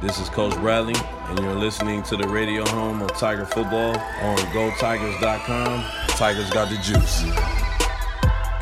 This is Coach Bradley, and you're listening to the radio home of Tiger football on GoTigers.com. Tigers got the juice.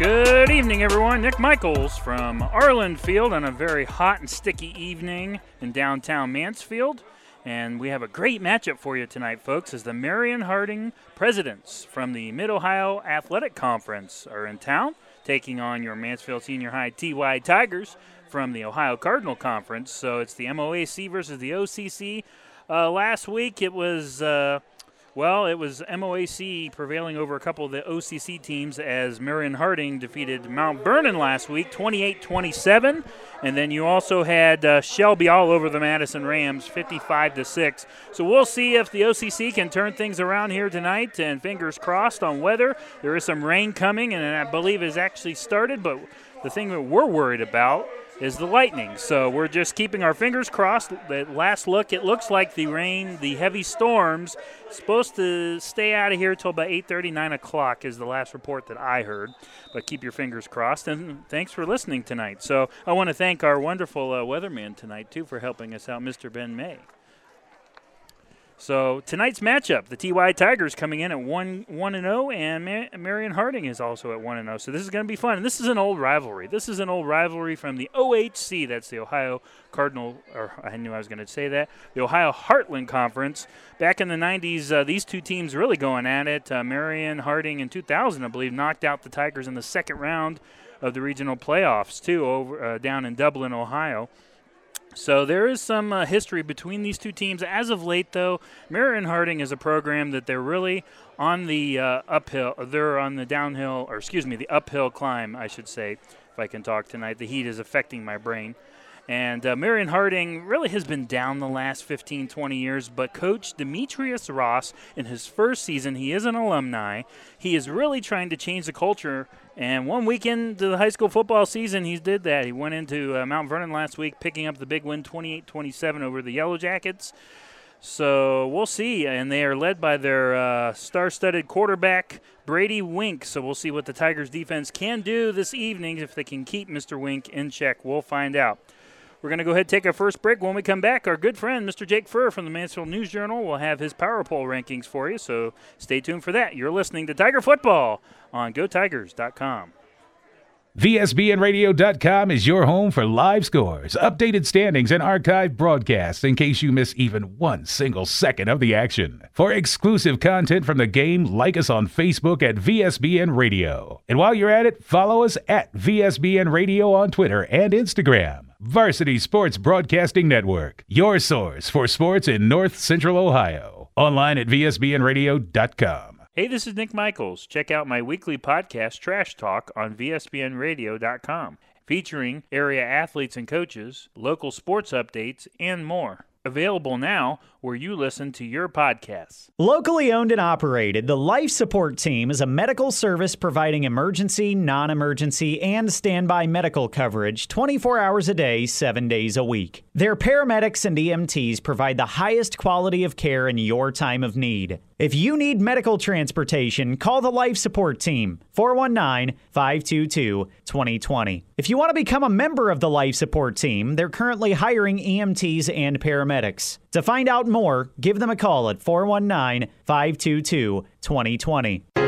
Good evening, everyone. Nick Michaels from Arlin Field on a very hot and sticky evening in downtown Mansfield. And we have a great matchup for you tonight, folks, as the Marion Harding Presidents from the Mid Ohio Athletic Conference are in town, taking on your Mansfield Senior High TY Tigers from the Ohio Cardinal Conference. So it's the MOAC versus the OCC. Uh, last week it was. Uh, well, it was MOAC prevailing over a couple of the OCC teams as Marion Harding defeated Mount Vernon last week, 28 27. And then you also had uh, Shelby all over the Madison Rams, 55 to 6. So we'll see if the OCC can turn things around here tonight. And fingers crossed on weather. There is some rain coming, and I believe has actually started. But the thing that we're worried about is the lightning. So we're just keeping our fingers crossed. That last look, it looks like the rain, the heavy storms, supposed to stay out of here till about 8:30, 9 o'clock is the last report that I heard. But keep your fingers crossed, and thanks for listening tonight. So I want to thank our wonderful uh, weatherman tonight too for helping us out, Mr. Ben May. So tonight's matchup, the TY Tigers coming in at one one and zero, and Marion Harding is also at one and zero. So this is going to be fun. And this is an old rivalry. This is an old rivalry from the OHC. That's the Ohio Cardinal, or I knew I was going to say that. The Ohio Heartland Conference. Back in the 90s, uh, these two teams really going at it. Uh, Marion Harding in 2000, I believe, knocked out the Tigers in the second round of the regional playoffs too, over uh, down in Dublin, Ohio. So there is some uh, history between these two teams. As of late, though, Marion Harding is a program that they're really on the uh, uphill. They're on the downhill, or excuse me, the uphill climb, I should say, if I can talk tonight. The heat is affecting my brain. And uh, Marion Harding really has been down the last 15, 20 years, but Coach Demetrius Ross, in his first season, he is an alumni. He is really trying to change the culture. And one weekend to the high school football season, he did that. He went into uh, Mount Vernon last week, picking up the big win 28 27 over the Yellow Jackets. So we'll see. And they are led by their uh, star studded quarterback, Brady Wink. So we'll see what the Tigers defense can do this evening if they can keep Mr. Wink in check. We'll find out. We're going to go ahead and take our first break. When we come back, our good friend, Mr. Jake Furr from the Mansfield News Journal, will have his power poll rankings for you. So stay tuned for that. You're listening to Tiger Football on GoTigers.com. VSBNradio.com is your home for live scores, updated standings, and archived broadcasts in case you miss even one single second of the action. For exclusive content from the game, like us on Facebook at VSBN Radio. And while you're at it, follow us at VSBN Radio on Twitter and Instagram. Varsity Sports Broadcasting Network, your source for sports in North Central Ohio. Online at VSBNradio.com. Hey, this is Nick Michaels. Check out my weekly podcast, Trash Talk, on VSBNradio.com, featuring area athletes and coaches, local sports updates, and more. Available now where you listen to your podcasts. Locally owned and operated, the Life Support Team is a medical service providing emergency, non emergency, and standby medical coverage 24 hours a day, 7 days a week. Their paramedics and EMTs provide the highest quality of care in your time of need. If you need medical transportation, call the Life Support Team, 419 522 2020. If you want to become a member of the Life Support Team, they're currently hiring EMTs and paramedics. To find out more, give them a call at 419 522 2020.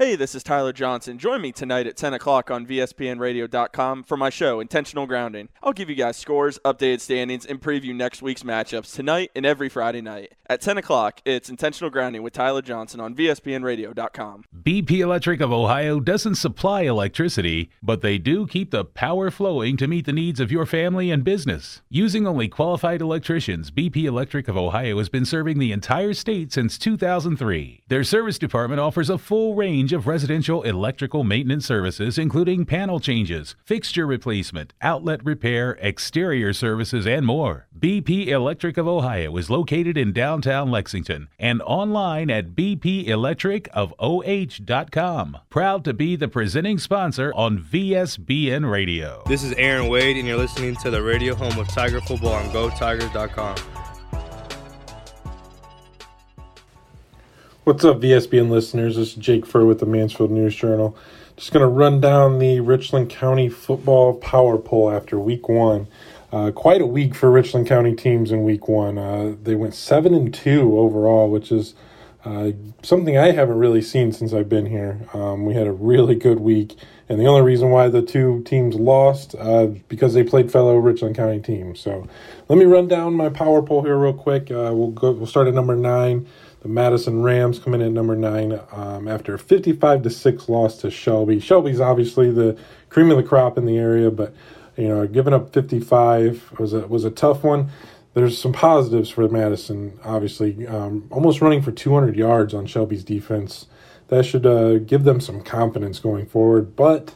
Hey, this is Tyler Johnson. Join me tonight at 10 o'clock on VSBNRadio.com for my show, Intentional Grounding. I'll give you guys scores, updated standings, and preview next week's matchups tonight and every Friday night. At 10 o'clock, it's Intentional Grounding with Tyler Johnson on VSBNRadio.com. BP Electric of Ohio doesn't supply electricity, but they do keep the power flowing to meet the needs of your family and business. Using only qualified electricians, BP Electric of Ohio has been serving the entire state since 2003. Their service department offers a full range range of residential electrical maintenance services, including panel changes, fixture replacement, outlet repair, exterior services, and more. BP Electric of Ohio is located in downtown Lexington and online at bpelectricofoh.com. Proud to be the presenting sponsor on VSBN Radio. This is Aaron Wade, and you're listening to the radio home of Tiger Football on GoTigers.com. What's up, VSBN listeners? This is Jake Furr with the Mansfield News Journal. Just going to run down the Richland County football power poll after week one. Uh, quite a week for Richland County teams in week one. Uh, they went seven and two overall, which is uh, something I haven't really seen since I've been here. Um, we had a really good week, and the only reason why the two teams lost uh, because they played fellow Richland County teams. So let me run down my power poll here real quick. Uh, we'll go. We'll start at number nine. The Madison Rams come in at number nine um, after a 55 to six loss to Shelby. Shelby's obviously the cream of the crop in the area, but you know, giving up 55 was a was a tough one. There's some positives for Madison, obviously, um, almost running for 200 yards on Shelby's defense. That should uh, give them some confidence going forward. But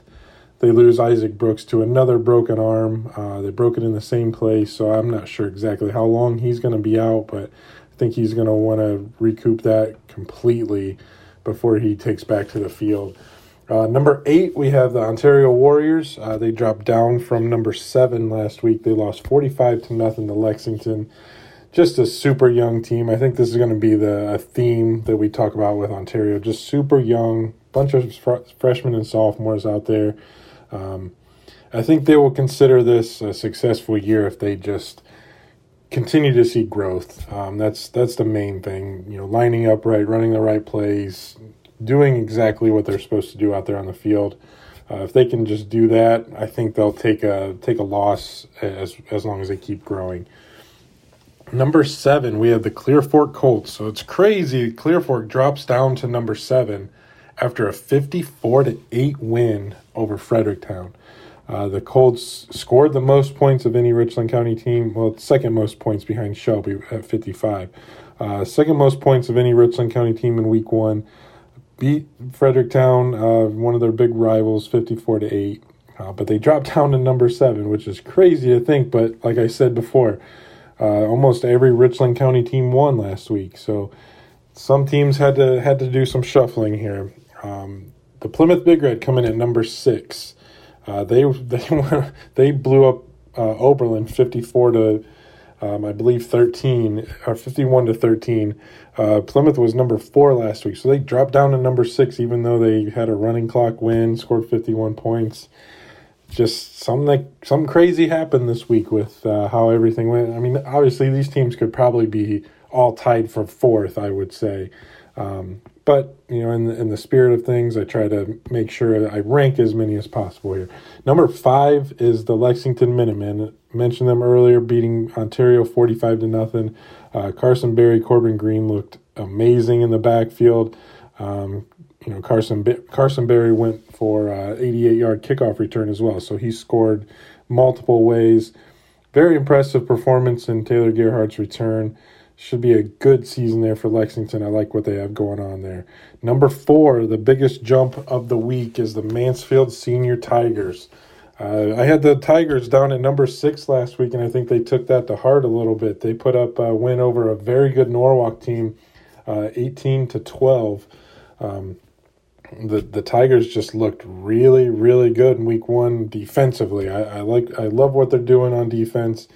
they lose Isaac Brooks to another broken arm. Uh, they broke it in the same place, so I'm not sure exactly how long he's going to be out, but I think he's going to want to recoup that completely before he takes back to the field. Uh, number eight, we have the Ontario Warriors. Uh, they dropped down from number seven last week. They lost 45 to nothing to Lexington. Just a super young team. I think this is going to be the theme that we talk about with Ontario. Just super young, bunch of fr- freshmen and sophomores out there. Um, I think they will consider this a successful year if they just continue to see growth. Um, that's that's the main thing. You know, lining up right, running the right plays, doing exactly what they're supposed to do out there on the field. Uh, if they can just do that, I think they'll take a take a loss as as long as they keep growing. Number seven, we have the Clear Fork Colts. So it's crazy. Clear Fork drops down to number seven after a 54 to 8 win over Fredericktown. Uh, the Colts scored the most points of any Richland County team. Well, second most points behind Shelby at 55. Uh, second most points of any Richland County team in week one. Beat Fredericktown, uh, one of their big rivals, 54 to 8. Uh, but they dropped down to number seven, which is crazy to think. But like I said before, uh, almost every Richland County team won last week. So some teams had to had to do some shuffling here. Um, the Plymouth Big Red coming at number six. Uh, they they they blew up uh, Oberlin fifty four to um, I believe thirteen or fifty one to thirteen. Uh, Plymouth was number four last week, so they dropped down to number six, even though they had a running clock win, scored fifty one points. Just something like something crazy happened this week with uh, how everything went. I mean, obviously these teams could probably be all tied for fourth, I would say. Um, but you know, in the, in the spirit of things, I try to make sure I rank as many as possible here. Number five is the Lexington Minutemen. Mentioned them earlier, beating Ontario forty-five to nothing. Uh, Carson Berry, Corbin Green looked amazing in the backfield. Um, you know, Carson Carson Berry went for uh, 88 yard kickoff return as well, so he scored multiple ways. Very impressive performance in Taylor Gerhardt's return. Should be a good season there for Lexington. I like what they have going on there. Number four, the biggest jump of the week is the Mansfield Senior Tigers. Uh, I had the Tigers down at number six last week, and I think they took that to heart a little bit. They put up a win over a very good Norwalk team, uh, 18 to 12. Um, the the Tigers just looked really really good in week one defensively. I, I like I love what they're doing on defense.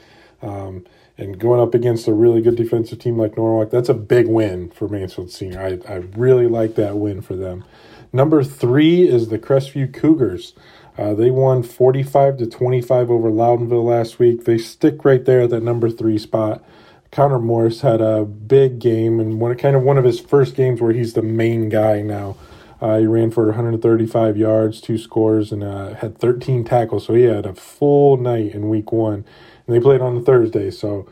Um, and going up against a really good defensive team like Norwalk, that's a big win for Mansfield Senior. I, I really like that win for them. Number three is the Crestview Cougars. Uh, they won 45 to 25 over Loudonville last week. They stick right there at that number three spot. Connor Morris had a big game and one kind of one of his first games where he's the main guy now. Uh, he ran for 135 yards, two scores, and uh, had 13 tackles. So he had a full night in week one and they played on Thursday, so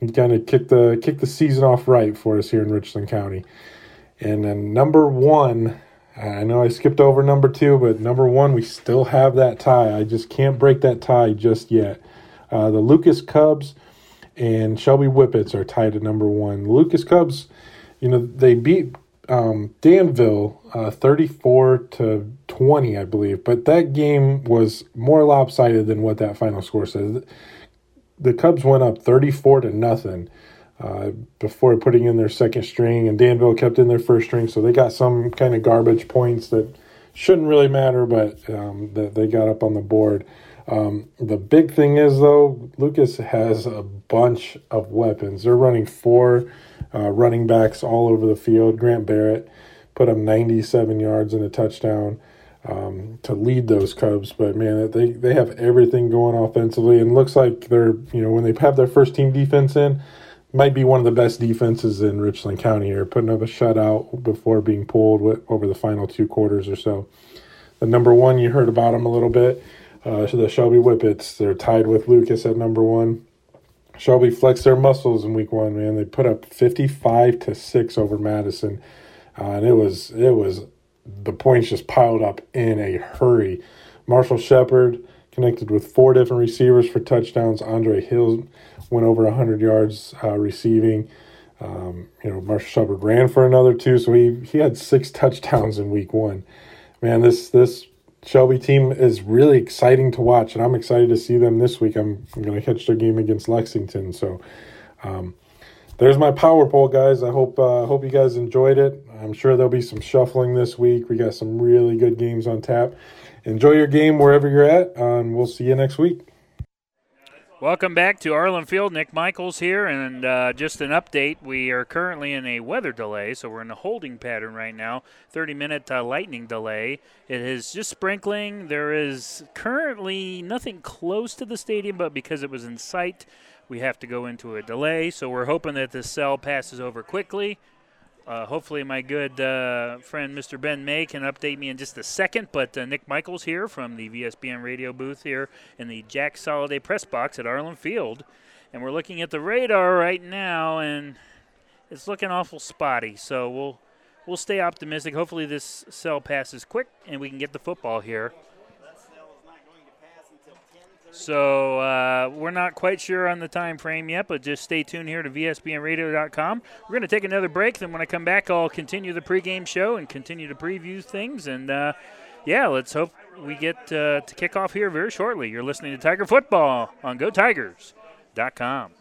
he kind of kicked the kicked the season off right for us here in Richland County. And then number one, I know I skipped over number two, but number one, we still have that tie. I just can't break that tie just yet. Uh, the Lucas Cubs and Shelby Whippets are tied at number one. The Lucas Cubs, you know, they beat um, Danville uh, 34 to 20, I believe. But that game was more lopsided than what that final score says. The Cubs went up 34 to nothing uh, before putting in their second string, and Danville kept in their first string, so they got some kind of garbage points that shouldn't really matter, but um, that they got up on the board. Um, the big thing is though, Lucas has a bunch of weapons. They're running four uh, running backs all over the field. Grant Barrett put up 97 yards and a touchdown um, to lead those Cubs. But man, they they have everything going offensively, and looks like they're you know when they have their first team defense in, might be one of the best defenses in Richland County here, putting up a shutout before being pulled with, over the final two quarters or so. The number one, you heard about them a little bit. Uh, the Shelby Whippets, they're tied with Lucas at number one. Shelby flexed their muscles in week one, man. They put up 55 to 6 over Madison. Uh, and it was, it was, the points just piled up in a hurry. Marshall Shepard connected with four different receivers for touchdowns. Andre Hill went over 100 yards uh, receiving. Um, you know, Marshall Shepard ran for another two, so he, he had six touchdowns in week one. Man, this this Shelby team is really exciting to watch, and I'm excited to see them this week. I'm, I'm going to catch their game against Lexington. So um, there's my power poll, guys. I hope uh, hope you guys enjoyed it. I'm sure there'll be some shuffling this week. We got some really good games on tap. Enjoy your game wherever you're at, and we'll see you next week. Welcome back to Arlin Field. Nick Michaels here, and uh, just an update. We are currently in a weather delay, so we're in a holding pattern right now 30 minute uh, lightning delay. It is just sprinkling. There is currently nothing close to the stadium, but because it was in sight, we have to go into a delay. So we're hoping that this cell passes over quickly. Uh, hopefully, my good uh, friend Mr. Ben May can update me in just a second. But uh, Nick Michaels here from the VSBN radio booth here in the Jack Soliday press box at Arlin Field. And we're looking at the radar right now, and it's looking awful spotty. So we'll we'll stay optimistic. Hopefully, this cell passes quick and we can get the football here. So uh, we're not quite sure on the time frame yet, but just stay tuned here to VSBNRadio.com. We're going to take another break. Then when I come back, I'll continue the pregame show and continue to preview things. And uh, yeah, let's hope we get uh, to kick off here very shortly. You're listening to Tiger Football on GoTigers.com.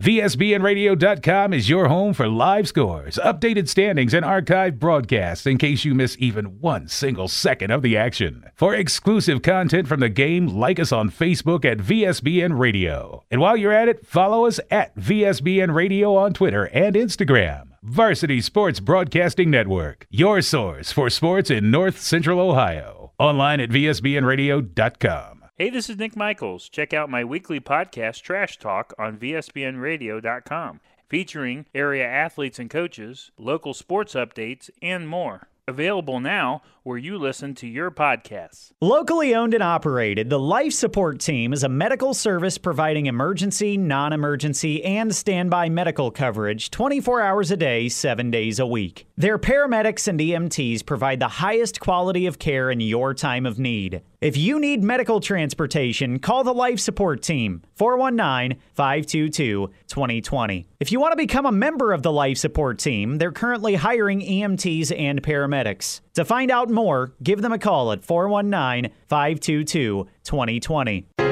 VSBNradio.com is your home for live scores, updated standings, and archived broadcasts in case you miss even one single second of the action. For exclusive content from the game, like us on Facebook at VSBN Radio. And while you're at it, follow us at VSBN Radio on Twitter and Instagram. Varsity Sports Broadcasting Network, your source for sports in North Central Ohio. Online at VSBNradio.com. Hey, this is Nick Michaels. Check out my weekly podcast, Trash Talk, on VSBNradio.com, featuring area athletes and coaches, local sports updates, and more. Available now where you listen to your podcasts. Locally owned and operated, the Life Support Team is a medical service providing emergency, non emergency, and standby medical coverage 24 hours a day, 7 days a week. Their paramedics and EMTs provide the highest quality of care in your time of need. If you need medical transportation, call the Life Support Team 419 522 2020. If you want to become a member of the Life Support Team, they're currently hiring EMTs and paramedics. To find out more, give them a call at 419 522 2020.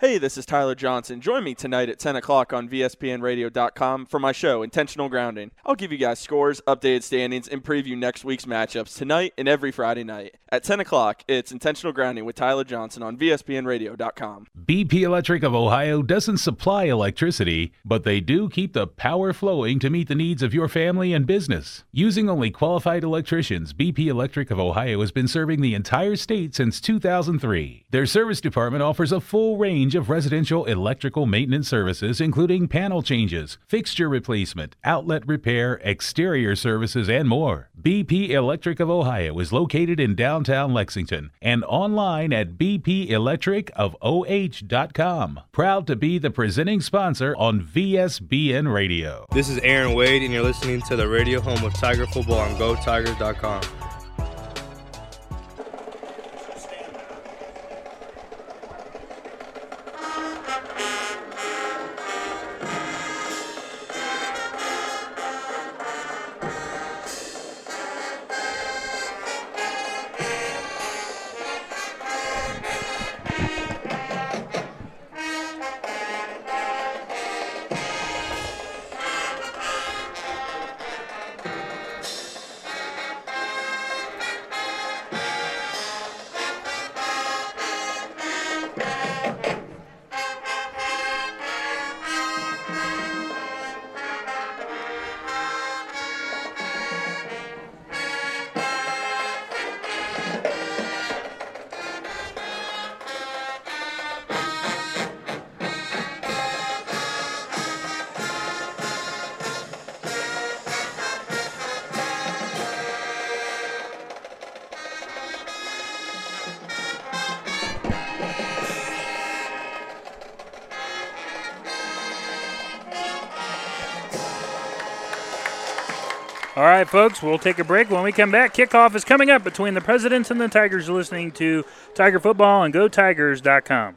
Hey, this is Tyler Johnson. Join me tonight at 10 o'clock on VSBNRadio.com for my show, Intentional Grounding. I'll give you guys scores, updated standings, and preview next week's matchups tonight and every Friday night. At 10 o'clock, it's Intentional Grounding with Tyler Johnson on VSBNRadio.com. BP Electric of Ohio doesn't supply electricity, but they do keep the power flowing to meet the needs of your family and business. Using only qualified electricians, BP Electric of Ohio has been serving the entire state since 2003. Their service department offers a full range range of residential electrical maintenance services, including panel changes, fixture replacement, outlet repair, exterior services, and more. BP Electric of Ohio is located in downtown Lexington and online at bpelectricofoh.com. Proud to be the presenting sponsor on VSBN Radio. This is Aaron Wade, and you're listening to the radio home of Tiger Football on GoTigers.com. folks, we'll take a break. When we come back, kickoff is coming up between the Presidents and the Tigers. You're listening to Tiger Football on GoTigers.com.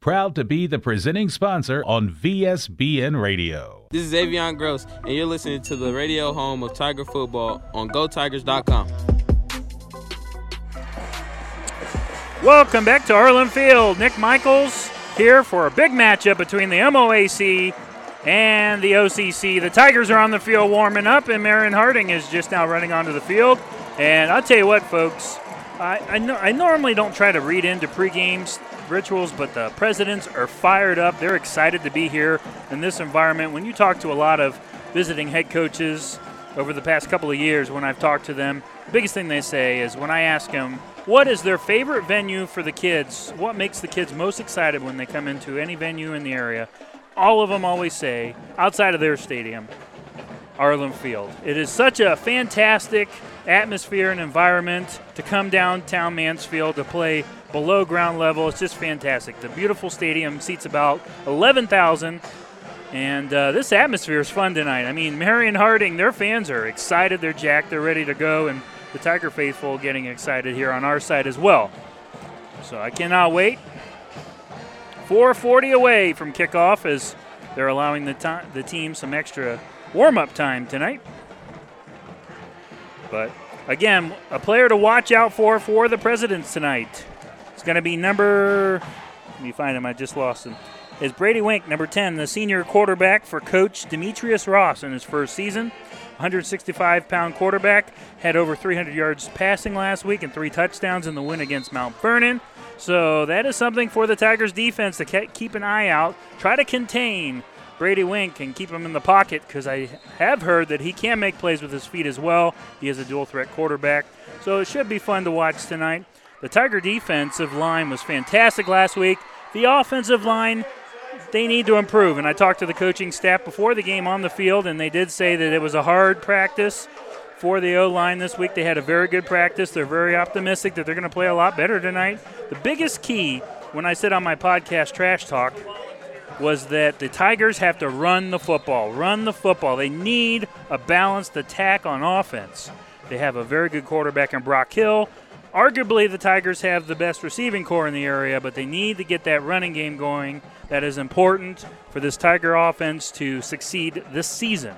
Proud to be the presenting sponsor on VSBN Radio. This is Avion Gross, and you're listening to the radio home of Tiger Football on GoTigers.com. Welcome back to Arlin Field. Nick Michaels here for a big matchup between the MOAC and the OCC. The Tigers are on the field warming up, and Marion Harding is just now running onto the field. And I'll tell you what, folks, I, I, no, I normally don't try to read into pregames rituals, but the presidents are fired up. They're excited to be here in this environment. When you talk to a lot of visiting head coaches over the past couple of years, when I've talked to them, the biggest thing they say is when I ask them, what is their favorite venue for the kids? What makes the kids most excited when they come into any venue in the area? All of them always say, outside of their stadium, Arlin Field. It is such a fantastic atmosphere and environment to come downtown Mansfield to play below ground level. It's just fantastic. The beautiful stadium seats about 11,000. And uh, this atmosphere is fun tonight. I mean, Marion Harding, their fans are excited. They're jacked. They're ready to go. And the Tiger faithful getting excited here on our side as well. So I cannot wait. 440 away from kickoff as they're allowing the, to- the team some extra warm-up time tonight. But again, a player to watch out for for the Presidents tonight. Going to be number. Let me find him. I just lost him. Is Brady Wink, number 10, the senior quarterback for Coach Demetrius Ross in his first season. 165 pound quarterback, had over 300 yards passing last week and three touchdowns in the win against Mount Vernon. So that is something for the Tigers defense to keep an eye out. Try to contain Brady Wink and keep him in the pocket because I have heard that he can make plays with his feet as well. He is a dual threat quarterback. So it should be fun to watch tonight. The Tiger defensive line was fantastic last week. The offensive line, they need to improve. And I talked to the coaching staff before the game on the field, and they did say that it was a hard practice for the O line this week. They had a very good practice. They're very optimistic that they're going to play a lot better tonight. The biggest key when I said on my podcast, Trash Talk, was that the Tigers have to run the football. Run the football. They need a balanced attack on offense. They have a very good quarterback in Brock Hill. Arguably, the Tigers have the best receiving core in the area, but they need to get that running game going. That is important for this Tiger offense to succeed this season.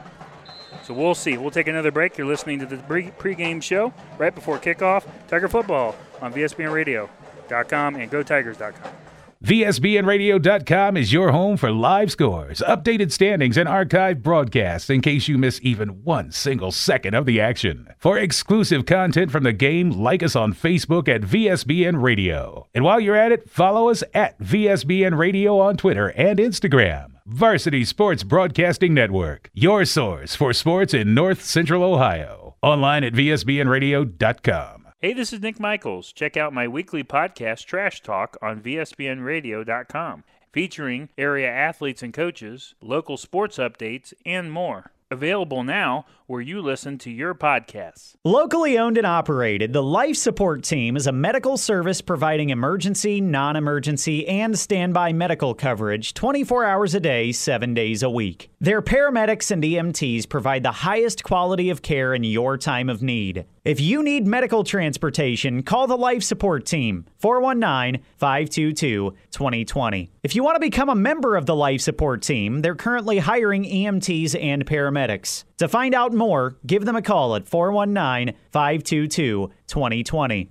So we'll see. We'll take another break. You're listening to the pregame show right before kickoff. Tiger football on VSBNRadio.com and GoTigers.com. VSBNradio.com is your home for live scores, updated standings, and archived broadcasts in case you miss even one single second of the action. For exclusive content from the game, like us on Facebook at VSBN Radio. And while you're at it, follow us at VSBN Radio on Twitter and Instagram. Varsity Sports Broadcasting Network, your source for sports in North Central Ohio. Online at VSBNradio.com. Hey, this is Nick Michaels. Check out my weekly podcast, Trash Talk, on VSBNradio.com, featuring area athletes and coaches, local sports updates, and more. Available now where you listen to your podcasts. Locally owned and operated, the Life Support Team is a medical service providing emergency, non emergency, and standby medical coverage 24 hours a day, 7 days a week. Their paramedics and EMTs provide the highest quality of care in your time of need. If you need medical transportation, call the Life Support Team 419 522 2020. If you want to become a member of the Life Support Team, they're currently hiring EMTs and paramedics. To find out more, give them a call at 419 522 2020.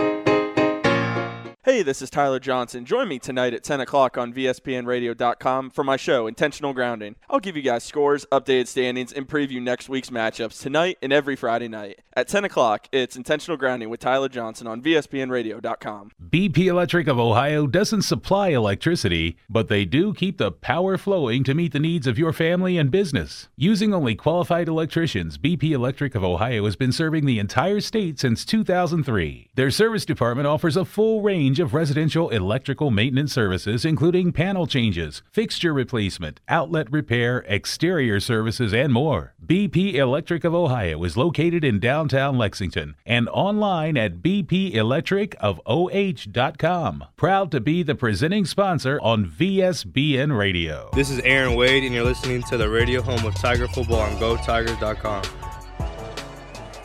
Hey, this is Tyler Johnson. Join me tonight at 10 o'clock on VSBNradio.com for my show, Intentional Grounding. I'll give you guys scores, updated standings, and preview next week's matchups tonight and every Friday night. At 10 o'clock, it's Intentional Grounding with Tyler Johnson on VSBNradio.com. BP Electric of Ohio doesn't supply electricity, but they do keep the power flowing to meet the needs of your family and business. Using only qualified electricians, BP Electric of Ohio has been serving the entire state since 2003. Their service department offers a full range of residential electrical maintenance services, including panel changes, fixture replacement, outlet repair, exterior services, and more. BP Electric of Ohio is located in downtown Lexington and online at bpelectricofoh.com. Proud to be the presenting sponsor on VSBN Radio. This is Aaron Wade, and you're listening to the radio home of Tiger Football on GoTigers.com.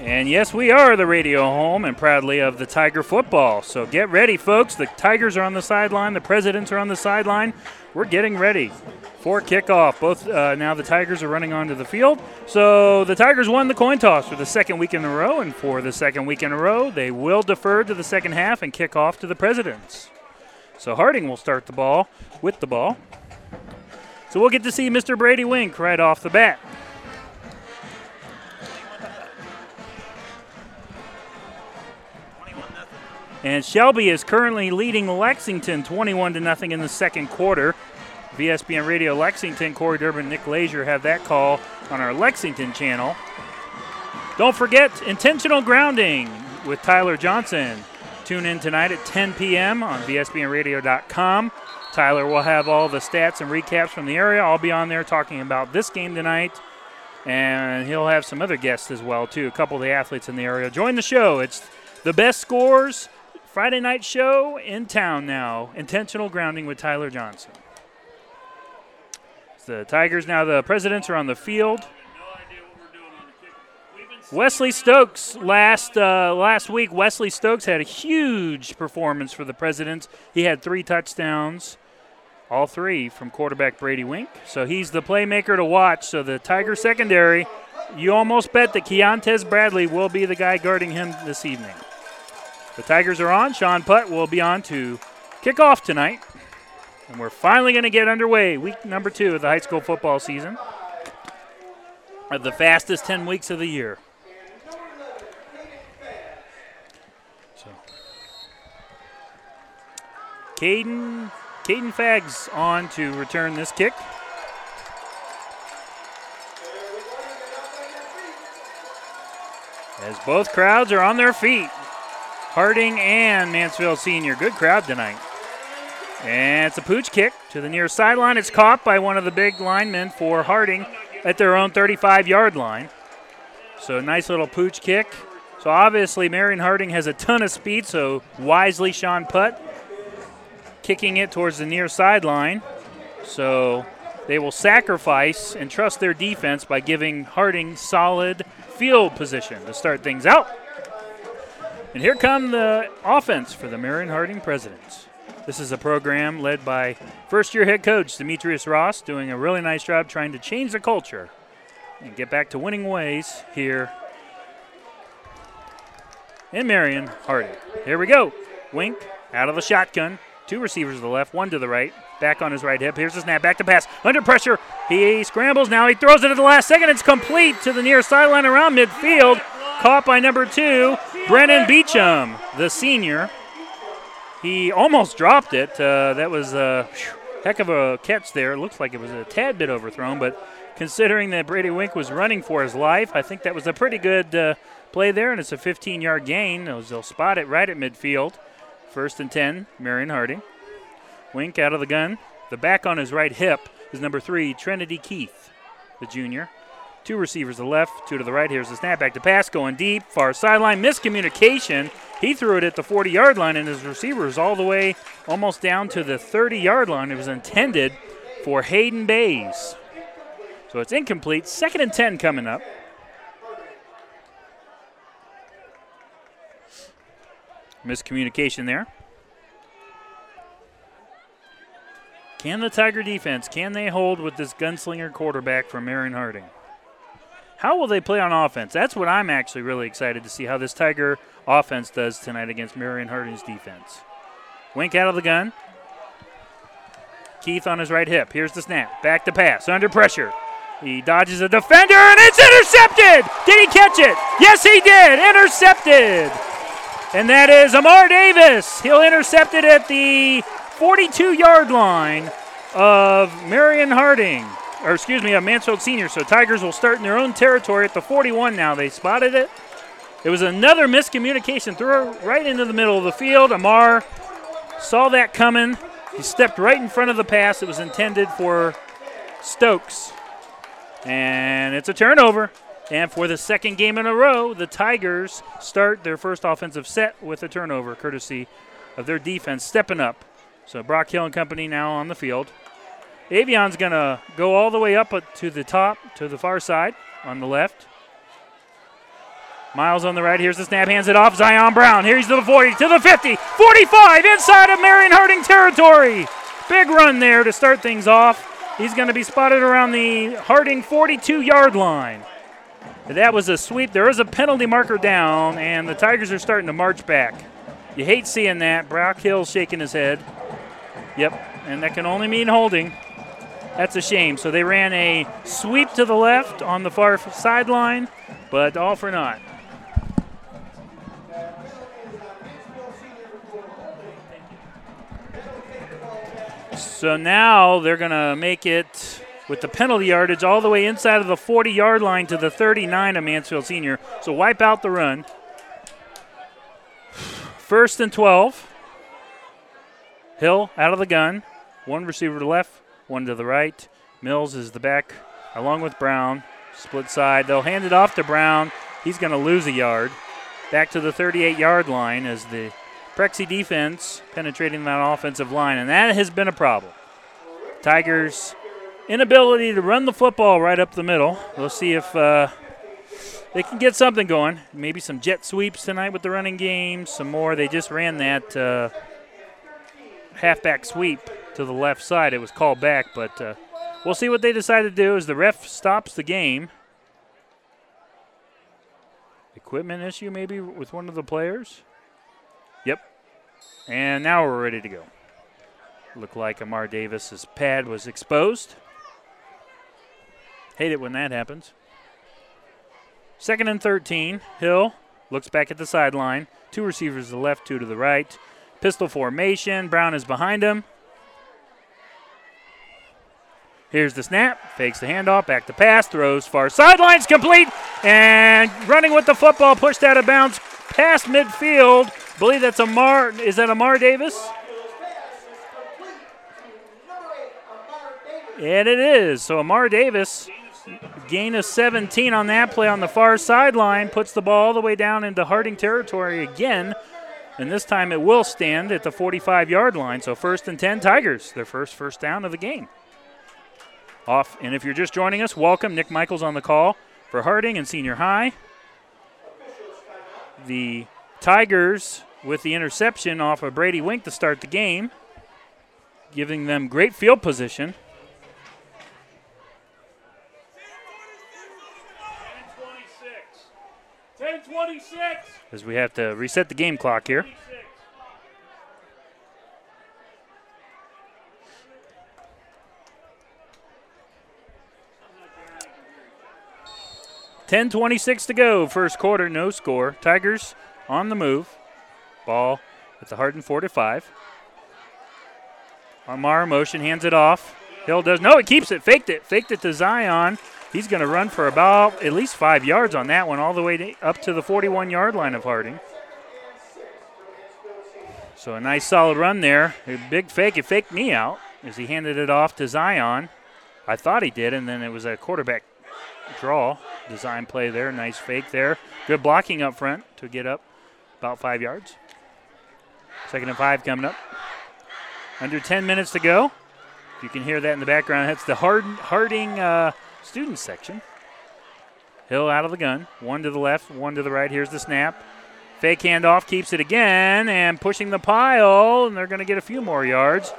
And yes, we are the radio home and proudly of the Tiger football. So get ready, folks. The Tigers are on the sideline. The Presidents are on the sideline. We're getting ready for kickoff. Both uh, now the Tigers are running onto the field. So the Tigers won the coin toss for the second week in a row, and for the second week in a row, they will defer to the second half and kick off to the Presidents. So Harding will start the ball with the ball. So we'll get to see Mr. Brady Wink right off the bat. And Shelby is currently leading Lexington 21 to nothing in the second quarter. VSBN Radio Lexington, Corey Durbin, Nick Lazier have that call on our Lexington channel. Don't forget intentional grounding with Tyler Johnson. Tune in tonight at 10 p.m. on VSBNRadio.com. Tyler will have all the stats and recaps from the area. I'll be on there talking about this game tonight, and he'll have some other guests as well too. A couple of the athletes in the area. Join the show. It's the best scores Friday night show in town now. Intentional grounding with Tyler Johnson. The Tigers now, the Presidents are on the field. Wesley Stokes last uh, last week. Wesley Stokes had a huge performance for the Presidents. He had three touchdowns, all three from quarterback Brady Wink. So he's the playmaker to watch. So the Tiger secondary, you almost bet that Keontae Bradley will be the guy guarding him this evening. The Tigers are on. Sean Putt will be on to kick off tonight. And we're finally going to get underway. Week number two of the high school football season. Of the fastest 10 weeks of the year. So, Caden, Caden Fags on to return this kick. As both crowds are on their feet. Harding and Mansfield Senior. Good crowd tonight. And it's a pooch kick to the near sideline. It's caught by one of the big linemen for Harding at their own 35 yard line. So, nice little pooch kick. So, obviously, Marion Harding has a ton of speed, so wisely, Sean Putt kicking it towards the near sideline. So they will sacrifice and trust their defense by giving Harding solid field position to start things out. And here come the offense for the Marion Harding Presidents. This is a program led by first year head coach Demetrius Ross, doing a really nice job trying to change the culture and get back to winning ways here in Marion Harding. Here we go. Wink out of the shotgun. Two receivers to the left, one to the right. Back on his right hip. Here's the snap. Back to pass. Under pressure. He scrambles now. He throws it at the last second. It's complete to the near sideline around midfield. Caught by number two, Brennan Beecham, the senior. He almost dropped it. Uh, that was a heck of a catch there. It looks like it was a tad bit overthrown, but considering that Brady Wink was running for his life, I think that was a pretty good uh, play there, and it's a 15 yard gain. They'll spot it right at midfield. First and 10, Marion Harding. Wink out of the gun. The back on his right hip is number three, Trinity Keith, the junior. Two receivers to the left, two to the right. Here's the snap back to pass, going deep, far sideline. Miscommunication. He threw it at the 40 yard line, and his receiver is all the way almost down to the 30 yard line. It was intended for Hayden Bays. So it's incomplete. Second and 10 coming up. Miscommunication there. Can the Tiger defense, can they hold with this gunslinger quarterback from Marion Harding? How will they play on offense? That's what I'm actually really excited to see how this Tiger offense does tonight against Marion Harding's defense. Wink out of the gun. Keith on his right hip. Here's the snap. Back to pass. Under pressure. He dodges a defender and it's intercepted. Did he catch it? Yes, he did. Intercepted. And that is Amar Davis. He'll intercept it at the 42 yard line of Marion Harding, or excuse me, of Mansfield Senior. So Tigers will start in their own territory at the 41 now. They spotted it. It was another miscommunication. Threw it right into the middle of the field. Amar saw that coming. He stepped right in front of the pass. It was intended for Stokes. And it's a turnover. And for the second game in a row, the Tigers start their first offensive set with a turnover, courtesy of their defense stepping up. So Brock Hill and company now on the field. Avion's going to go all the way up to the top, to the far side on the left. Miles on the right. Here's the snap. Hands it off. Zion Brown. Here's to the 40, to the 50, 45, inside of Marion Harding territory. Big run there to start things off. He's going to be spotted around the Harding 42 yard line. That was a sweep. There is a penalty marker down, and the Tigers are starting to march back. You hate seeing that. Brock Hill shaking his head. Yep, and that can only mean holding. That's a shame. So they ran a sweep to the left on the far sideline, but all for naught. So now they're going to make it with the penalty yardage all the way inside of the 40 yard line to the 39 of Mansfield Senior. So wipe out the run. First and 12. Hill out of the gun. One receiver to left, one to the right. Mills is the back along with Brown. Split side. They'll hand it off to Brown. He's going to lose a yard. Back to the 38 yard line as the Prexy defense penetrating that offensive line, and that has been a problem. Tigers' inability to run the football right up the middle. We'll see if uh, they can get something going. Maybe some jet sweeps tonight with the running game, some more. They just ran that uh, halfback sweep to the left side. It was called back, but uh, we'll see what they decide to do as the ref stops the game. Equipment issue maybe with one of the players. Yep. And now we're ready to go. Looked like Amar Davis's pad was exposed. Hate it when that happens. Second and 13. Hill looks back at the sideline. Two receivers to the left, two to the right. Pistol formation. Brown is behind him. Here's the snap. Fakes the handoff. Back to pass. Throws far sidelines. Complete. And running with the football. Pushed out of bounds past midfield believe that's Amar. Is that Amar Davis? And it is. So Amar Davis, gain of 17 on that play on the far sideline, puts the ball all the way down into Harding territory again. And this time it will stand at the 45 yard line. So first and 10 Tigers, their first first down of the game. Off, and if you're just joining us, welcome. Nick Michaels on the call for Harding and Senior High. The Tigers with the interception off of Brady Wink to start the game, giving them great field position. As we have to reset the game clock here. Ten twenty-six to go. First quarter, no score. Tigers on the move. Ball at the Harding four to five. Amar motion hands it off. Hill does no, it keeps it, faked it, faked it to Zion. He's going to run for about at least five yards on that one, all the way to, up to the 41 yard line of Harding. So a nice solid run there. A big fake. It faked me out as he handed it off to Zion. I thought he did, and then it was a quarterback draw. Design play there. Nice fake there. Good blocking up front to get up about five yards. Second and five coming up. Under 10 minutes to go. You can hear that in the background. That's the Hard, Harding uh, student section. Hill out of the gun. One to the left, one to the right. Here's the snap. Fake handoff, keeps it again, and pushing the pile, and they're going to get a few more yards.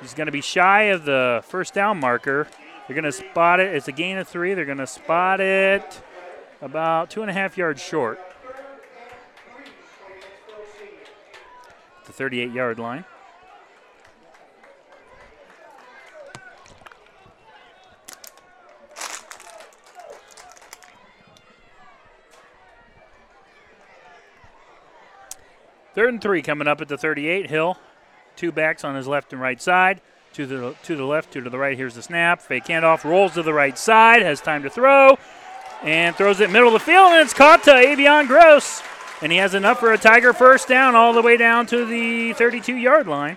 He's going to be shy of the first down marker. They're going to spot it. It's a gain of three. They're going to spot it about two and a half yards short. The 38 yard line. Third and three coming up at the 38. Hill, two backs on his left and right side. To the to the left, two to the right. Here's the snap. Fake handoff, rolls to the right side, has time to throw, and throws it middle of the field, and it's caught to Avion Gross. And he has enough for a Tiger first down all the way down to the 32 yard line.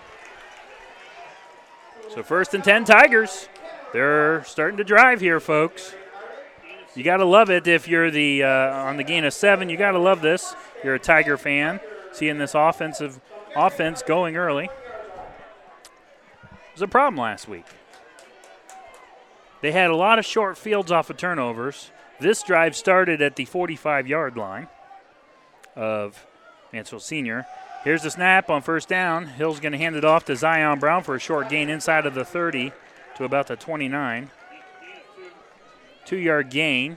So first and 10 Tigers. They're starting to drive here, folks. You got to love it if you're the uh, on the gain of seven. You got to love this. You're a Tiger fan seeing this offensive offense going early. Was a problem last week. They had a lot of short fields off of turnovers. This drive started at the 45 yard line of Mansfield Senior. Here's the snap on first down. Hill's going to hand it off to Zion Brown for a short gain inside of the 30 to about the 29. Two yard gain.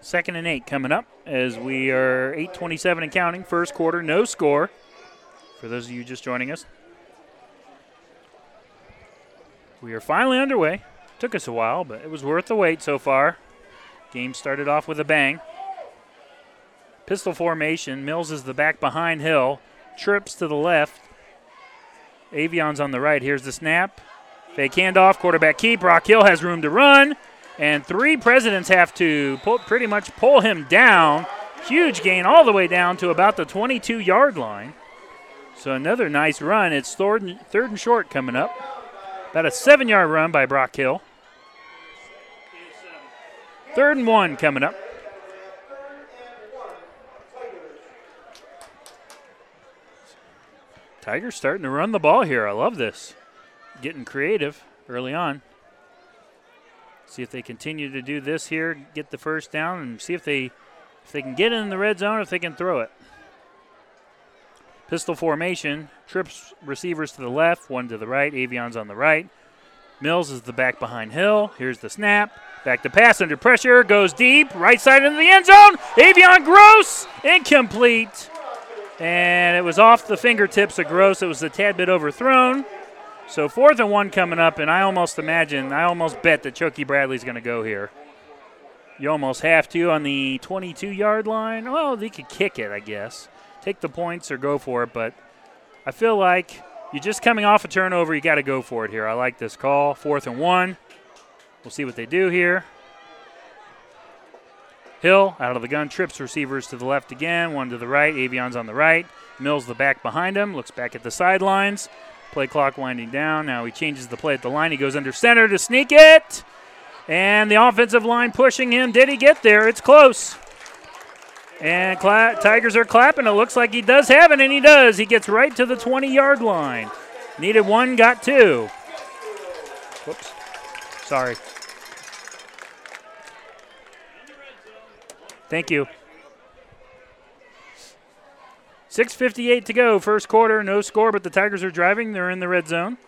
Second and eight coming up as we are 8:27 and counting. First quarter, no score. For those of you just joining us, we are finally underway. Took us a while, but it was worth the wait so far. Game started off with a bang. Pistol formation. Mills is the back behind Hill. Trips to the left. Avion's on the right. Here's the snap. Fake handoff. Quarterback keep. Brock Hill has room to run. And three presidents have to pull, pretty much pull him down. Huge gain all the way down to about the 22 yard line. So another nice run. It's third and, third and short coming up. About a seven yard run by Brock Hill. Third and one coming up. Tigers starting to run the ball here. I love this. Getting creative early on. See if they continue to do this here, get the first down, and see if they if they can get in the red zone, if they can throw it. Pistol formation, trips receivers to the left, one to the right. Avion's on the right. Mills is the back behind Hill. Here's the snap. Back to pass under pressure. Goes deep. Right side into the end zone. Avion Gross. Incomplete. And it was off the fingertips of Gross. It was a tad bit overthrown. So fourth and one coming up, and I almost imagine, I almost bet that Chucky Bradley's going to go here. You almost have to on the 22 yard line. Well, they could kick it, I guess. Take the points or go for it, but I feel like you're just coming off a turnover. You got to go for it here. I like this call. Fourth and one. We'll see what they do here. Hill out of the gun, trips receivers to the left again, one to the right. Avion's on the right. Mills the back behind him, looks back at the sidelines. Play clock winding down. Now he changes the play at the line. He goes under center to sneak it. And the offensive line pushing him. Did he get there? It's close. And Tigers are clapping. It looks like he does have it, and he does. He gets right to the 20 yard line. Needed one, got two. Whoops. Sorry. Thank you. 6.58 to go, first quarter, no score, but the Tigers are driving. They're in the red zone.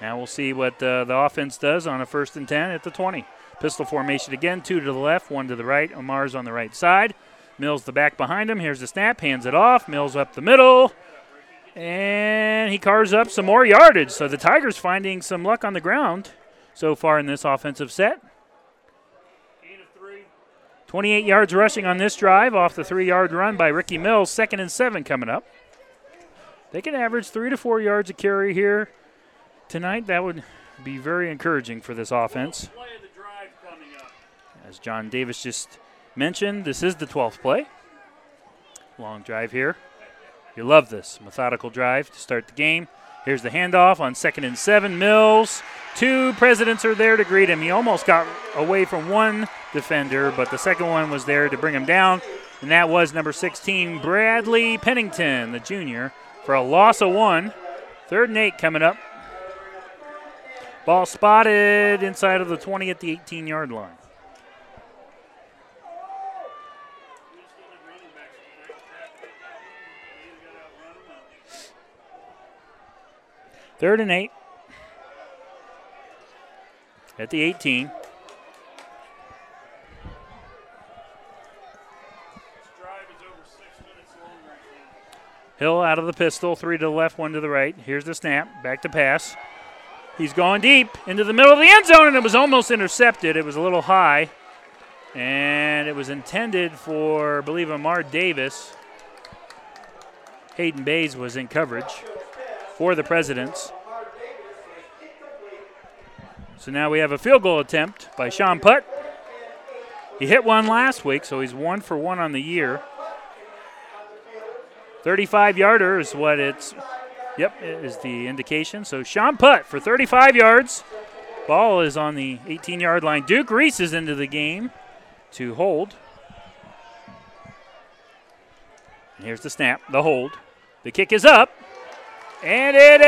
Now we'll see what uh, the offense does on a first and 10 at the 20. Pistol formation again, two to the left, one to the right. Omar's on the right side. Mills the back behind him. Here's the snap, hands it off. Mills up the middle. And he carves up some more yardage. So the Tigers finding some luck on the ground so far in this offensive set. 28 yards rushing on this drive off the three yard run by Ricky Mills. Second and seven coming up. They can average three to four yards a carry here tonight. That would be very encouraging for this offense. As John Davis just mentioned, this is the 12th play. Long drive here. You love this methodical drive to start the game. Here's the handoff on second and seven. Mills. Two presidents are there to greet him. He almost got away from one defender, but the second one was there to bring him down. And that was number 16, Bradley Pennington, the junior, for a loss of one. Third and eight coming up. Ball spotted inside of the 20 at the 18 yard line. Third and eight. At the 18. Hill out of the pistol, three to the left, one to the right. Here's the snap, back to pass. He's going deep into the middle of the end zone, and it was almost intercepted. It was a little high, and it was intended for, I believe, Amar Davis. Hayden Bays was in coverage for the Presidents. So now we have a field goal attempt by Sean Putt. He hit one last week, so he's one for one on the year. 35 yarder is what it's, yep, is the indication. So Sean Putt for 35 yards. Ball is on the 18 yard line. Duke Reese is into the game to hold. Here's the snap, the hold. The kick is up. And it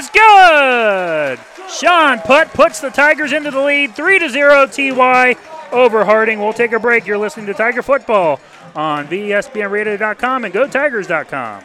is good. Sean Putt puts the Tigers into the lead, 3 to 0 TY over Harding. We'll take a break. You're listening to Tiger Football on VSBNRadio.com and GoTigers.com.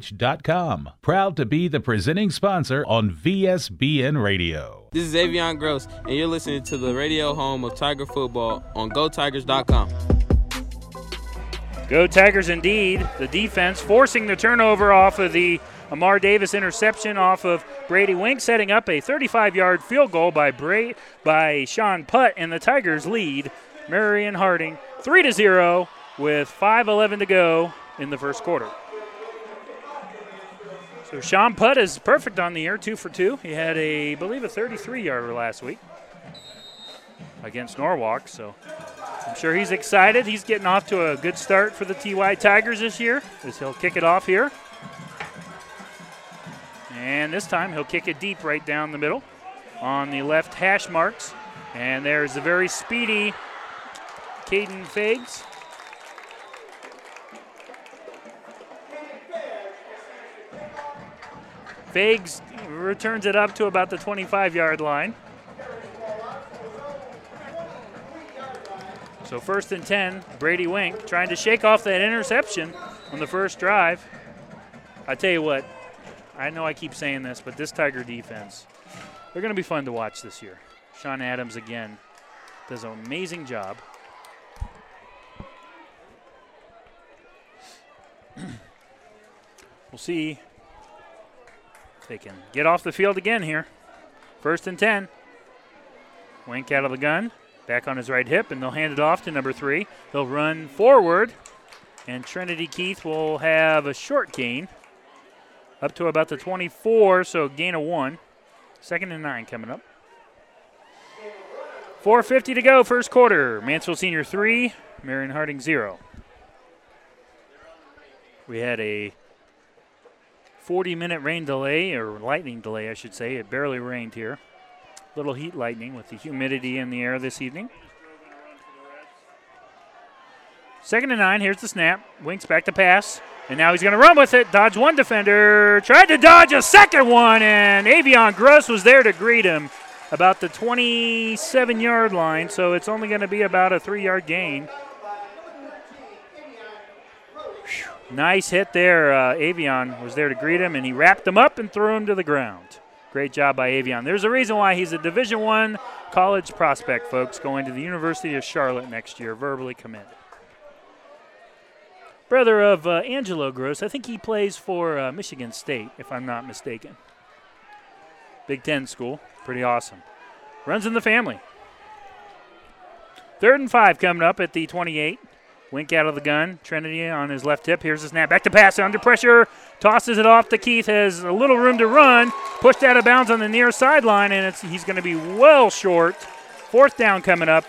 Proud to be the presenting sponsor on VSBN Radio. This is Avion Gross, and you're listening to the radio home of Tiger football on GoTigers.com. Go Tigers indeed. The defense forcing the turnover off of the Amar Davis interception off of Brady Wink, setting up a 35-yard field goal by Bray, by Sean Putt, and the Tigers lead Marion Harding 3 to 0 with 5:11 to go in the first quarter. So Sean Putt is perfect on the year, two for two. He had a, I believe, a 33-yarder last week against Norwalk. So I'm sure he's excited. He's getting off to a good start for the TY Tigers this year as he'll kick it off here. And this time he'll kick it deep right down the middle on the left hash marks. And there's a very speedy Caden Fags. Fags returns it up to about the 25 yard line. So first and 10, Brady Wink trying to shake off that interception on the first drive. I tell you what, I know I keep saying this, but this Tiger defense, they're going to be fun to watch this year. Sean Adams again does an amazing job. we'll see they can get off the field again here. First and 10. Wink out of the gun, back on his right hip, and they'll hand it off to number three. They'll run forward, and Trinity Keith will have a short gain up to about the 24, so gain of one. Second and nine coming up. 4.50 to go, first quarter. Mansfield Senior 3, Marion Harding 0. We had a 40 minute rain delay, or lightning delay, I should say. It barely rained here. Little heat lightning with the humidity in the air this evening. Second and nine. Here's the snap. Winks back to pass. And now he's going to run with it. Dodge one defender. Tried to dodge a second one, and Avion Gross was there to greet him about the 27 yard line, so it's only going to be about a three yard gain. Nice hit there. Uh, Avion was there to greet him, and he wrapped him up and threw him to the ground. Great job by Avion. There's a reason why he's a Division One college prospect, folks, going to the University of Charlotte next year, verbally committed. Brother of uh, Angelo Gross, I think he plays for uh, Michigan State, if I'm not mistaken. Big Ten school, pretty awesome. Runs in the family. Third and five coming up at the 28. Wink out of the gun. Trinity on his left hip. Here's the snap. Back to pass under pressure. Tosses it off to Keith. Has a little room to run. Pushed out of bounds on the near sideline, and he's going to be well short. Fourth down coming up.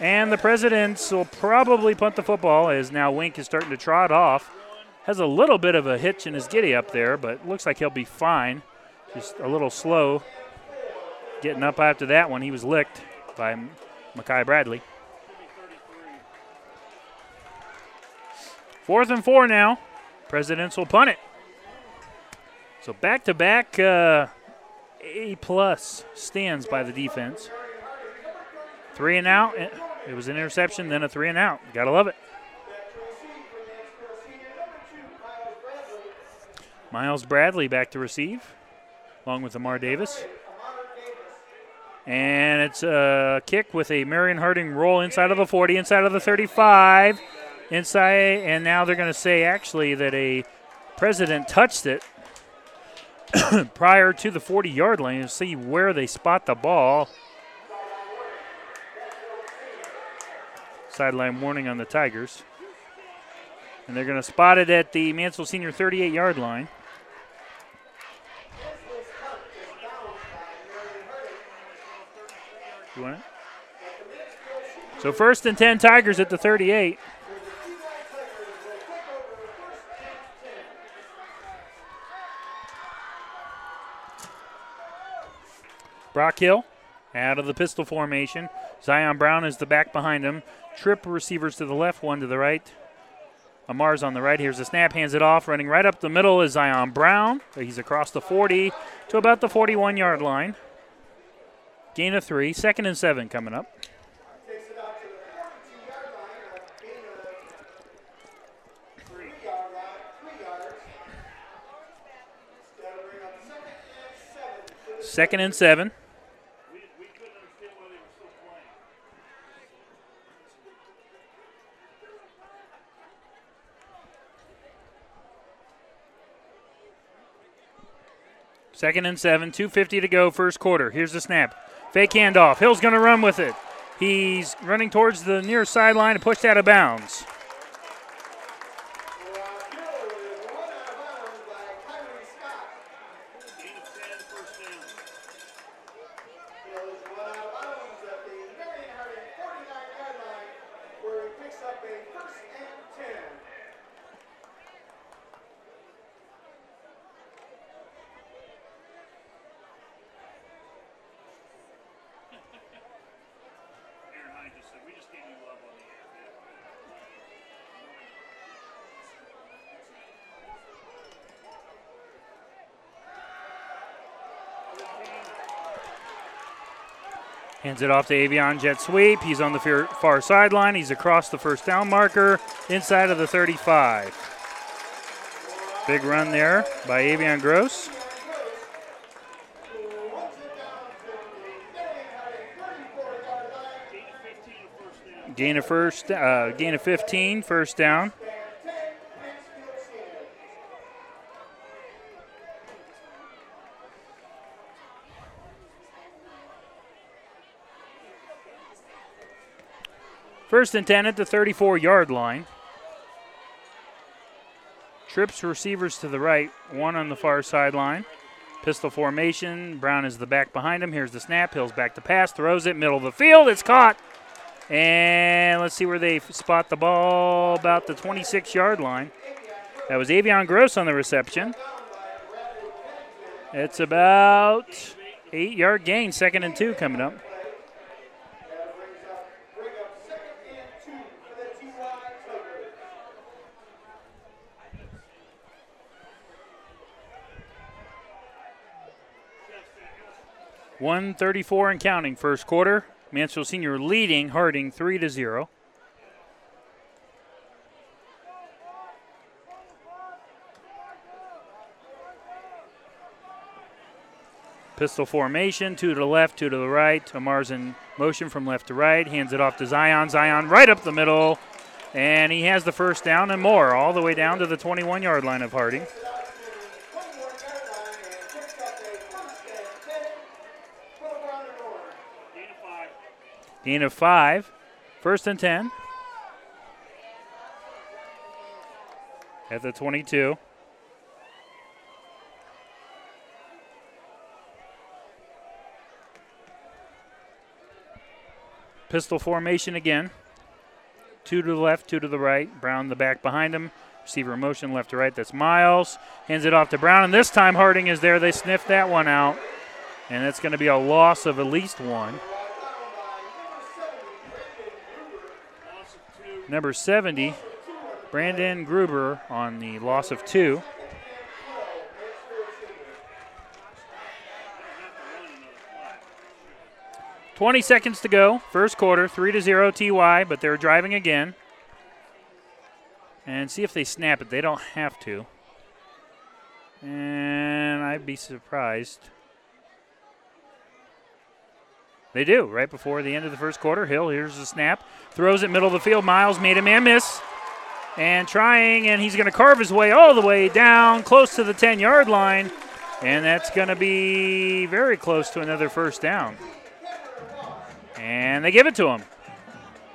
And the Presidents will probably punt the football as now Wink is starting to trot off. Has a little bit of a hitch in his giddy up there, but looks like he'll be fine. Just a little slow getting up after that one. He was licked by Makai Bradley. Fourth and four now. Presidents will punt it. So back to back uh, A plus stands by the defense. Three and out. It was an interception, then a three and out. Gotta love it. Miles Bradley back to receive, along with Amar Davis. And it's a kick with a Marion Harding roll inside of the 40, inside of the 35, inside, and now they're going to say actually that a president touched it prior to the 40 yard line. See where they spot the ball. Sideline warning on the Tigers. And they're going to spot it at the Mansell Senior 38 yard line. You want it? So first and 10 Tigers at the 38. Brock Hill out of the pistol formation. Zion Brown is the back behind him. Trip receivers to the left, one to the right. Amar's on the right. Here's the snap, hands it off. Running right up the middle is Zion Brown. He's across the 40 to about the 41 yard line. Gain of three. Second and seven coming up. Second and seven. Second and seven, 2.50 to go, first quarter. Here's the snap. Fake handoff. Hill's going to run with it. He's running towards the near sideline and pushed out of bounds. Hands it off to Avion jet sweep. He's on the far, sideline. He's across the first down marker inside of the 35. Big run there by Avion Gross. Gain of first, uh, gain of 15, first down. First and 10 at the 34 yard line. Trips receivers to the right, one on the far sideline. Pistol formation. Brown is the back behind him. Here's the snap. Hill's back to pass. Throws it. Middle of the field. It's caught. And let's see where they spot the ball. About the 26 yard line. That was Avion Gross on the reception. It's about eight yard gain. Second and two coming up. One thirty-four and counting. First quarter. Mansfield Senior leading Harding three to zero. Pistol formation, two to the left, two to the right. Amar's in motion from left to right, hands it off to Zion. Zion right up the middle, and he has the first down and more, all the way down to the 21 yard line of Harding. Gain of five. First and 10. At the 22. Pistol formation again. Two to the left, two to the right. Brown the back behind him. Receiver motion left to right. That's Miles. Hands it off to Brown, and this time Harding is there. They sniffed that one out, and it's going to be a loss of at least one. Number 70, Brandon Gruber on the loss of two. Twenty seconds to go. First quarter, three to zero TY, but they're driving again. And see if they snap it. They don't have to. And I'd be surprised. They do, right before the end of the first quarter. Hill, here's the snap. Throws it middle of the field. Miles made a man miss. And trying, and he's going to carve his way all the way down, close to the 10 yard line. And that's going to be very close to another first down. And they give it to him.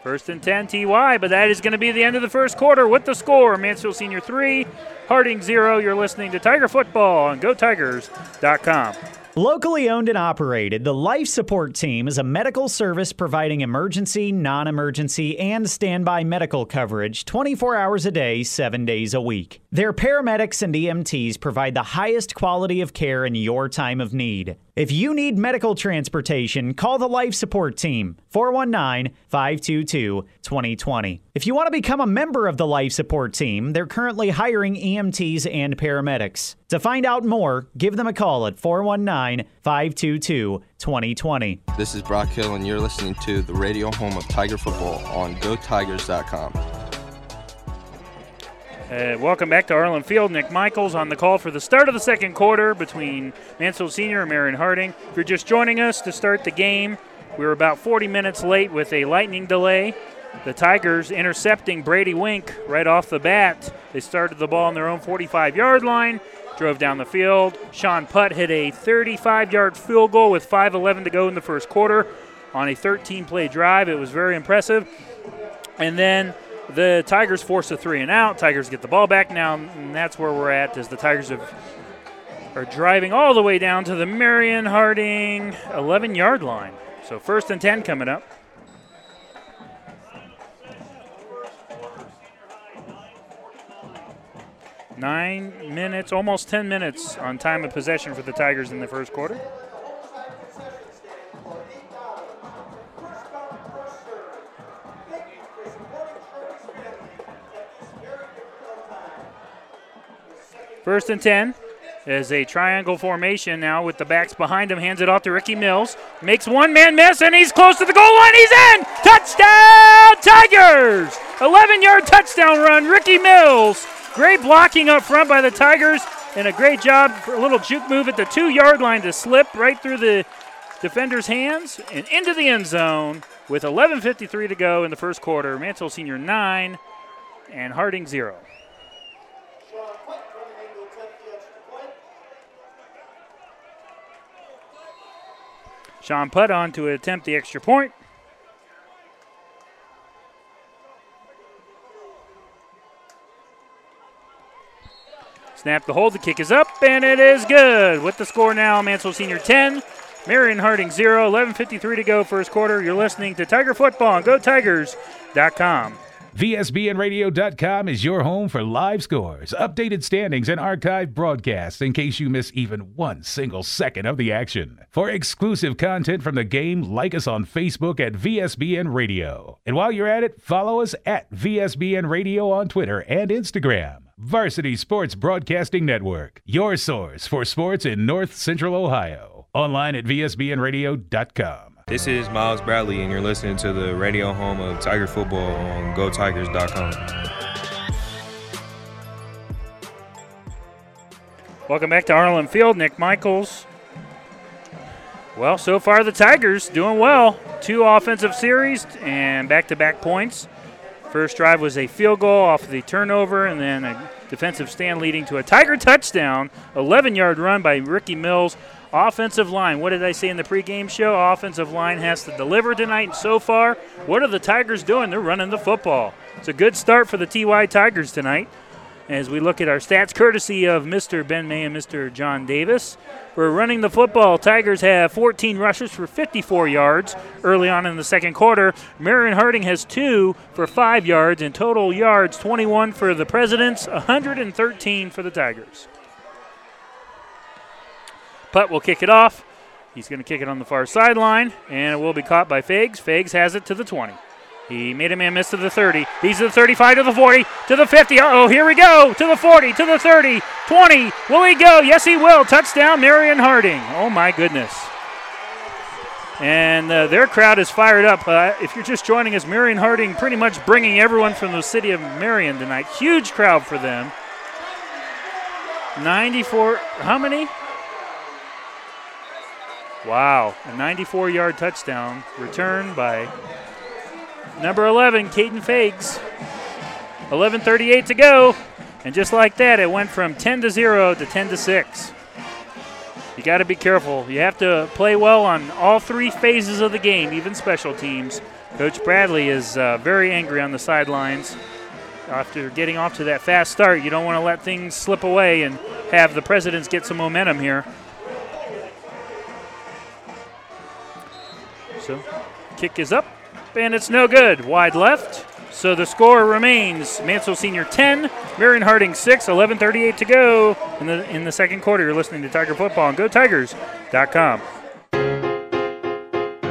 First and 10 TY, but that is going to be the end of the first quarter with the score. Mansfield Senior 3, Harding 0. You're listening to Tiger Football on GoTigers.com. Locally owned and operated, the Life Support Team is a medical service providing emergency, non emergency, and standby medical coverage 24 hours a day, 7 days a week. Their paramedics and EMTs provide the highest quality of care in your time of need. If you need medical transportation, call the Life Support Team 419 522 2020. If you want to become a member of the Life Support Team, they're currently hiring EMTs and paramedics. To find out more, give them a call at 419 522 2020. This is Brock Hill, and you're listening to the radio home of Tiger Football on GoTigers.com. Uh, welcome back to Arlin Field. Nick Michaels on the call for the start of the second quarter between Mansfield Senior and Marion Harding. If you're just joining us to start the game, we were about 40 minutes late with a lightning delay. The Tigers intercepting Brady Wink right off the bat. They started the ball on their own 45 yard line, drove down the field. Sean Putt hit a 35 yard field goal with 5.11 to go in the first quarter on a 13 play drive. It was very impressive. And then the Tigers force a three and out. Tigers get the ball back now, and that's where we're at. As the Tigers have, are driving all the way down to the Marion Harding 11 yard line. So first and 10 coming up. Nine minutes, almost 10 minutes on time of possession for the Tigers in the first quarter. First and 10 is a triangle formation now with the backs behind him. Hands it off to Ricky Mills. Makes one man miss, and he's close to the goal line. He's in! Touchdown, Tigers! 11 yard touchdown run, Ricky Mills. Great blocking up front by the Tigers, and a great job for a little juke move at the two yard line to slip right through the defender's hands and into the end zone with 11.53 to go in the first quarter. Mansell Senior 9 and Harding 0. Sean Putt on to attempt the extra point. Snap the hold. The kick is up, and it is good. With the score now, Mansell Senior 10, Marion Harding 0. 11.53 to go first quarter. You're listening to Tiger Football on GoTigers.com. VSBNradio.com is your home for live scores, updated standings, and archived broadcasts in case you miss even one single second of the action. For exclusive content from the game, like us on Facebook at VSBN Radio. And while you're at it, follow us at VSBN Radio on Twitter and Instagram. Varsity Sports Broadcasting Network, your source for sports in North Central Ohio. Online at VSBNradio.com. This is Miles Bradley, and you're listening to the radio home of Tiger Football on GoTigers.com. Welcome back to Arlin Field. Nick Michaels. Well, so far the Tigers doing well. Two offensive series and back to back points. First drive was a field goal off the turnover, and then a defensive stand leading to a Tiger touchdown. 11 yard run by Ricky Mills. Offensive line, what did I say in the pregame show? Offensive line has to deliver tonight. And so far, what are the Tigers doing? They're running the football. It's a good start for the TY Tigers tonight. As we look at our stats, courtesy of Mr. Ben May and Mr. John Davis. We're running the football. Tigers have 14 rushes for 54 yards early on in the second quarter. Marion Harding has two for five yards, and total yards 21 for the Presidents, 113 for the Tigers. Putt will kick it off. He's going to kick it on the far sideline, and it will be caught by Fags. Fags has it to the 20. He made a man miss to the 30. He's to the 35, to the 40, to the 50. oh, here we go. To the 40, to the 30, 20. Will he go? Yes, he will. Touchdown, Marion Harding. Oh, my goodness. And uh, their crowd is fired up. Uh, if you're just joining us, Marion Harding pretty much bringing everyone from the city of Marion tonight. Huge crowd for them. 94, how many? Wow, a 94 yard touchdown return by number 11, Caden Fags. 11:38 to go, and just like that, it went from 10 to 0 to 10 to 6. You got to be careful. You have to play well on all three phases of the game, even special teams. Coach Bradley is uh, very angry on the sidelines. After getting off to that fast start, you don't want to let things slip away and have the Presidents get some momentum here. So, kick is up, and it's no good. Wide left. So the score remains Mansell Senior 10, Marion Harding 6, 11:38 to go in the in the second quarter. You're listening to Tiger Football on GoTigers.com.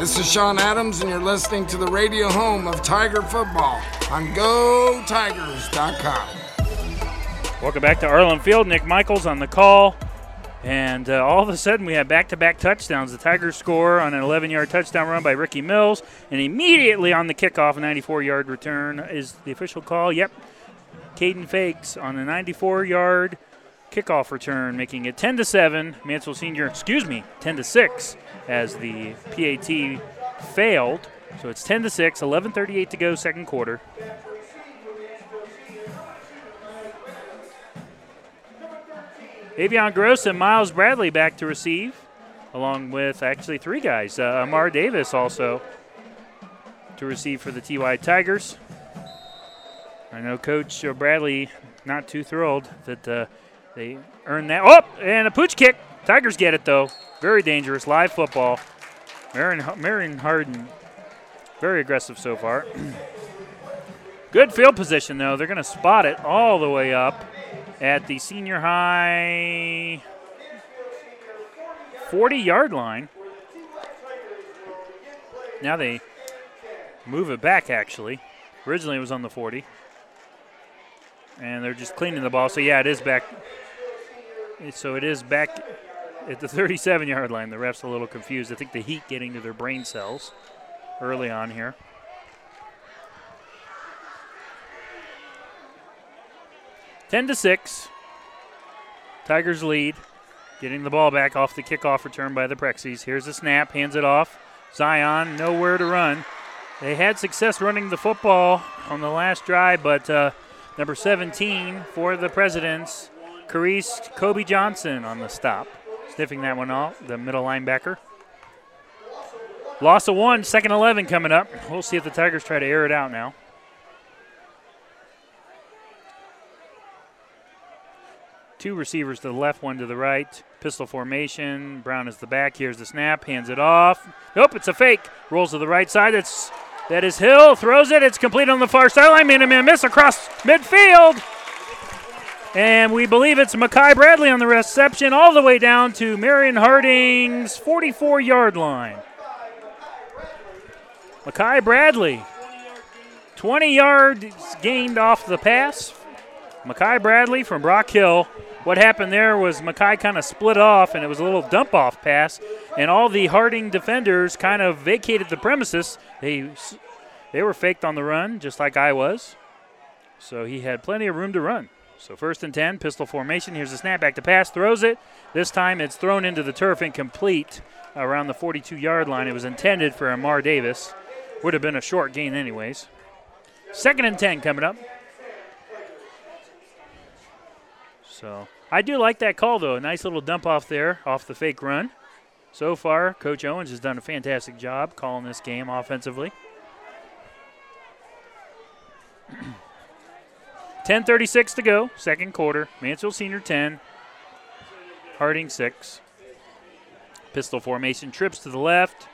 This is Sean Adams, and you're listening to the radio home of Tiger Football on GoTigers.com. Welcome back to Arlin Field. Nick Michaels on the call. And uh, all of a sudden, we have back to back touchdowns. The Tigers score on an 11 yard touchdown run by Ricky Mills. And immediately on the kickoff, a 94 yard return is the official call. Yep. Caden Fakes on a 94 yard kickoff return, making it 10 to 7. Mansell Senior, excuse me, 10 to 6 as the PAT failed. So it's 10 to 6, 11:38 to go, second quarter. Avion Gross and Miles Bradley back to receive, along with actually three guys. Uh, Amar Davis also to receive for the TY Tigers. I know Coach Bradley not too thrilled that uh, they earned that. Oh, and a pooch kick. Tigers get it though. Very dangerous live football. Marion, Marion Harding, very aggressive so far. Good field position though. They're going to spot it all the way up at the senior high 40 yard line. Now they move it back actually. Originally it was on the 40. And they're just cleaning the ball. So yeah, it is back. So it is back at the 37 yard line. The ref's a little confused. I think the heat getting to their brain cells early on here. Ten to six. Tigers lead. getting the ball back off the kickoff return by the Prexies. Here's the snap, hands it off. Zion, nowhere to run. They had success running the football on the last drive, but uh, number 17 for the Presidents, Carice Kobe Johnson on the stop, sniffing that one off, the middle linebacker. Loss of one, second 11 coming up. We'll see if the Tigers try to air it out now. Two receivers to the left, one to the right. Pistol formation. Brown is the back. Here's the snap. Hands it off. Nope, it's a fake. Rolls to the right side. It's that is Hill. Throws it. It's complete on the far sideline. Man, man, miss across midfield. And we believe it's Makai Bradley on the reception, all the way down to Marion Harding's 44 yard line. Makai Bradley, 20 yards gained off the pass. Makai Bradley from Brock Hill what happened there was Makai kind of split off, and it was a little dump off pass, and all the Harding defenders kind of vacated the premises. They they were faked on the run, just like I was. So he had plenty of room to run. So first and 10, pistol formation. Here's a snap back to pass, throws it. This time it's thrown into the turf incomplete around the 42 yard line. It was intended for Amar Davis. Would have been a short gain, anyways. Second and 10 coming up. So I do like that call, though. A nice little dump off there, off the fake run. So far, Coach Owens has done a fantastic job calling this game offensively. 10:36 to go, second quarter. Mansfield Senior 10, Harding 6. Pistol formation trips to the left.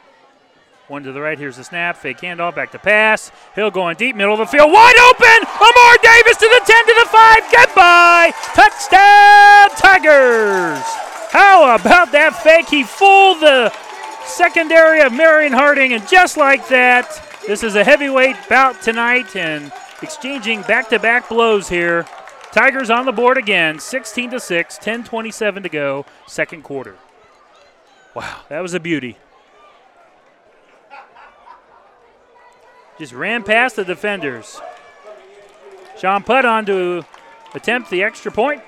One to the right. Here's the snap. Fake handoff. Back to pass. Hill going deep, middle of the field. Wide open. Amar Davis to the 10 to the 5. Goodbye. Touchdown, Tigers. How about that fake? He fooled the secondary of Marion Harding, and just like that, this is a heavyweight bout tonight and exchanging back to back blows here. Tigers on the board again, 16 to 6, 10 27 to go, second quarter. Wow, that was a beauty. Just ran past the defenders. Sean Putt on to attempt the extra point.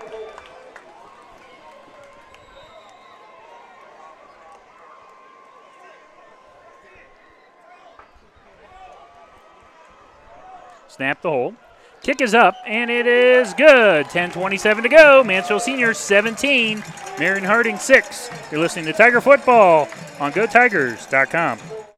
Snap the hole. Kick is up, and it is good. 10.27 to go. Mansfield Seniors 17, Marion Harding 6. You're listening to Tiger Football on GoTigers.com.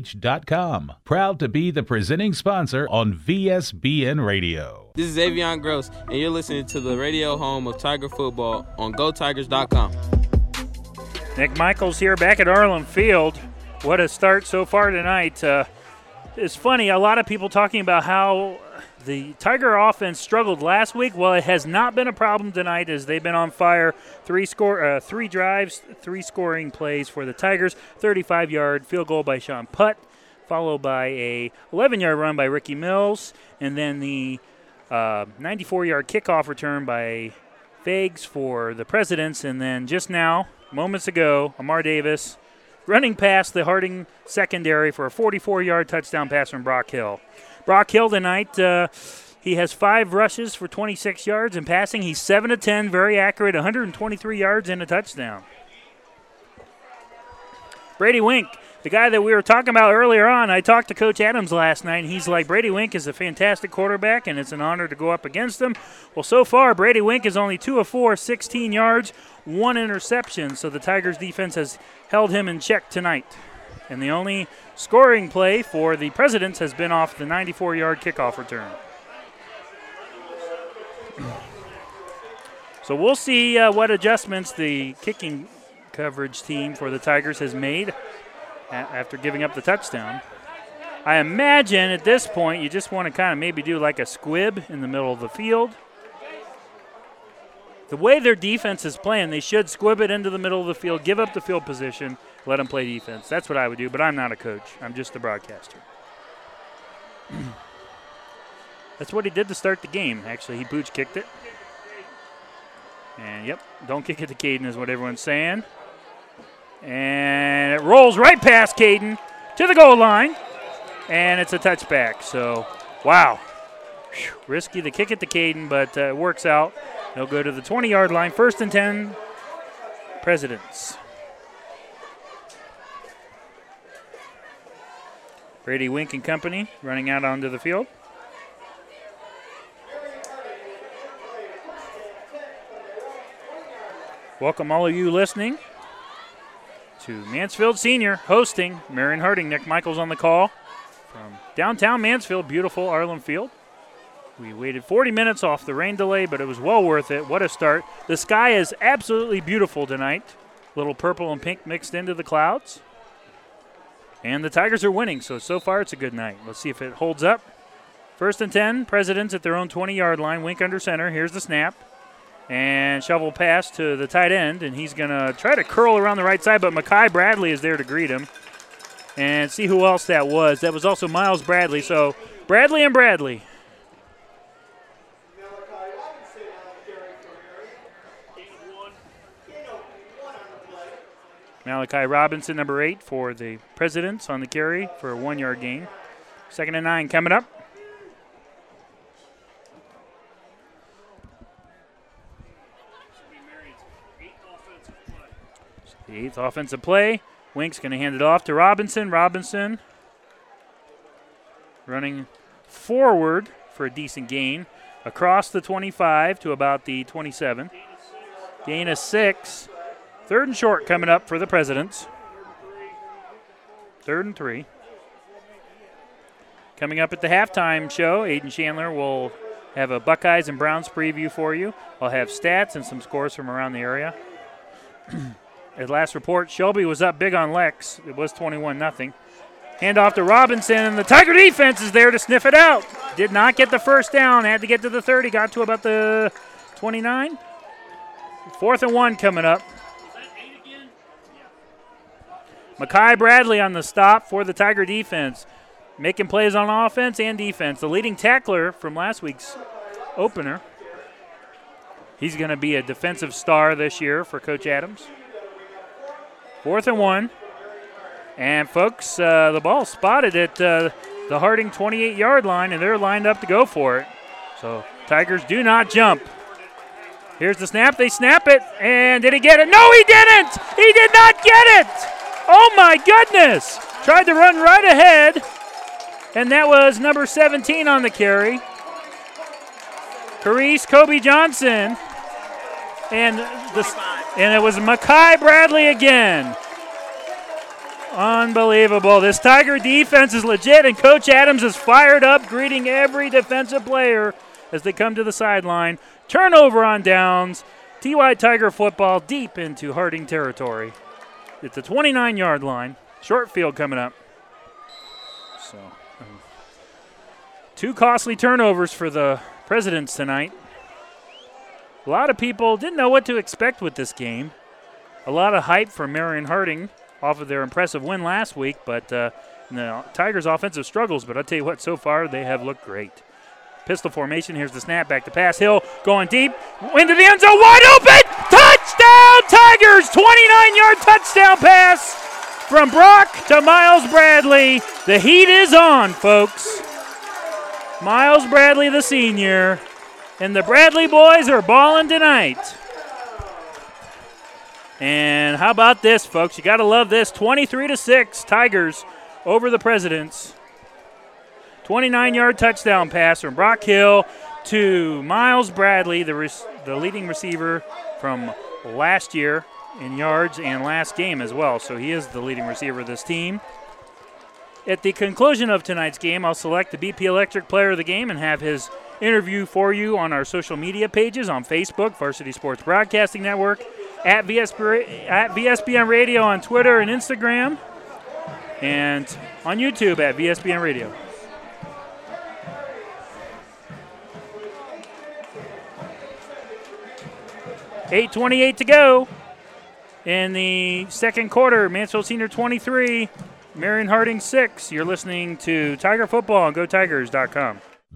Beach.com. Proud to be the presenting sponsor on VSBN Radio. This is Avion Gross, and you're listening to the radio home of Tiger Football on GoTigers.com. Nick Michaels here back at Arlin Field. What a start so far tonight. Uh, it's funny, a lot of people talking about how the Tiger offense struggled last week. Well, it has not been a problem tonight as they've been on fire. Three score, uh, three drives, three scoring plays for the Tigers. 35-yard field goal by Sean Putt, followed by a 11-yard run by Ricky Mills, and then the 94-yard uh, kickoff return by Fags for the Presidents, and then just now, moments ago, Amar Davis running past the Harding secondary for a 44-yard touchdown pass from Brock Hill. Brock Hill tonight. Uh, he has five rushes for 26 yards in passing. He's 7 to 10, very accurate, 123 yards and a touchdown. Brady Wink, the guy that we were talking about earlier on, I talked to Coach Adams last night, and he's like, Brady Wink is a fantastic quarterback, and it's an honor to go up against him. Well, so far, Brady Wink is only 2 of 4, 16 yards, one interception, so the Tigers defense has held him in check tonight. And the only scoring play for the Presidents has been off the 94 yard kickoff return. So we'll see uh, what adjustments the kicking coverage team for the Tigers has made after giving up the touchdown. I imagine at this point you just want to kind of maybe do like a squib in the middle of the field. The way their defense is playing, they should squib it into the middle of the field, give up the field position, let them play defense. That's what I would do, but I'm not a coach. I'm just a broadcaster. That's what he did to start the game. Actually, he pooch kicked it. And yep, don't kick it to Caden is what everyone's saying. And it rolls right past Caden to the goal line. And it's a touchback. So, wow. Whew, risky to kick it to Caden, but uh, it works out. They'll go to the 20 yard line. First and 10, Presidents. Brady Wink and company running out onto the field. Welcome all of you listening to Mansfield Senior hosting Marion Harding. Nick Michaels on the call from downtown Mansfield, beautiful Arlin Field. We waited 40 minutes off the rain delay, but it was well worth it. What a start. The sky is absolutely beautiful tonight. Little purple and pink mixed into the clouds. And the Tigers are winning, so so far it's a good night. Let's see if it holds up. First and 10, Presidents at their own 20 yard line. Wink under center. Here's the snap. And shovel pass to the tight end, and he's going to try to curl around the right side, but Makai Bradley is there to greet him. And see who else that was. That was also Miles Bradley. So Bradley and Bradley. Malachi Robinson, number eight, for the Presidents on the carry for a one yard gain. Second and nine coming up. The eighth offensive play. Wink's going to hand it off to Robinson. Robinson running forward for a decent gain across the 25 to about the 27. Gain of six. Third and short coming up for the Presidents. Third and three. Coming up at the halftime show, Aiden Chandler will have a Buckeyes and Browns preview for you. I'll have stats and some scores from around the area. At last report, Shelby was up big on Lex. It was 21 0. Hand off to Robinson, and the Tiger defense is there to sniff it out. Did not get the first down. Had to get to the 30. Got to about the 29. Fourth and one coming up. Makai Bradley on the stop for the Tiger defense, making plays on offense and defense. The leading tackler from last week's opener. He's going to be a defensive star this year for Coach Adams. Fourth and one. And, folks, uh, the ball spotted at uh, the Harding 28 yard line, and they're lined up to go for it. So, Tigers do not jump. Here's the snap. They snap it. And did he get it? No, he didn't. He did not get it. Oh, my goodness. Tried to run right ahead. And that was number 17 on the carry. Carice Kobe Johnson. And the, and it was Makai Bradley again. Unbelievable. This Tiger defense is legit, and Coach Adams is fired up, greeting every defensive player as they come to the sideline. Turnover on downs. TY Tiger football deep into Harding territory. It's the 29 yard line. Short field coming up. So, um, two costly turnovers for the Presidents tonight. A lot of people didn't know what to expect with this game. A lot of hype for Marion Harding off of their impressive win last week, but uh, the Tigers' offensive struggles. But I'll tell you what, so far they have looked great. Pistol formation. Here's the snap back to pass. Hill going deep into the end zone, wide open. Touchdown, Tigers! 29 yard touchdown pass from Brock to Miles Bradley. The heat is on, folks. Miles Bradley, the senior, and the Bradley boys are balling tonight. And how about this, folks? You got to love this. 23 to 6, Tigers over the Presidents. 29 yard touchdown pass from Brock Hill to Miles Bradley, the, res- the leading receiver from last year in yards and last game as well. So he is the leading receiver of this team. At the conclusion of tonight's game, I'll select the BP Electric player of the game and have his interview for you on our social media pages on Facebook, Varsity Sports Broadcasting Network, at, VSB, at VSBN Radio on Twitter and Instagram, and on YouTube at VSBN Radio. 8.28 to go in the second quarter. Mansfield Senior 23, Marion Harding 6. You're listening to Tiger Football on GoTigers.com.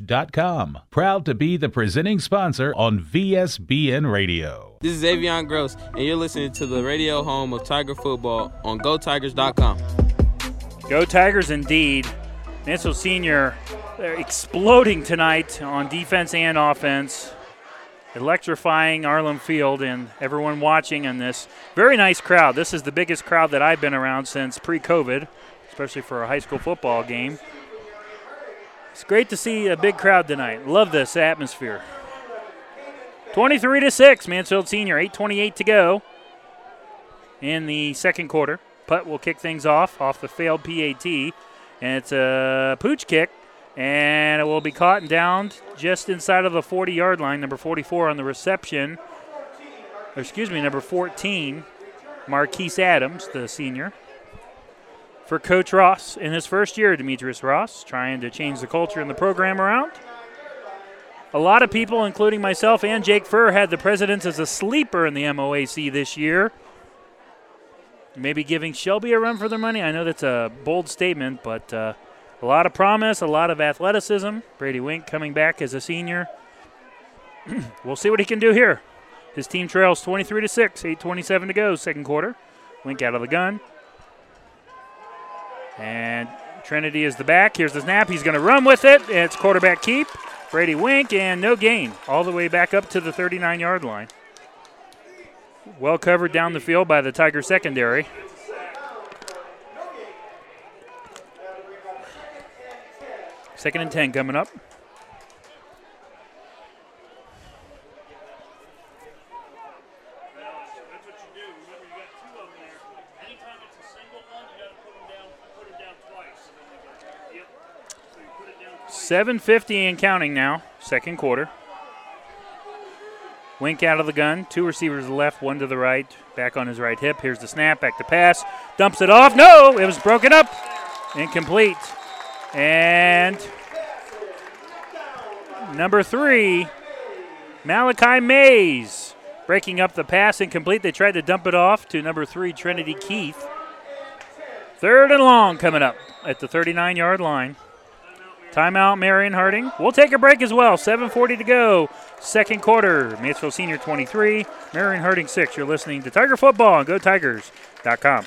bpelectricof.com. Proud to be the presenting sponsor on VSBN Radio. This is Avion Gross, and you're listening to the radio home of Tiger Football on GoTigers.com. Go Tigers indeed. Mansfield Senior they're exploding tonight on defense and offense. Electrifying Arlin Field and everyone watching on this. Very nice crowd. This is the biggest crowd that I've been around since pre COVID, especially for a high school football game. It's great to see a big crowd tonight. Love this atmosphere. 23 to 6, Mansfield Senior, 8:28 to go in the second quarter. Putt will kick things off off the failed PAT, and it's a pooch kick, and it will be caught and downed just inside of the 40-yard line. Number 44 on the reception, or excuse me, number 14, Marquise Adams, the senior for Coach Ross in his first year, Demetrius Ross, trying to change the culture in the program around. A lot of people, including myself and Jake Furr, had the Presidents as a sleeper in the MOAC this year. Maybe giving Shelby a run for their money. I know that's a bold statement, but uh, a lot of promise, a lot of athleticism. Brady Wink coming back as a senior. we'll see what he can do here. His team trails 23 to 6, 8:27 to go, second quarter. Wink out of the gun. And Trinity is the back. Here's the snap. He's going to run with it. It's quarterback keep. Brady Wink and no gain. All the way back up to the 39 yard line. Well covered down the field by the Tiger secondary. Second and 10 coming up. Seven fifty and counting now. Second quarter. Wink out of the gun. Two receivers left, one to the right. Back on his right hip. Here's the snap. Back to pass. Dumps it off. No, it was broken up. Incomplete. And number three, Malachi Mays. Breaking up the pass incomplete. They tried to dump it off to number three, Trinity Keith. Third and long coming up at the 39 yard line. Timeout, Marion Harding. We'll take a break as well. 7.40 to go. Second quarter. Mansfield Senior 23, Marion Harding 6. You're listening to Tiger Football on GoTigers.com.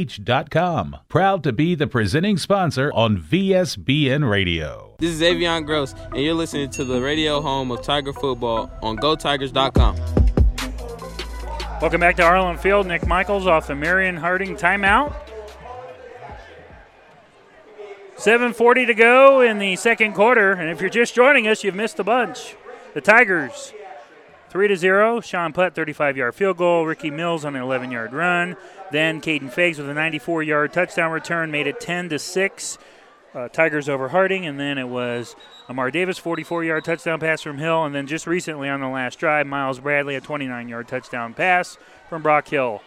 bpelectricof.com. Proud to be the presenting sponsor on VSBN Radio. This is Avion Gross, and you're listening to the radio home of Tiger Football on GoTigers.com. Welcome back to Arlin Field. Nick Michaels off the Marion Harding timeout. 7.40 to go in the second quarter, and if you're just joining us, you've missed a bunch. The Tigers 3 to 0. Sean Putt, 35 yard field goal. Ricky Mills on an 11 yard run. Then Caden Fags with a 94 yard touchdown return made it 10 to 6. Uh, Tigers over Harding, and then it was Amar Davis, 44 yard touchdown pass from Hill, and then just recently on the last drive, Miles Bradley, a 29 yard touchdown pass from Brock Hill.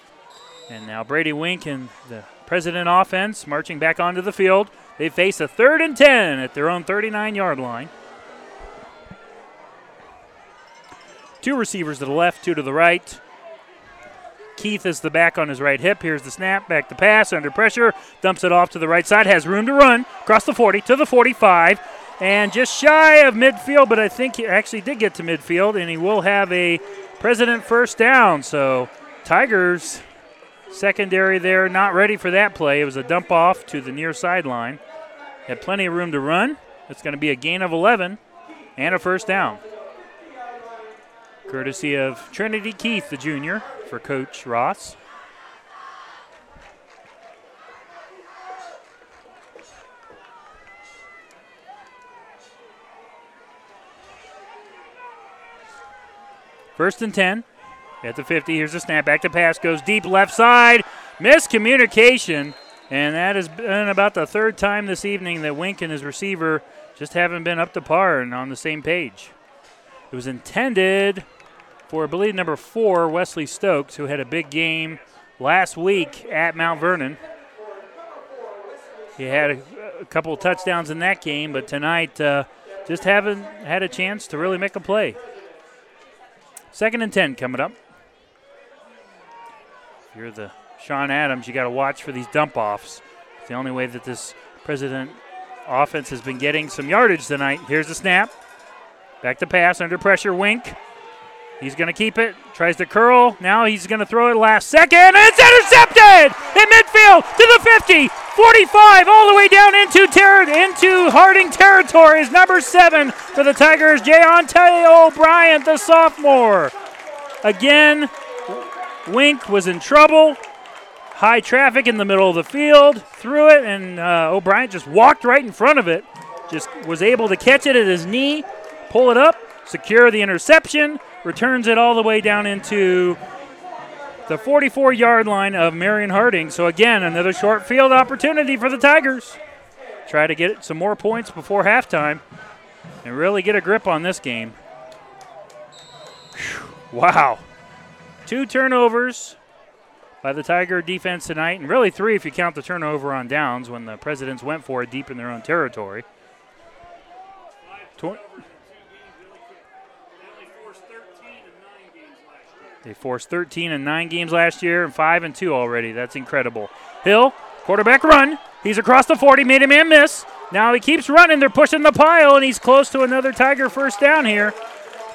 And now Brady Wink and the President offense marching back onto the field. They face a third and 10 at their own 39 yard line. Two receivers to the left, two to the right. Keith is the back on his right hip. Here's the snap, back to pass, under pressure, dumps it off to the right side, has room to run, across the 40 to the 45, and just shy of midfield, but I think he actually did get to midfield, and he will have a President first down. So Tigers secondary there not ready for that play. It was a dump off to the near sideline. Had plenty of room to run. It's going to be a gain of 11 and a first down. Courtesy of Trinity Keith, the junior, for Coach Ross. First and 10 at the 50. Here's the snap. Back to pass. Goes deep left side. Miscommunication. And that has been about the third time this evening that Wink and his receiver just haven't been up to par and on the same page. It was intended for, I believe, number four, Wesley Stokes, who had a big game last week at Mount Vernon. He had a, a couple touchdowns in that game, but tonight uh, just haven't had a chance to really make a play. Second and 10 coming up. If you're the Sean Adams, you got to watch for these dump offs. It's the only way that this President offense has been getting some yardage tonight. Here's the snap. Back to pass under pressure. Wink. He's going to keep it. Tries to curl. Now he's going to throw it last second. It's intercepted in midfield to the 50, 45, all the way down into ter- into Harding territory. Is number seven for the Tigers, Jayonte O'Brien, the sophomore. Again, Wink was in trouble. High traffic in the middle of the field. Threw it, and uh, O'Brien just walked right in front of it. Just was able to catch it at his knee, pull it up, secure the interception, returns it all the way down into the 44 yard line of Marion Harding. So, again, another short field opportunity for the Tigers. Try to get some more points before halftime and really get a grip on this game. Whew. Wow. Two turnovers by the Tiger defense tonight, and really three if you count the turnover on downs when the Presidents went for it deep in their own territory. They forced 13 and 9 games last year and 5 and 2 already. That's incredible. Hill, quarterback run. He's across the 40, made a man miss. Now he keeps running. They're pushing the pile, and he's close to another Tiger first down here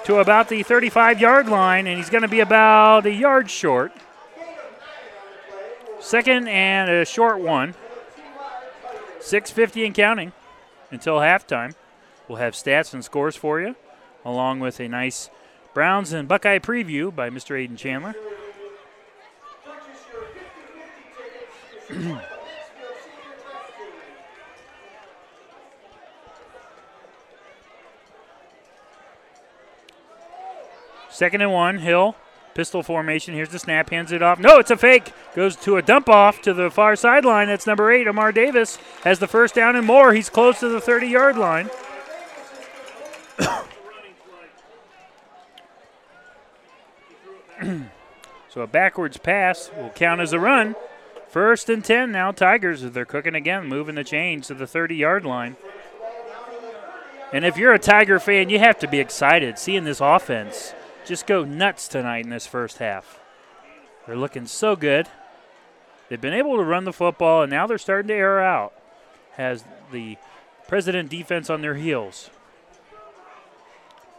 to about the 35 yard line, and he's going to be about a yard short. Second and a short one. 650 and counting until halftime. We'll have stats and scores for you, along with a nice Browns and Buckeye preview by Mr. Aiden Chandler. Second and one, Hill. Pistol formation. Here's the snap. Hands it off. No, it's a fake. Goes to a dump off to the far sideline. That's number eight. Amar Davis has the first down and more. He's close to the 30 yard line. so a backwards pass will count as a run. First and 10 now, Tigers. They're cooking again, moving the chains to the 30 yard line. And if you're a Tiger fan, you have to be excited seeing this offense just go nuts tonight in this first half. They're looking so good. They've been able to run the football, and now they're starting to air out. Has the President defense on their heels.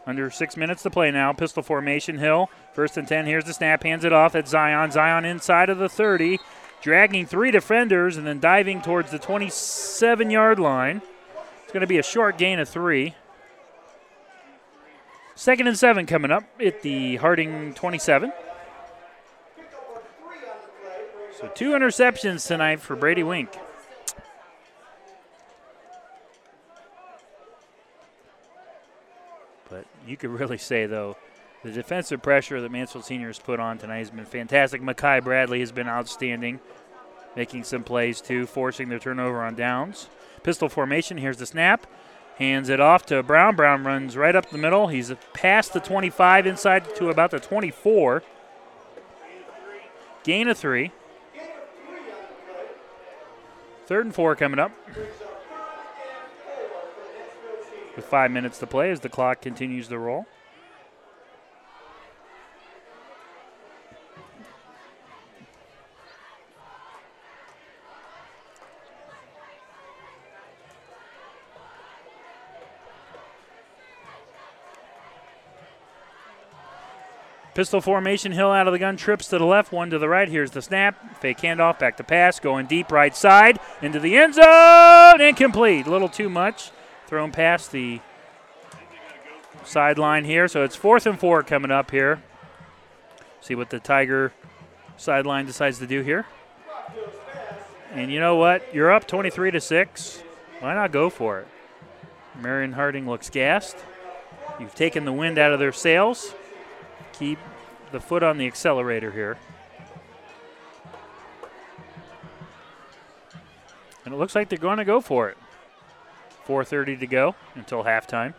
Under six minutes to play now. Pistol formation, Hill. First and 10. Here's the snap. Hands it off at Zion. Zion inside of the 30, dragging three defenders and then diving towards the 27 yard line. It's going to be a short gain of three. Second and seven coming up at the Harding 27. So two interceptions tonight for Brady Wink. But you could really say, though, the defensive pressure that Mansfield Senior has put on tonight has been fantastic. Makai Bradley has been outstanding, making some plays too, forcing their turnover on downs. Pistol formation. Here's the snap. Hands it off to Brown. Brown runs right up the middle. He's past the 25, inside to about the 24. Gain of three. Third and four coming up. With five minutes to play as the clock continues to roll. Pistol formation, Hill out of the gun, trips to the left, one to the right. Here's the snap. Fake handoff, back to pass, going deep right side, into the end zone, incomplete. A little too much. Thrown past the sideline here. So it's fourth and four coming up here. See what the Tiger sideline decides to do here. And you know what? You're up 23 to 6. Why not go for it? Marion Harding looks gassed. You've taken the wind out of their sails. Keep the foot on the accelerator here. And it looks like they're going to go for it. 4:30 to go until halftime.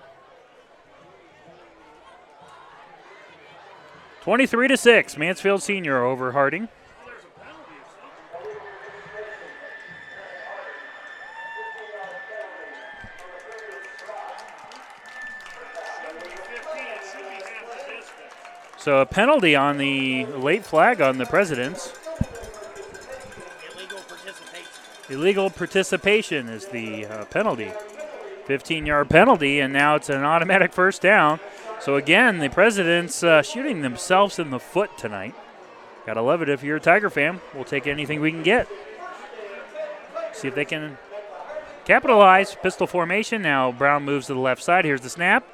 23 to 6, Mansfield Senior over Harding. So a penalty on the late flag on the Presidents. Illegal participation is the uh, penalty. 15 yard penalty, and now it's an automatic first down. So again, the Presidents uh, shooting themselves in the foot tonight. Gotta love it if you're a Tiger fan. We'll take anything we can get. See if they can capitalize. Pistol formation. Now Brown moves to the left side. Here's the snap.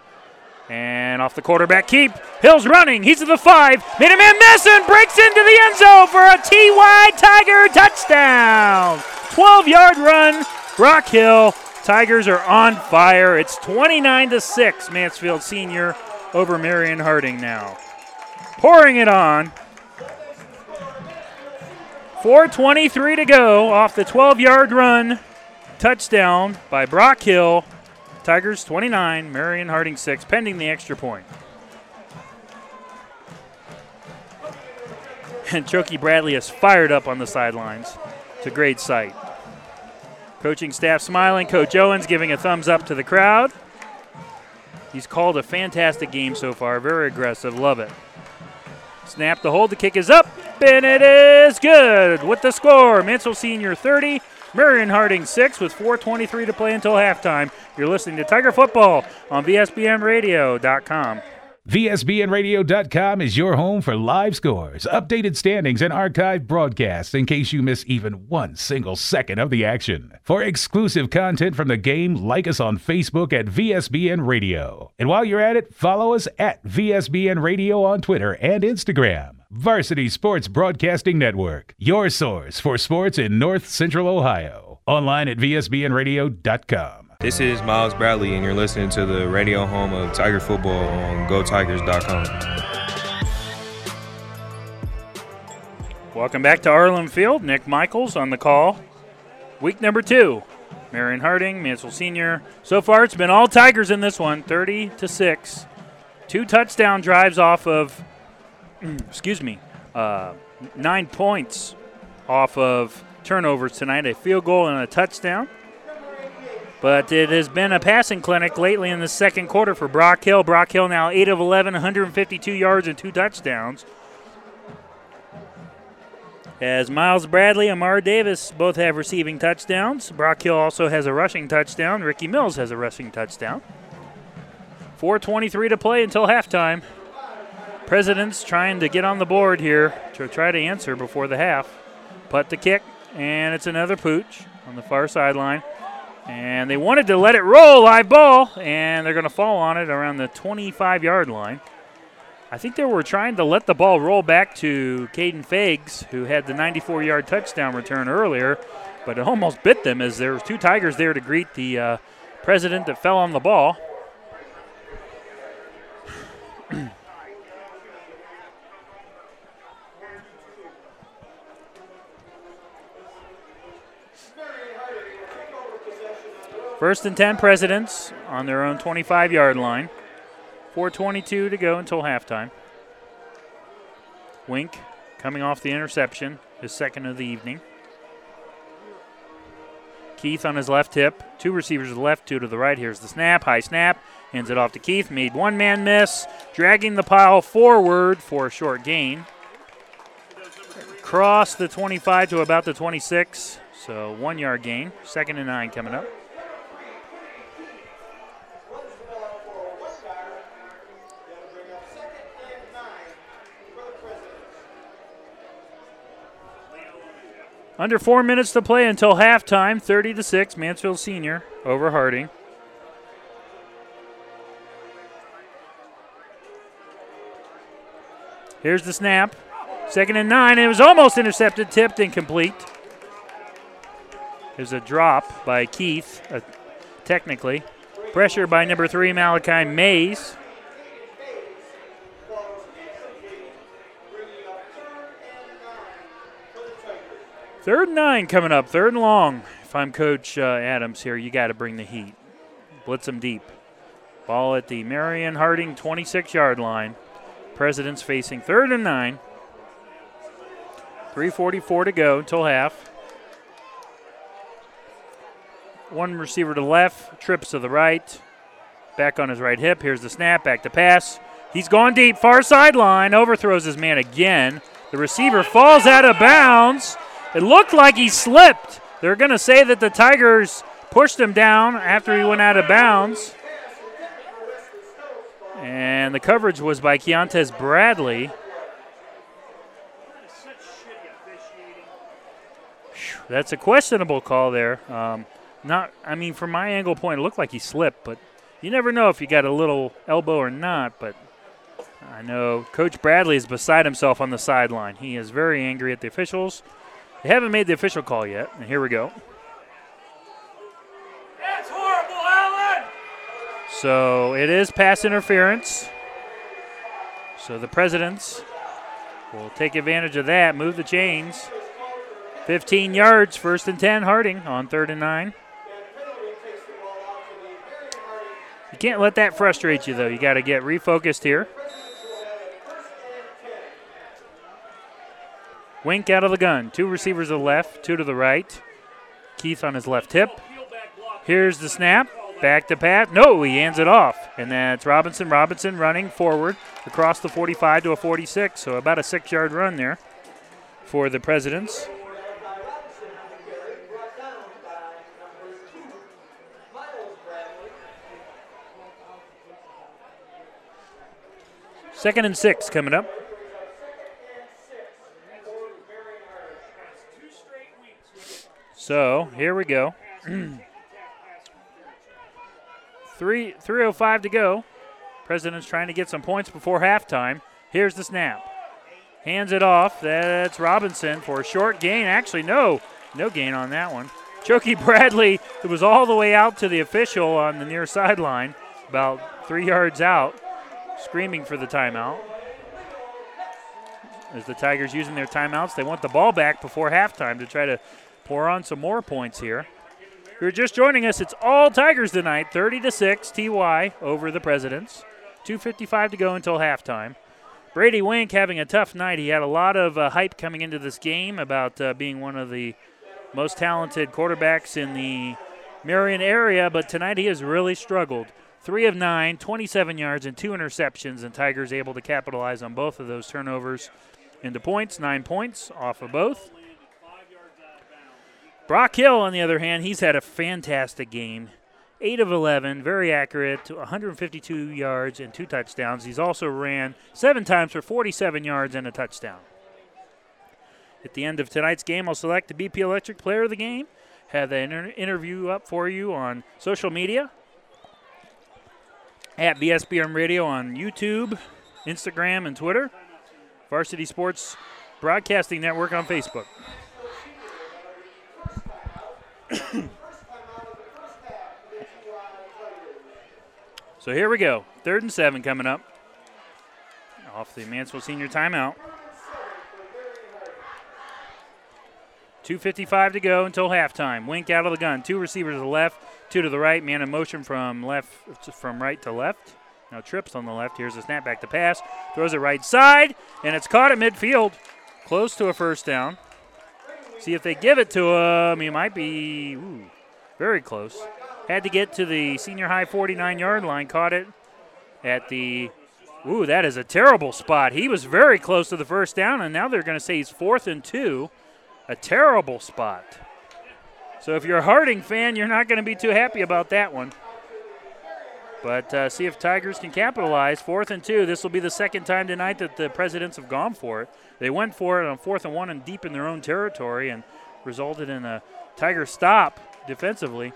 And off the quarterback keep. Hill's running. He's to the five. Made a man miss and breaks into the end zone for a TY Tiger touchdown. 12 yard run. Brock Hill. Tigers are on fire. It's 29 to 6. Mansfield Senior over Marion Harding now. Pouring it on. 4.23 to go off the 12 yard run. Touchdown by Brock Hill. Tigers 29, Marion Harding 6, pending the extra point. And Choky Bradley is fired up on the sidelines. It's a great sight. Coaching staff smiling. Coach Owens giving a thumbs up to the crowd. He's called a fantastic game so far. Very aggressive. Love it. Snap the hold. The kick is up, and it is good with the score. Mansfield Senior 30, Marion Harding 6 with 4.23 to play until halftime. You're listening to Tiger Football on VSBNradio.com. VSBNradio.com is your home for live scores, updated standings, and archived broadcasts in case you miss even one single second of the action. For exclusive content from the game, like us on Facebook at VSBN Radio. And while you're at it, follow us at VSBN Radio on Twitter and Instagram. Varsity Sports Broadcasting Network, your source for sports in North Central Ohio. Online at VSBNradio.com. This is Miles Bradley, and you're listening to the radio home of Tiger Football on GoTigers.com. Welcome back to Arlin Field. Nick Michaels on the call. Week number two. Marion Harding, Mansfield Senior. So far, it's been all Tigers in this one, 30 to six. Two touchdown drives off of, excuse me, uh, nine points off of turnovers tonight. A field goal and a touchdown. But it has been a passing clinic lately in the second quarter for Brock Hill. Brock Hill now 8 of 11, 152 yards and two touchdowns. As Miles Bradley and Amar Davis both have receiving touchdowns. Brock Hill also has a rushing touchdown. Ricky Mills has a rushing touchdown. 4.23 to play until halftime. Presidents trying to get on the board here to try to answer before the half. Putt the kick, and it's another pooch on the far sideline. And they wanted to let it roll, live ball, and they're going to fall on it around the 25 yard line. I think they were trying to let the ball roll back to Caden Fags, who had the 94 yard touchdown return earlier, but it almost bit them as there was two Tigers there to greet the uh, president that fell on the ball. First and 10 Presidents on their own 25 yard line. 4.22 to go until halftime. Wink coming off the interception, his second of the evening. Keith on his left hip. Two receivers to the left, two to the right. Here's the snap. High snap. Hands it off to Keith. Made one man miss. Dragging the pile forward for a short gain. Cross the 25 to about the 26. So one yard gain. Second and nine coming up. Under four minutes to play until halftime. 30 to six. Mansfield Senior over Harding. Here's the snap. Second and nine. It was almost intercepted, tipped, incomplete. There's a drop by Keith, uh, technically. Pressure by number three, Malachi Mays. Third and nine coming up, third and long. If I'm Coach uh, Adams here, you got to bring the heat. Blitz them deep. Ball at the Marion Harding 26 yard line. Presidents facing third and nine. 3.44 to go until half. One receiver to left, trips to the right. Back on his right hip. Here's the snap, back to pass. He's gone deep, far sideline, overthrows his man again. The receiver falls out of bounds. It looked like he slipped. They're going to say that the Tigers pushed him down after he went out of bounds. And the coverage was by Keontes Bradley. That's a questionable call there. Um, not, I mean, from my angle point, it looked like he slipped, but you never know if you got a little elbow or not. But I know Coach Bradley is beside himself on the sideline. He is very angry at the officials. They haven't made the official call yet, and here we go. That's horrible, Alan! So it is pass interference. So the Presidents will take advantage of that, move the chains. 15 yards, first and 10, Harding on third and nine. You can't let that frustrate you, though. You got to get refocused here. Wink out of the gun. Two receivers to the left, two to the right. Keith on his left hip. Here's the snap. Back to Pat. No, he hands it off. And that's Robinson. Robinson running forward across the 45 to a 46. So about a six yard run there for the Presidents. Second and six coming up. So here we go. Three 305 to go. President's trying to get some points before halftime. Here's the snap. Hands it off. That's Robinson for a short gain. Actually, no, no gain on that one. Chokey Bradley, it was all the way out to the official on the near sideline, about three yards out, screaming for the timeout. As the Tigers using their timeouts, they want the ball back before halftime to try to pour on some more points here. If you're just joining us, it's all Tigers tonight, 30 to 6, TY over the Presidents. 2.55 to go until halftime. Brady Wink having a tough night. He had a lot of uh, hype coming into this game about uh, being one of the most talented quarterbacks in the Marion area, but tonight he has really struggled. Three of nine, 27 yards, and two interceptions, and Tigers able to capitalize on both of those turnovers into points, nine points off of both. Brock Hill, on the other hand, he's had a fantastic game. 8 of 11, very accurate, to 152 yards and two touchdowns. He's also ran seven times for 47 yards and a touchdown. At the end of tonight's game, I'll select the BP Electric Player of the Game. Have that inter- interview up for you on social media at VSBN Radio on YouTube, Instagram, and Twitter. Varsity Sports Broadcasting Network on Facebook. so here we go. Third and seven coming up. Off the Mansfield Senior timeout. 2.55 to go until halftime. Wink out of the gun. Two receivers to the left, two to the right. Man in motion from left, from right to left. Now trips on the left. Here's a snap back to pass. Throws it right side, and it's caught at midfield. Close to a first down. See if they give it to him. He might be ooh, very close. Had to get to the senior high 49 yard line. Caught it at the. Ooh, that is a terrible spot. He was very close to the first down, and now they're going to say he's fourth and two. A terrible spot. So if you're a Harding fan, you're not going to be too happy about that one. But uh, see if Tigers can capitalize. Fourth and two. This will be the second time tonight that the Presidents have gone for it. They went for it on fourth and one and deep in their own territory, and resulted in a Tiger stop defensively.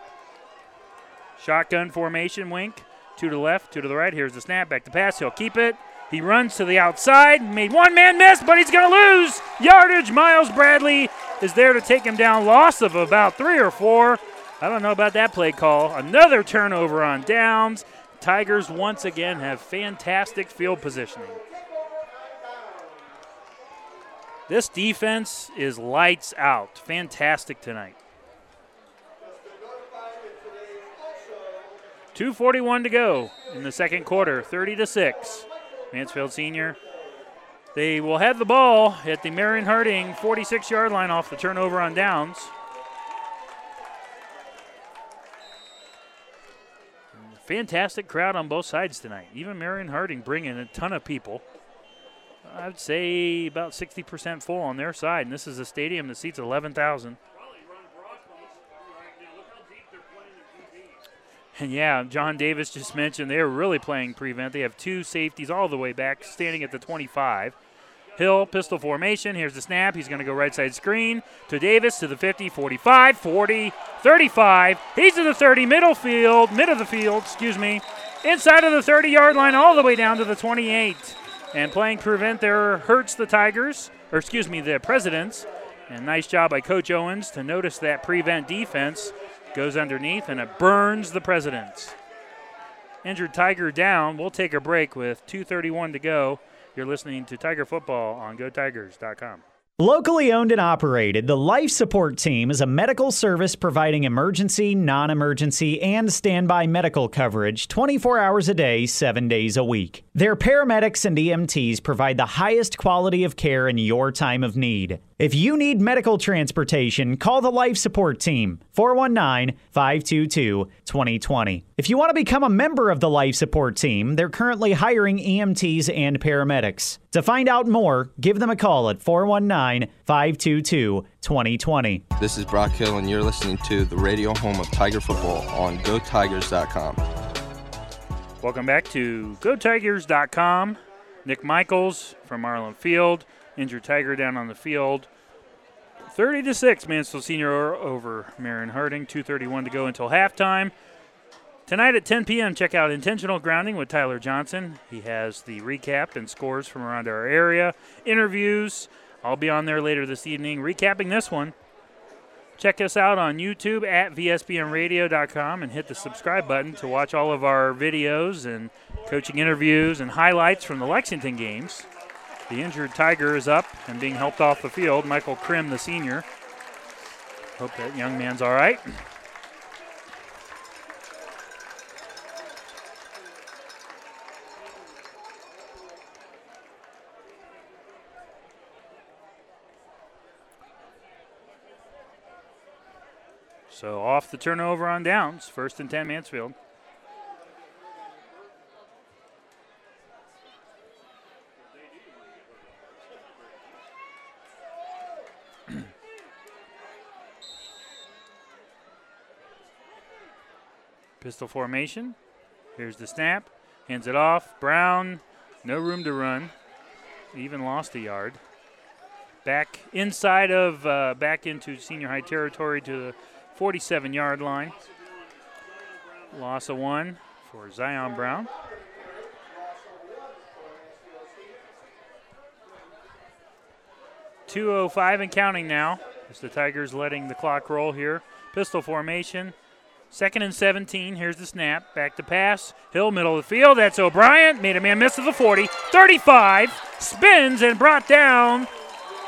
Shotgun formation, wink. Two to the left, two to the right. Here's the snap, back to pass. He'll keep it. He runs to the outside, made one man miss, but he's going to lose yardage. Miles Bradley is there to take him down. Loss of about three or four. I don't know about that play call. Another turnover on downs. Tigers once again have fantastic field positioning. This defense is lights out. Fantastic tonight. 241 to go in the second quarter, 30 to 6. Mansfield Senior. They will have the ball at the Marion Harding 46 yard line off the turnover on downs. Fantastic crowd on both sides tonight. Even Marion Harding bringing a ton of people. I'd say about 60% full on their side, and this is a stadium that seats 11,000. And yeah, John Davis just mentioned they're really playing prevent. They have two safeties all the way back, standing at the 25. Hill, pistol formation. Here's the snap. He's going to go right side screen to Davis to the 50, 45, 40, 35. He's to the 30, middle field, mid of the field, excuse me, inside of the 30 yard line, all the way down to the 28. And playing prevent there hurts the Tigers, or excuse me, the Presidents. And nice job by Coach Owens to notice that prevent defense goes underneath and it burns the Presidents. Injured Tiger down. We'll take a break with 2.31 to go. You're listening to Tiger Football on GoTigers.com. Locally owned and operated, the Life Support Team is a medical service providing emergency, non emergency, and standby medical coverage 24 hours a day, 7 days a week. Their paramedics and EMTs provide the highest quality of care in your time of need. If you need medical transportation, call the Life Support Team, 419 522 2020. If you want to become a member of the Life Support Team, they're currently hiring EMTs and paramedics. To find out more, give them a call at 419 522 2020. This is Brock Hill, and you're listening to the radio home of Tiger Football on GoTigers.com. Welcome back to GoTigers.com. Nick Michaels from Arlin Field, injured Tiger down on the field. 30 to 6, Mansfield Senior over Marion Harding. 2.31 to go until halftime. Tonight at 10 p.m., check out Intentional Grounding with Tyler Johnson. He has the recap and scores from around our area, interviews. I'll be on there later this evening recapping this one. Check us out on YouTube at VSBNradio.com and hit the subscribe button to watch all of our videos and coaching interviews and highlights from the Lexington games. The injured Tiger is up and being helped off the field. Michael Krim, the senior. Hope that young man's all right. So off the turnover on downs, first and 10 Mansfield. Pistol formation. Here's the snap. Hands it off. Brown, no room to run. Even lost a yard. Back inside of, uh, back into senior high territory to the 47 yard line. Loss of one for Zion Brown. Two oh five and counting now. As the Tigers letting the clock roll here. Pistol formation. Second and 17. Here's the snap. Back to pass. Hill, middle of the field. That's O'Brien. Made a man miss to the 40. 35. Spins and brought down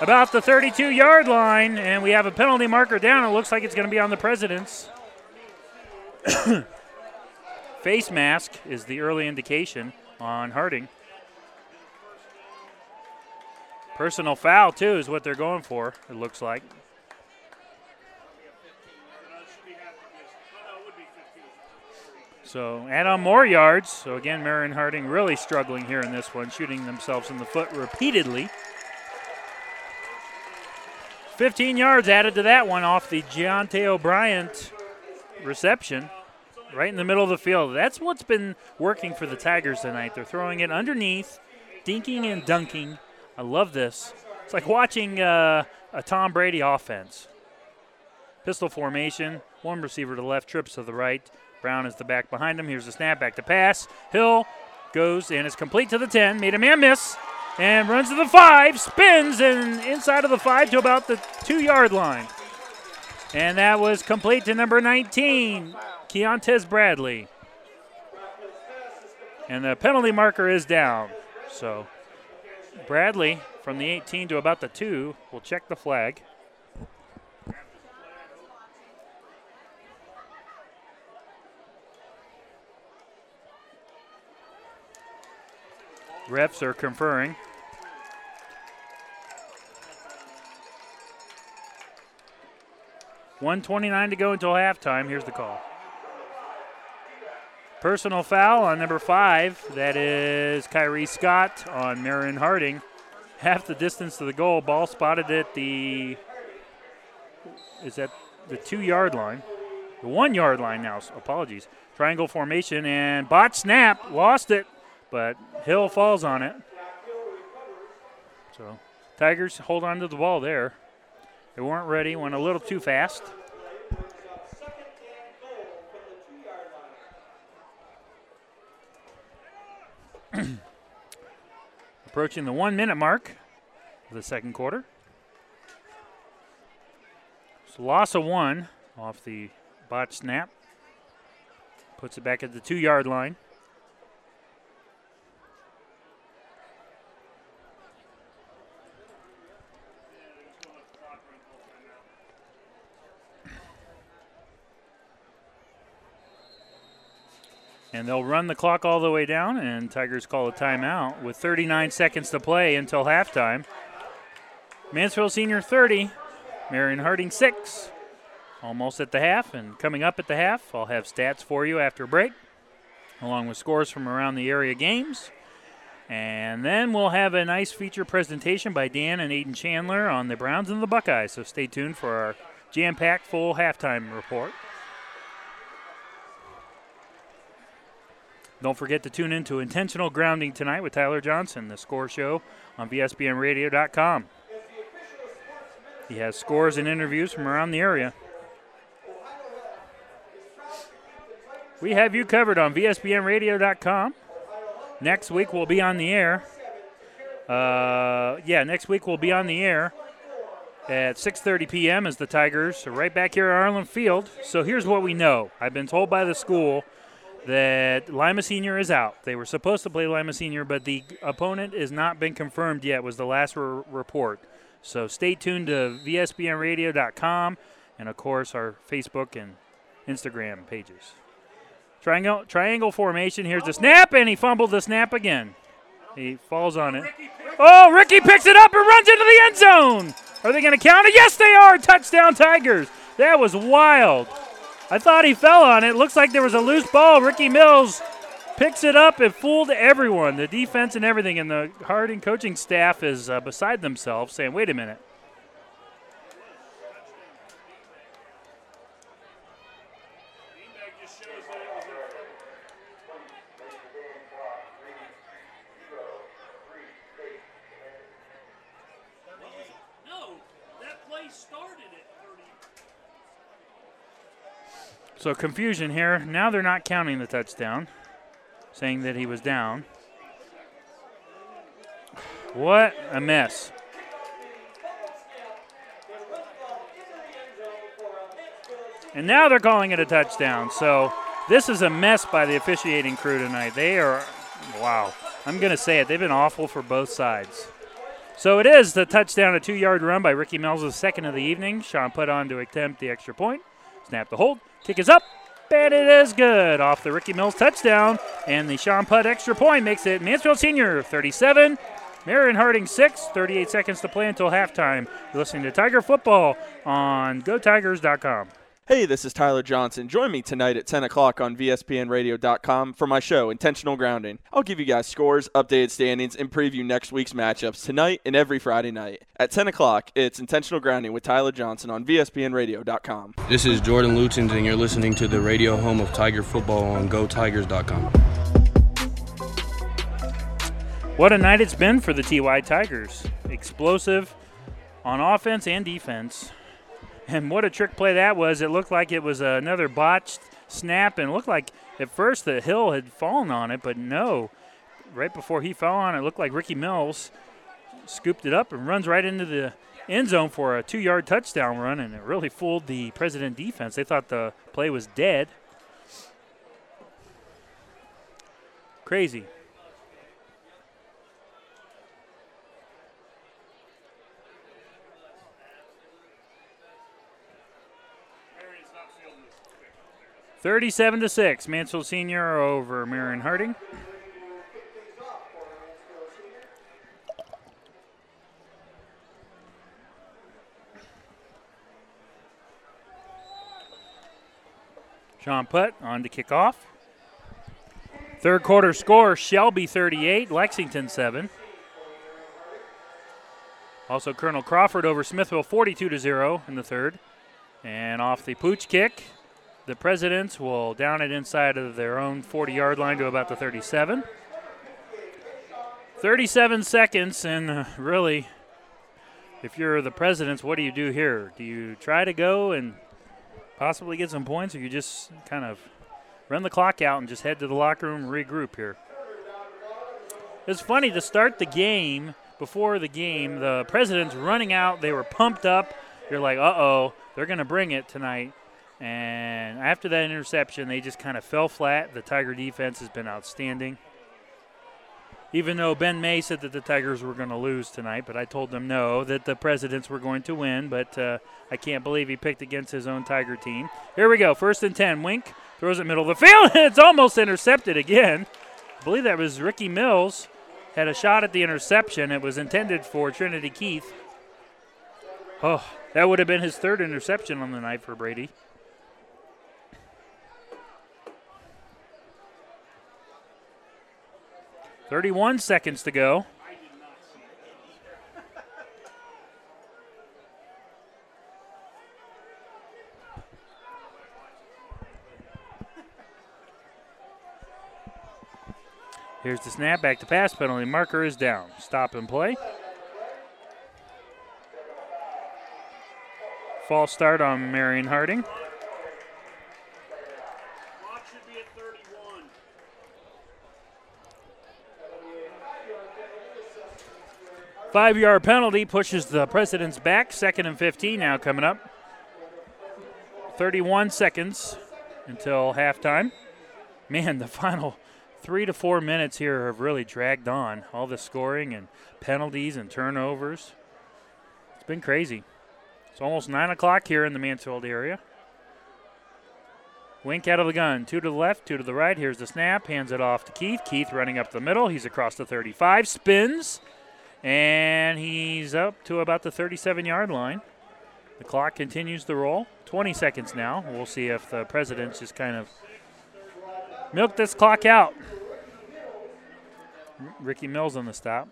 about the 32 yard line. And we have a penalty marker down. It looks like it's going to be on the Presidents. Face mask is the early indication on Harding. Personal foul, too, is what they're going for, it looks like. So add on more yards. So again, Marion Harding really struggling here in this one, shooting themselves in the foot repeatedly. 15 yards added to that one off the Giante O'Brien reception, right in the middle of the field. That's what's been working for the Tigers tonight. They're throwing it underneath, dinking and dunking. I love this. It's like watching uh, a Tom Brady offense. Pistol formation. One receiver to the left, trips to the right. Brown is the back behind him. Here's the snap back to pass. Hill goes and is complete to the 10. Made a man miss and runs to the 5. Spins and inside of the 5 to about the 2 yard line. And that was complete to number 19, Keontez Bradley. And the penalty marker is down. So Bradley from the 18 to about the 2 will check the flag. Refs are conferring. One twenty-nine to go until halftime. Here's the call. Personal foul on number five. That is Kyrie Scott on Marion Harding. Half the distance to the goal. Ball spotted at the is at the two-yard line, the one-yard line now. Apologies. Triangle formation and bot snap. Lost it but Hill falls on it. So Tigers hold on to the ball there. They weren't ready, went a little too fast. Approaching the one minute mark of the second quarter. So loss of one off the bot snap. Puts it back at the two yard line. And they'll run the clock all the way down, and Tigers call a timeout with 39 seconds to play until halftime. Mansfield Senior 30, Marion Harding 6. Almost at the half, and coming up at the half, I'll have stats for you after break, along with scores from around the area games. And then we'll have a nice feature presentation by Dan and Aiden Chandler on the Browns and the Buckeyes. So stay tuned for our jam packed full halftime report. Don't forget to tune in to Intentional Grounding tonight with Tyler Johnson, the score show on VSBNradio.com. He has scores and interviews from around the area. We have you covered on VSBNradio.com. Next week we'll be on the air. Uh, yeah, next week we'll be on the air at 6:30 p.m. as the Tigers are right back here at Arlin Field. So here's what we know. I've been told by the school that Lima Senior is out. They were supposed to play Lima Senior, but the opponent has not been confirmed yet. Was the last re- report. So stay tuned to VSBNRadio.com and of course our Facebook and Instagram pages. Triangle triangle formation. Here's the snap, and he fumbled the snap again. He falls on it. Oh, Ricky picks it up and runs into the end zone. Are they going to count it? Yes, they are. Touchdown, Tigers. That was wild. I thought he fell on it. Looks like there was a loose ball. Ricky Mills picks it up and fooled everyone, the defense and everything. And the Harding coaching staff is uh, beside themselves, saying, "Wait a minute." So confusion here. Now they're not counting the touchdown, saying that he was down. What a mess. And now they're calling it a touchdown. So this is a mess by the officiating crew tonight. They are, wow. I'm going to say it. They've been awful for both sides. So it is the touchdown, a two yard run by Ricky Mills, the second of the evening. Sean Putt on to attempt the extra point. Snap the hold. Kick is up. And it is good off the Ricky Mills touchdown. And the Sean Putt extra point makes it Mansfield Senior 37, Marion Harding 6. 38 seconds to play until halftime. You're listening to Tiger Football on GoTigers.com. Hey, this is Tyler Johnson. Join me tonight at 10 o'clock on VSBNRadio.com for my show, Intentional Grounding. I'll give you guys scores, updated standings, and preview next week's matchups tonight and every Friday night. At 10 o'clock, it's Intentional Grounding with Tyler Johnson on VSBNRadio.com. This is Jordan Lutens, and you're listening to the radio home of Tiger Football on GoTigers.com. What a night it's been for the TY Tigers. Explosive on offense and defense. And what a trick play that was. It looked like it was another botched snap, and looked like at first the Hill had fallen on it, but no. Right before he fell on it, it looked like Ricky Mills scooped it up and runs right into the end zone for a two yard touchdown run, and it really fooled the President defense. They thought the play was dead. Crazy. Thirty-seven to six, Mansfield Senior over Marion Harding. Sean Putt on to kick off. Third quarter score Shelby 38, Lexington 7. Also, Colonel Crawford over Smithville 42 to 0 in the third. And off the pooch kick, the Presidents will down it inside of their own 40 yard line to about the 37. 37 seconds, and uh, really, if you're the Presidents, what do you do here? Do you try to go and possibly get some points, or you just kind of run the clock out and just head to the locker room and regroup here? It's funny to start the game before the game, the presidents running out, they were pumped up. You're like, uh oh, they're going to bring it tonight. And after that interception, they just kind of fell flat. The Tiger defense has been outstanding. Even though Ben May said that the Tigers were going to lose tonight, but I told them no, that the Presidents were going to win. But uh, I can't believe he picked against his own Tiger team. Here we go. First and 10. Wink throws it middle of the field, it's almost intercepted again. I believe that was Ricky Mills had a shot at the interception. It was intended for Trinity Keith. Oh, that would have been his third interception on the night for Brady. Thirty-one seconds to go. Here's the snap back to pass penalty. Marker is down. Stop and play. False start on Marion Harding. Five yard penalty pushes the Presidents back. Second and 15 now coming up. 31 seconds until halftime. Man, the final three to four minutes here have really dragged on. All the scoring and penalties and turnovers. It's been crazy. It's almost 9 o'clock here in the Mansfield area. Wink out of the gun. Two to the left, two to the right. Here's the snap. Hands it off to Keith. Keith running up the middle. He's across the 35. Spins. And he's up to about the 37 yard line. The clock continues to roll. 20 seconds now. We'll see if the presidents just kind of milk this clock out. Ricky Mills on the stop.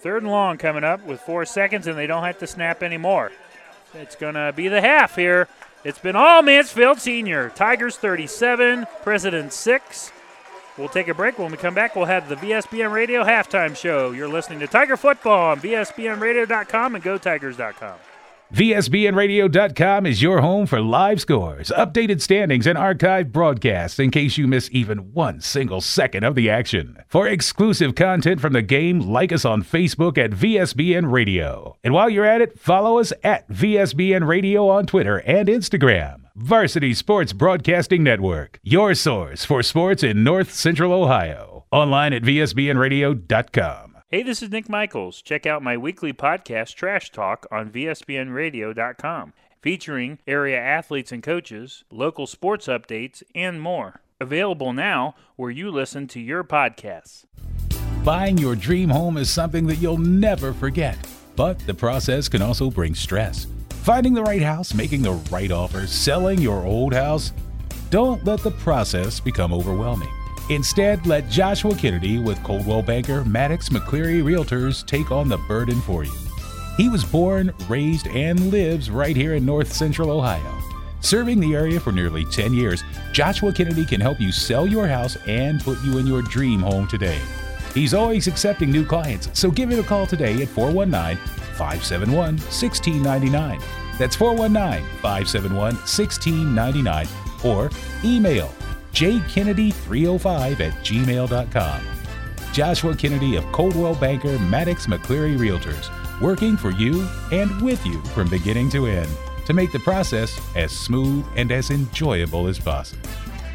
Third and long coming up with four seconds, and they don't have to snap anymore. It's going to be the half here. It's been all Mansfield Senior. Tigers 37, President 6. We'll take a break. When we come back, we'll have the VSBN Radio halftime show. You're listening to Tiger Football on VSBNRadio.com and GoTigers.com. VSBNradio.com is your home for live scores, updated standings, and archived broadcasts in case you miss even one single second of the action. For exclusive content from the game, like us on Facebook at VSBN Radio. And while you're at it, follow us at VSBN Radio on Twitter and Instagram. Varsity Sports Broadcasting Network, your source for sports in North Central Ohio. Online at VSBNradio.com. Hey, this is Nick Michaels. Check out my weekly podcast, Trash Talk, on VSBNradio.com, featuring area athletes and coaches, local sports updates, and more. Available now where you listen to your podcasts. Buying your dream home is something that you'll never forget, but the process can also bring stress. Finding the right house, making the right offer, selling your old house. Don't let the process become overwhelming. Instead, let Joshua Kennedy with Coldwell Banker Maddox McCleary Realtors take on the burden for you. He was born, raised, and lives right here in North Central Ohio. Serving the area for nearly 10 years, Joshua Kennedy can help you sell your house and put you in your dream home today. He's always accepting new clients, so give him a call today at 419 571 1699. That's 419 571 1699 or email jkennedy305 at gmail.com. Joshua Kennedy of Coldwell Banker Maddox McCleary Realtors, working for you and with you from beginning to end to make the process as smooth and as enjoyable as possible.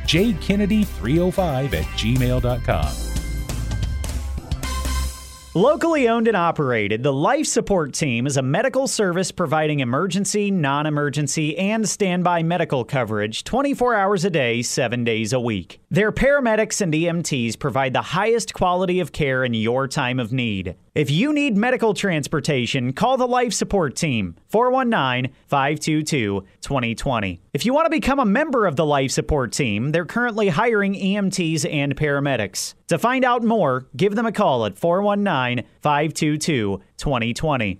jkennedy305 at gmail.com. Locally owned and operated, the Life Support Team is a medical service providing emergency, non emergency, and standby medical coverage 24 hours a day, 7 days a week. Their paramedics and EMTs provide the highest quality of care in your time of need. If you need medical transportation, call the Life Support Team 419 522 2020. If you want to become a member of the Life Support Team, they're currently hiring EMTs and paramedics. To find out more, give them a call at 419 522 2020.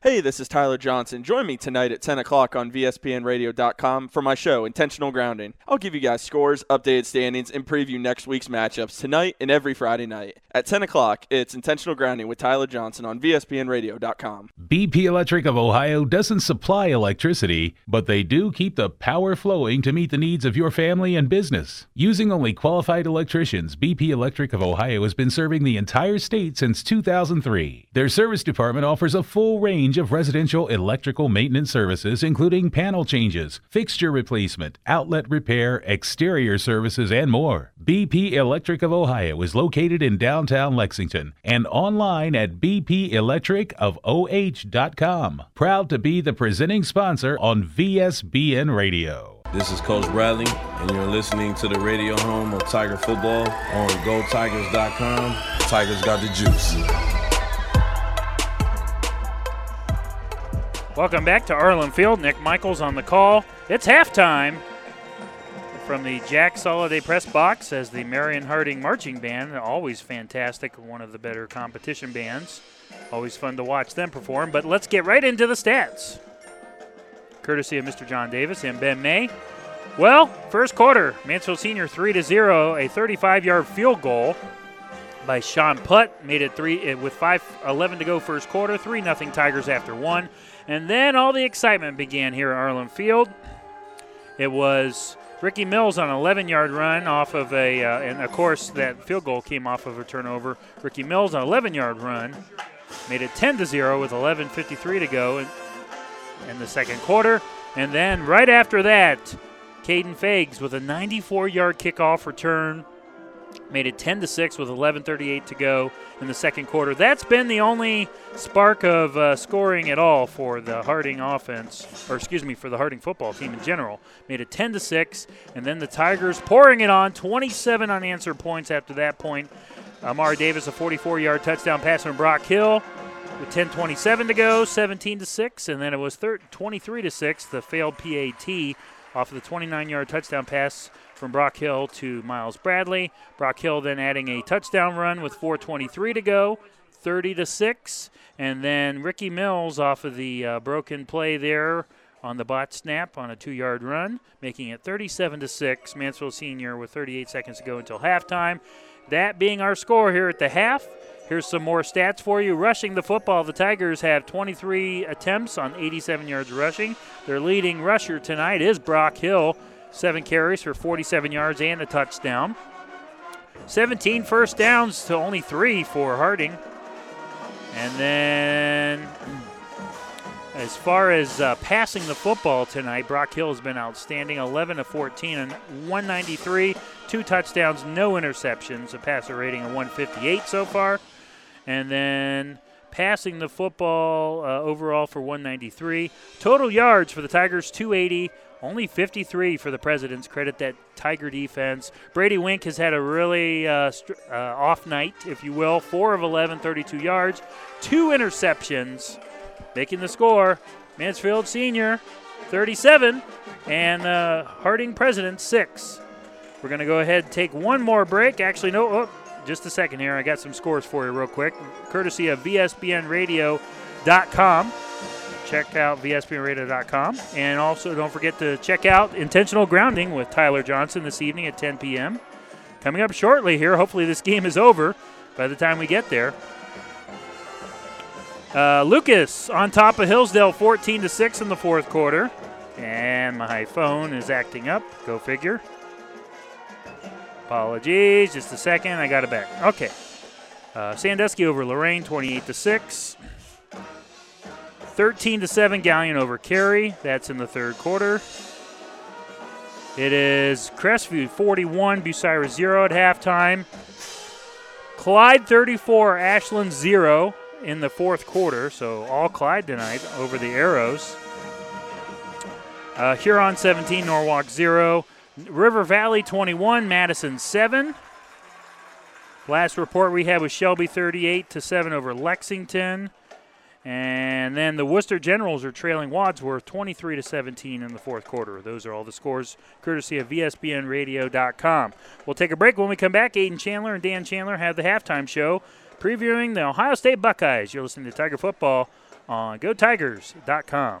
Hey, this is Tyler Johnson. Join me tonight at 10 o'clock on VSBNRadio.com for my show, Intentional Grounding. I'll give you guys scores, updated standings, and preview next week's matchups tonight and every Friday night. At 10 o'clock, it's Intentional Grounding with Tyler Johnson on VSBNRadio.com. BP Electric of Ohio doesn't supply electricity, but they do keep the power flowing to meet the needs of your family and business. Using only qualified electricians, BP Electric of Ohio has been serving the entire state since 2003. Their service department offers a full range of residential electrical maintenance services, including panel changes, fixture replacement, outlet repair, exterior services, and more. BP Electric of Ohio is located in downtown Lexington and online at bpelectricofoh.com. Proud to be the presenting sponsor on VSBN Radio. This is Coach Bradley, and you're listening to the radio home of Tiger football on GoTigers.com. Tigers got the juice. Welcome back to Arlin Field. Nick Michaels on the call. It's halftime from the Jack Soliday press box as the Marion Harding Marching Band, always fantastic, one of the better competition bands. Always fun to watch them perform. But let's get right into the stats. Courtesy of Mr. John Davis and Ben May. Well, first quarter, Mansfield Senior 3 to 0, a 35 yard field goal by Sean Putt made it three eh, with 5 11 to go first quarter, 3 0 Tigers after one. And then all the excitement began here at Arlin Field. It was Ricky Mills on an 11 yard run off of a, uh, and of course, that field goal came off of a turnover. Ricky Mills on an 11 yard run made it 10 to 0 with 11.53 to go in, in the second quarter. And then right after that, Caden Fags with a 94 yard kickoff return made it 10 to 6 with 11:38 to go in the second quarter. That's been the only spark of uh, scoring at all for the Harding offense, or excuse me, for the Harding football team in general. Made it 10 to 6, and then the Tigers pouring it on, 27 unanswered points after that point. Amar Davis a 44-yard touchdown pass from Brock Hill. With 10:27 to go, 17 to 6, and then it was 23 to 6. The failed PAT off of the 29-yard touchdown pass from Brock Hill to Miles Bradley. Brock Hill then adding a touchdown run with 4:23 to go, 30 to six, and then Ricky Mills off of the uh, broken play there on the bot snap on a two-yard run, making it 37 to six. Mansfield Senior with 38 seconds to go until halftime. That being our score here at the half. Here's some more stats for you. Rushing the football, the Tigers have 23 attempts on 87 yards rushing. Their leading rusher tonight is Brock Hill Seven carries for 47 yards and a touchdown. 17 first downs to only three for Harding. And then, as far as uh, passing the football tonight, Brock Hill has been outstanding 11 to 14 and 193, two touchdowns, no interceptions, a passer rating of 158 so far. And then passing the football uh, overall for 193. Total yards for the Tigers 280, Only 53 for the Presidents. Credit that Tiger defense. Brady Wink has had a really uh, str- uh, off night, if you will. 4 of 11, 32 yards, two interceptions, making the score. Mansfield Senior, 37, and uh, Harding President, 6. We're going to go ahead and take one more break. Actually, no, oh, just a second here. I got some scores for you real quick, courtesy of VSBNradio.com. Check out VSBNradio.com. And also, don't forget to check out Intentional Grounding with Tyler Johnson this evening at 10 p.m. Coming up shortly here. Hopefully, this game is over by the time we get there. Uh, Lucas on top of Hillsdale 14 to 6 in the fourth quarter. And my phone is acting up. Go figure. Apologies. Just a second. I got it back. Okay. Uh, Sandusky over Lorain 28 to 6. 13 to 7 Galion over Carey. That's in the third quarter. It is Crestview 41, Bucyrus 0 at halftime. Clyde 34, Ashland 0 in the fourth quarter. So all Clyde tonight over the Arrows. Uh, Huron 17, Norwalk 0. River Valley 21, Madison 7. Last report we had was Shelby 38 to 7 over Lexington. And then the Wooster Generals are trailing Wadsworth 23 to 17 in the fourth quarter. Those are all the scores courtesy of VSBNradio.com. We'll take a break. When we come back, Aiden Chandler and Dan Chandler have the halftime show previewing the Ohio State Buckeyes. You're listening to Tiger Football on GoTigers.com.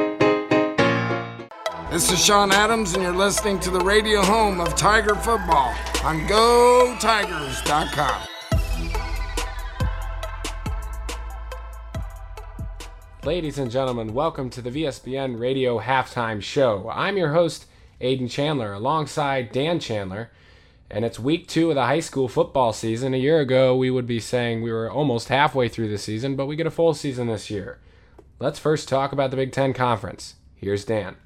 This is Sean Adams, and you're listening to the radio home of Tiger Football on GoTigers.com. Ladies and gentlemen, welcome to the VSBN Radio Halftime Show. I'm your host, Aiden Chandler, alongside Dan Chandler, and it's week two of the high school football season. A year ago, we would be saying we were almost halfway through the season, but we get a full season this year. Let's first talk about the Big Ten Conference. Here's Dan.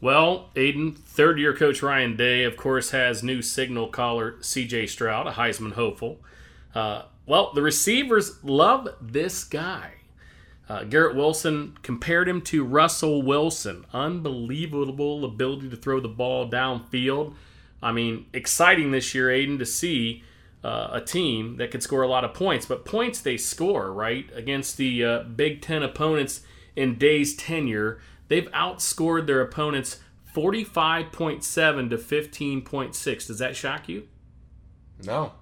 Well, Aiden, third year coach Ryan Day, of course, has new signal caller CJ Stroud, a Heisman hopeful. Uh, well, the receivers love this guy. Uh, Garrett Wilson compared him to Russell Wilson. Unbelievable ability to throw the ball downfield. I mean, exciting this year, Aiden, to see uh, a team that could score a lot of points. But points they score, right, against the uh, Big Ten opponents in Day's tenure, they've outscored their opponents 45.7 to 15.6. Does that shock you? No.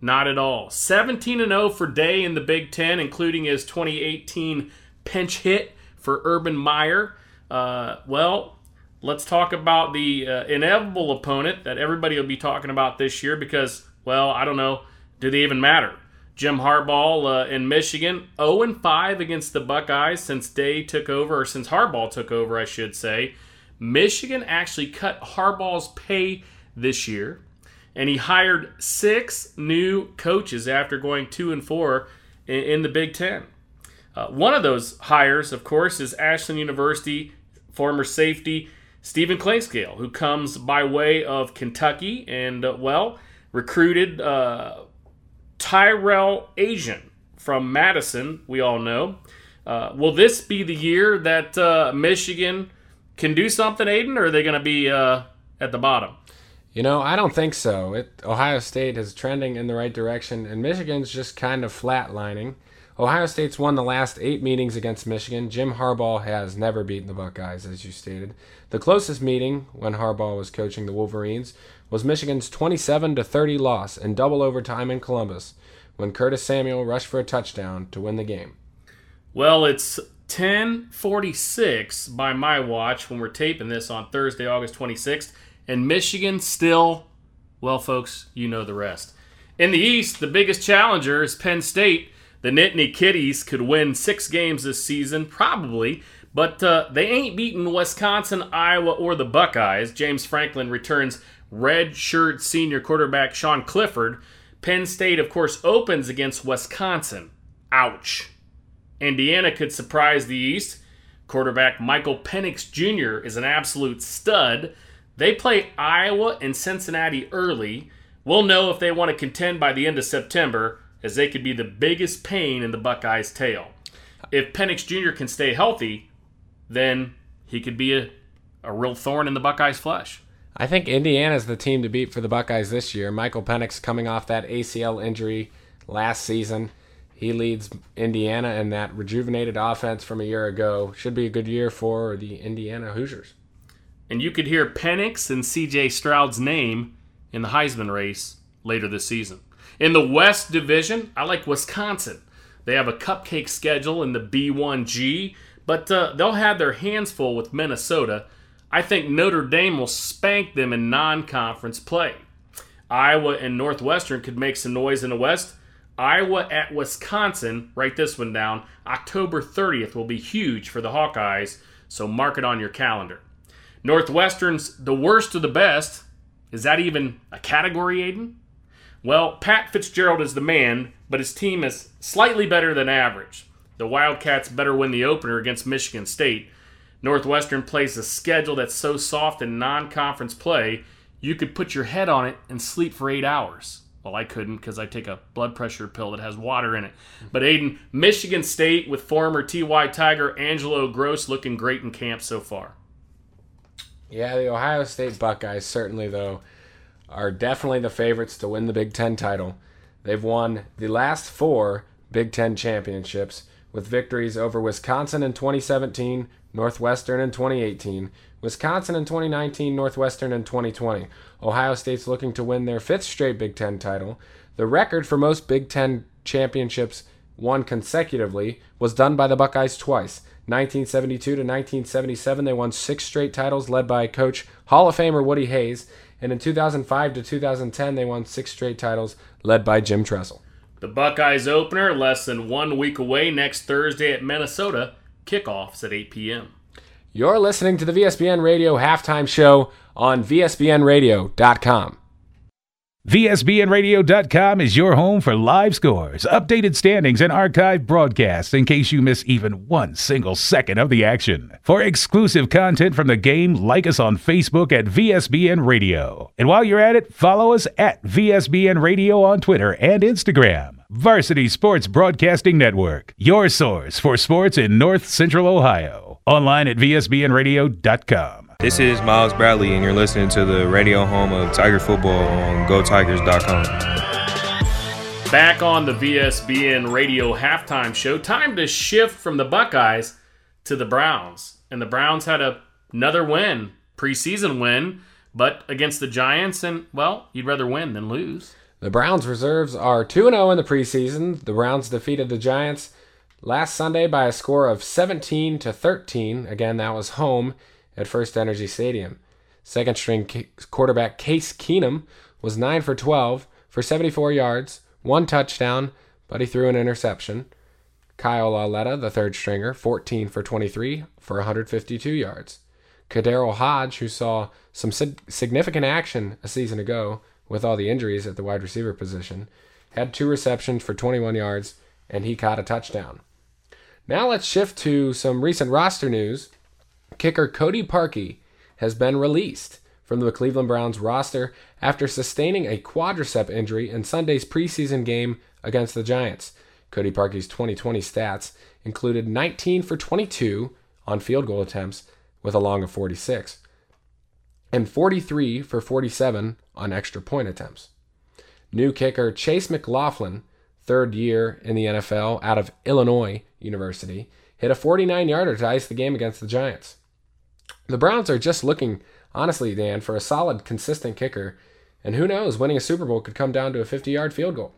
Not at all. 17 and 0 for Day in the Big Ten, including his 2018 pinch hit for Urban Meyer. Uh, well, let's talk about the uh, inevitable opponent that everybody will be talking about this year because, well, I don't know, do they even matter? Jim Harbaugh uh, in Michigan, 0 and 5 against the Buckeyes since Day took over, or since Harbaugh took over, I should say. Michigan actually cut Harbaugh's pay this year and he hired six new coaches after going two and four in, in the Big Ten. Uh, one of those hires, of course, is Ashland University former safety Stephen Clinkscale, who comes by way of Kentucky and, uh, well, recruited uh, Tyrell Asian from Madison, we all know. Uh, will this be the year that uh, Michigan can do something, Aiden, or are they going to be uh, at the bottom? You know, I don't think so. It, Ohio State is trending in the right direction, and Michigan's just kind of flatlining. Ohio State's won the last eight meetings against Michigan. Jim Harbaugh has never beaten the Buckeyes, as you stated. The closest meeting when Harbaugh was coaching the Wolverines was Michigan's 27 to 30 loss in double overtime in Columbus, when Curtis Samuel rushed for a touchdown to win the game. Well, it's 10:46 by my watch when we're taping this on Thursday, August 26th and Michigan still, well, folks, you know the rest. In the East, the biggest challenger is Penn State. The Nittany Kitties could win six games this season, probably, But uh, they ain't beaten Wisconsin, Iowa, or the Buckeyes. James Franklin returns red shirt senior quarterback Sean Clifford. Penn State, of course, opens against Wisconsin. Ouch. Indiana could surprise the East. Quarterback Michael Penix Jr. is an absolute stud. They play Iowa and Cincinnati early. We'll know if they want to contend by the end of September, as they could be the biggest pain in the Buckeyes' tail. If Penix Jr. can stay healthy, then he could be a, a real thorn in the Buckeyes' flesh. I think Indiana's the team to beat for the Buckeyes this year. Michael Penix coming off that ACL injury last season. He leads Indiana in that rejuvenated offense from a year ago. Should be a good year for the Indiana Hoosiers. And you could hear Penix and CJ Stroud's name in the Heisman race later this season. In the West Division, I like Wisconsin. They have a cupcake schedule in the B1G, but uh, they'll have their hands full with Minnesota. I think Notre Dame will spank them in non conference play. Iowa and Northwestern could make some noise in the West. Iowa at Wisconsin, write this one down. October 30th will be huge for the Hawkeyes, so mark it on your calendar. Northwestern's the worst of the best. Is that even a category, Aiden? Well, Pat Fitzgerald is the man, but his team is slightly better than average. The Wildcats better win the opener against Michigan State. Northwestern plays a schedule that's so soft in non conference play, you could put your head on it and sleep for eight hours. Well, I couldn't because I take a blood pressure pill that has water in it. But Aiden, Michigan State with former TY Tiger Angelo Gross looking great in camp so far. Yeah, the Ohio State Buckeyes certainly though are definitely the favorites to win the Big 10 title. They've won the last 4 Big 10 championships with victories over Wisconsin in 2017, Northwestern in 2018, Wisconsin in 2019, Northwestern in 2020. Ohio State's looking to win their fifth straight Big Ten title. The record for most Big Ten championships won consecutively was done by the Buckeyes twice. 1972 to 1977, they won six straight titles, led by coach Hall of Famer Woody Hayes. And in 2005 to 2010, they won six straight titles, led by Jim Tressel. The Buckeyes opener less than one week away next Thursday at Minnesota. Kickoffs at 8 p.m. You're listening to the VSBN Radio halftime show on VSBNradio.com. VSBNradio.com is your home for live scores, updated standings, and archived broadcasts in case you miss even one single second of the action. For exclusive content from the game, like us on Facebook at VSBN Radio. And while you're at it, follow us at VSBN Radio on Twitter and Instagram. Varsity Sports Broadcasting Network, your source for sports in North Central Ohio. Online at VSBNradio.com. This is Miles Bradley, and you're listening to the radio home of Tiger Football on GoTigers.com. Back on the VSBN radio halftime show, time to shift from the Buckeyes to the Browns. And the Browns had a, another win, preseason win, but against the Giants, and well, you'd rather win than lose. The Browns reserves are 2 0 in the preseason. The Browns defeated the Giants last Sunday by a score of 17 to 13. Again, that was home at First Energy Stadium. Second string quarterback Case Keenum was 9 for 12 for 74 yards, one touchdown, but he threw an interception. Kyle Lauletta, the third stringer, 14 for 23 for 152 yards. KhaDarel Hodge, who saw some significant action a season ago with all the injuries at the wide receiver position, had two receptions for 21 yards, and he caught a touchdown. Now let's shift to some recent roster news. Kicker Cody Parkey has been released from the Cleveland Browns roster after sustaining a quadricep injury in Sunday's preseason game against the Giants. Cody Parkey's 2020 stats included 19 for 22 on field goal attempts with a long of 46 and 43 for 47 on extra point attempts. New kicker Chase McLaughlin, third year in the NFL out of Illinois University, hit a 49 yarder to ice the game against the Giants. The Browns are just looking, honestly, Dan, for a solid, consistent kicker. And who knows, winning a Super Bowl could come down to a 50 yard field goal.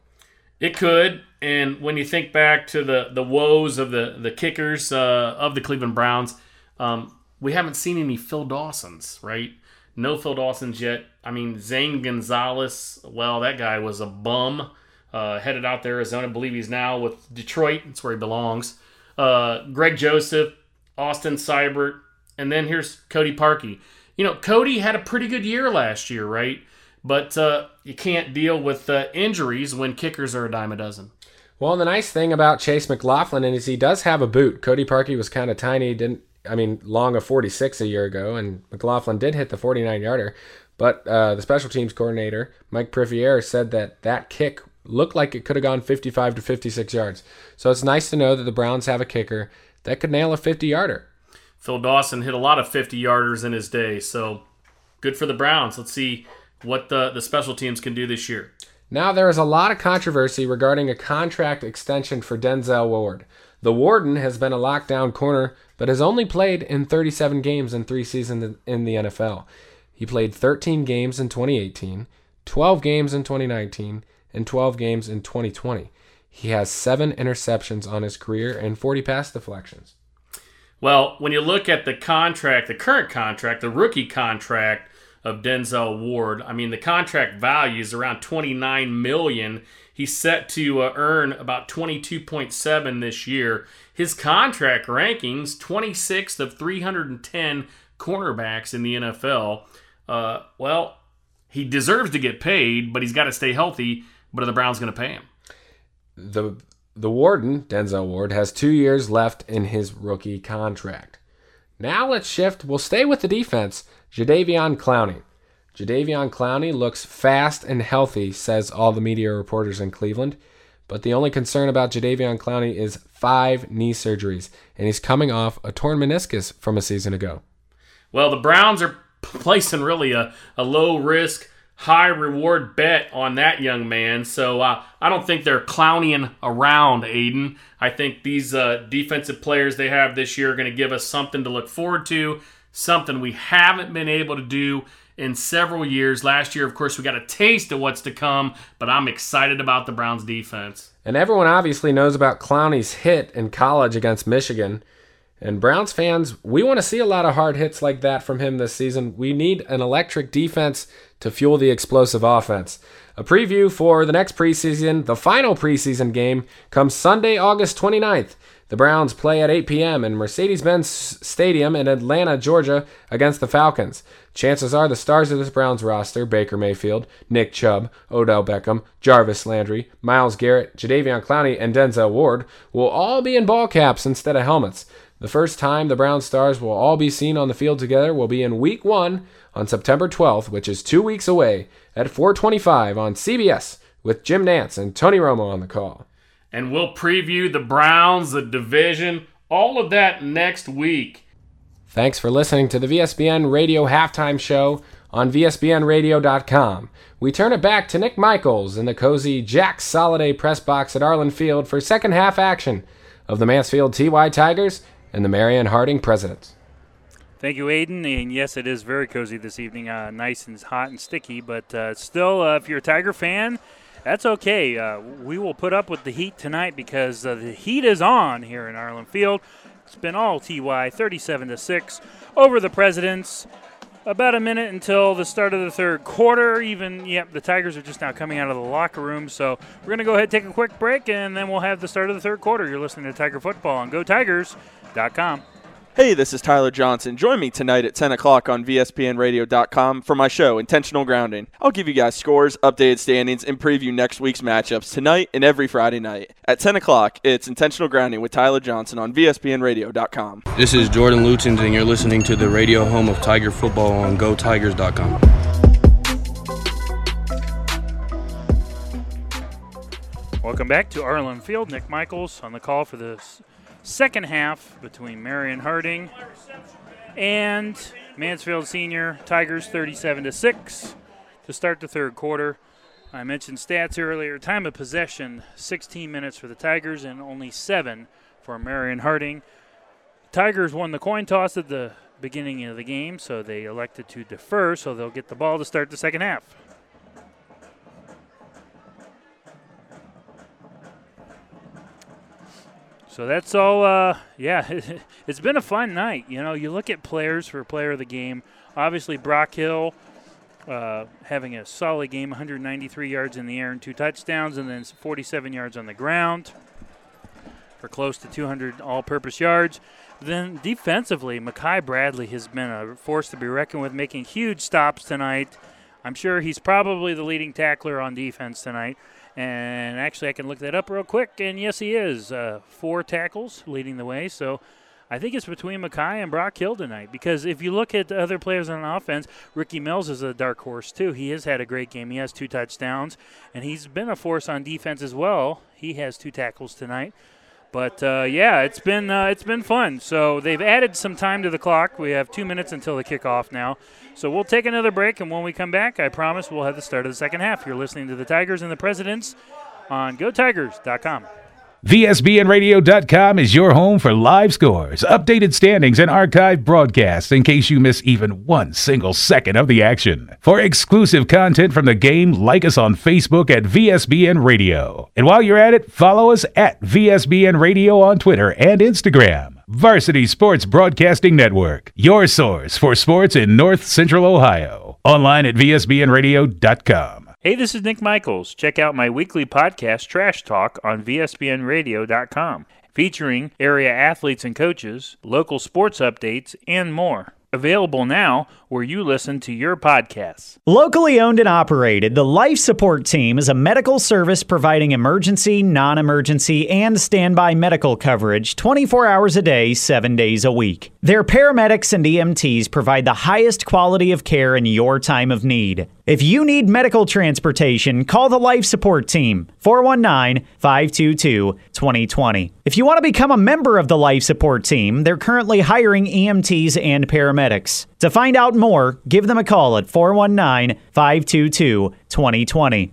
It could. And when you think back to the, the woes of the, the kickers uh, of the Cleveland Browns, um, we haven't seen any Phil Dawsons, right? No Phil Dawsons yet. I mean, Zane Gonzalez, well, that guy was a bum. Uh, headed out there, Arizona. I believe he's now with Detroit. That's where he belongs. Uh, Greg Joseph, Austin Seibert, and then here's Cody Parkey. You know, Cody had a pretty good year last year, right? But uh, you can't deal with uh, injuries when kickers are a dime a dozen. Well, the nice thing about Chase McLaughlin is he does have a boot. Cody Parkey was kind of tiny, didn't I mean long of 46 a year ago, and McLaughlin did hit the 49 yarder. But uh, the special teams coordinator Mike Priefer said that that kick looked like it could have gone 55 to 56 yards. So it's nice to know that the Browns have a kicker that could nail a 50 yarder. Phil Dawson hit a lot of 50 yarders in his day, so good for the Browns. Let's see what the, the special teams can do this year. Now, there is a lot of controversy regarding a contract extension for Denzel Ward. The Warden has been a lockdown corner, but has only played in 37 games in three seasons in the NFL. He played 13 games in 2018, 12 games in 2019, and 12 games in 2020. He has seven interceptions on his career and 40 pass deflections. Well, when you look at the contract, the current contract, the rookie contract, of Denzel Ward. I mean, the contract value is around 29 million. He's set to uh, earn about 22.7 this year. His contract rankings 26th of 310 cornerbacks in the NFL. Uh, well, he deserves to get paid, but he's got to stay healthy. But are the Browns going to pay him? The the warden, Denzel Ward, has two years left in his rookie contract. Now let's shift. We'll stay with the defense Jadeveon Clowney. Jadeveon Clowney looks fast and healthy, says all the media reporters in Cleveland. But the only concern about Jadeveon Clowney is five knee surgeries, and he's coming off a torn meniscus from a season ago. Well, the Browns are placing really a, a low risk, high reward bet on that young man. So uh, I don't think they're clowning around, Aiden. I think these uh, defensive players they have this year are going to give us something to look forward to something we haven't been able to do in several years. Last year, of course, we got a taste of what's to come, but I'm excited about the Browns defense. And everyone obviously knows about Clowney's hit in college against Michigan. And Browns fans, we want to see a lot of hard hits like that from him this season. We need an electric defense to fuel the explosive offense. A preview for the next preseason, the final preseason game, comes Sunday, August 29th. The Browns play at 8 p.m. in Mercedes Benz Stadium in Atlanta, Georgia, against the Falcons. Chances are the stars of this Browns roster Baker Mayfield, Nick Chubb, Odell Beckham, Jarvis Landry, Myles Garrett, Jadeveon Clowney, and Denzel Ward will all be in ball caps instead of helmets. The first time the Brown stars will all be seen on the field together will be in Week 1 on September 12th, which is two weeks away, at 425 on CBS with Jim Nantz and Tony Romo on the call and we'll preview the Browns, the division, all of that next week. Thanks for listening to the VSBN Radio Halftime Show on VSBNradio.com. We turn it back to Nick Michaels in the cozy Jack Soliday press box at Arlin Field for second half action of the Mansfield TY Tigers and the Marion Harding Presidents. Thank you, Aiden. And yes, it is very cozy this evening. Uh, nice and hot and sticky, but uh, still, uh, if you're a Tiger fan, that's okay. Uh, we will put up with the heat tonight because uh, the heat is on here in Arlin Field. It's been all TY, 37 to six over the Presidents. About a minute until the start of the third quarter. Even, yep, the Tigers are just now coming out of the locker room. So we're going to go ahead and take a quick break, and then we'll have the start of the third quarter. You're listening to Tiger Football on GoTigers.com. Hey, this is Tyler Johnson. Join me tonight at 10 o'clock on VSBNRadio.com for my show, Intentional Grounding. I'll give you guys scores, updated standings, and preview next week's matchups tonight and every Friday night. At 10 o'clock, it's Intentional Grounding with Tyler Johnson on VSBNRadio.com. This is Jordan Luton, and you're listening to the radio home of Tiger Football on GoTigers.com. Welcome back to Arlin Field. Nick Michaels on the call for this second half between Marion Harding and Mansfield Senior Tigers 37 to 6 to start the third quarter. I mentioned stats earlier. Time of possession 16 minutes for the Tigers and only 7 for Marion Harding. Tigers won the coin toss at the beginning of the game, so they elected to defer, so they'll get the ball to start the second half. So that's all. Uh, yeah, it's been a fun night. You know, you look at players for player of the game. Obviously, Brock Hill uh, having a solid game 193 yards in the air and two touchdowns, and then 47 yards on the ground. for close to 200 all purpose yards. Then defensively, Makai Bradley has been a force to be reckoned with, making huge stops tonight. I'm sure he's probably the leading tackler on defense tonight. And actually, I can look that up real quick. And yes, he is. Uh, four tackles leading the way. So I think it's between Makai and Brock Hill tonight. Because if you look at the other players on offense, Ricky Mills is a dark horse, too. He has had a great game. He has two touchdowns. And he's been a force on defense as well. He has two tackles tonight. But uh, yeah, it's been uh, it's been fun. So they've added some time to the clock. We have two minutes until the kickoff now. So we'll take another break, and when we come back, I promise we'll have the start of the second half. You're listening to the Tigers and the Presidents on GoTigers.com. VSBNradio.com is your home for live scores, updated standings, and archived broadcasts in case you miss even one single second of the action. For exclusive content from the game, like us on Facebook at VSBN Radio. And while you're at it, follow us at VSBN Radio on Twitter and Instagram. Varsity Sports Broadcasting Network, your source for sports in North Central Ohio. Online at VSBNradio.com. Hey, this is Nick Michaels. Check out my weekly podcast, Trash Talk, on VSBNradio.com, featuring area athletes and coaches, local sports updates, and more. Available now where you listen to your podcasts. Locally owned and operated, the Life Support Team is a medical service providing emergency, non emergency, and standby medical coverage 24 hours a day, 7 days a week. Their paramedics and EMTs provide the highest quality of care in your time of need. If you need medical transportation, call the Life Support Team 419 522 2020. If you want to become a member of the Life Support Team, they're currently hiring EMTs and paramedics. To find out more, give them a call at 419 522 2020.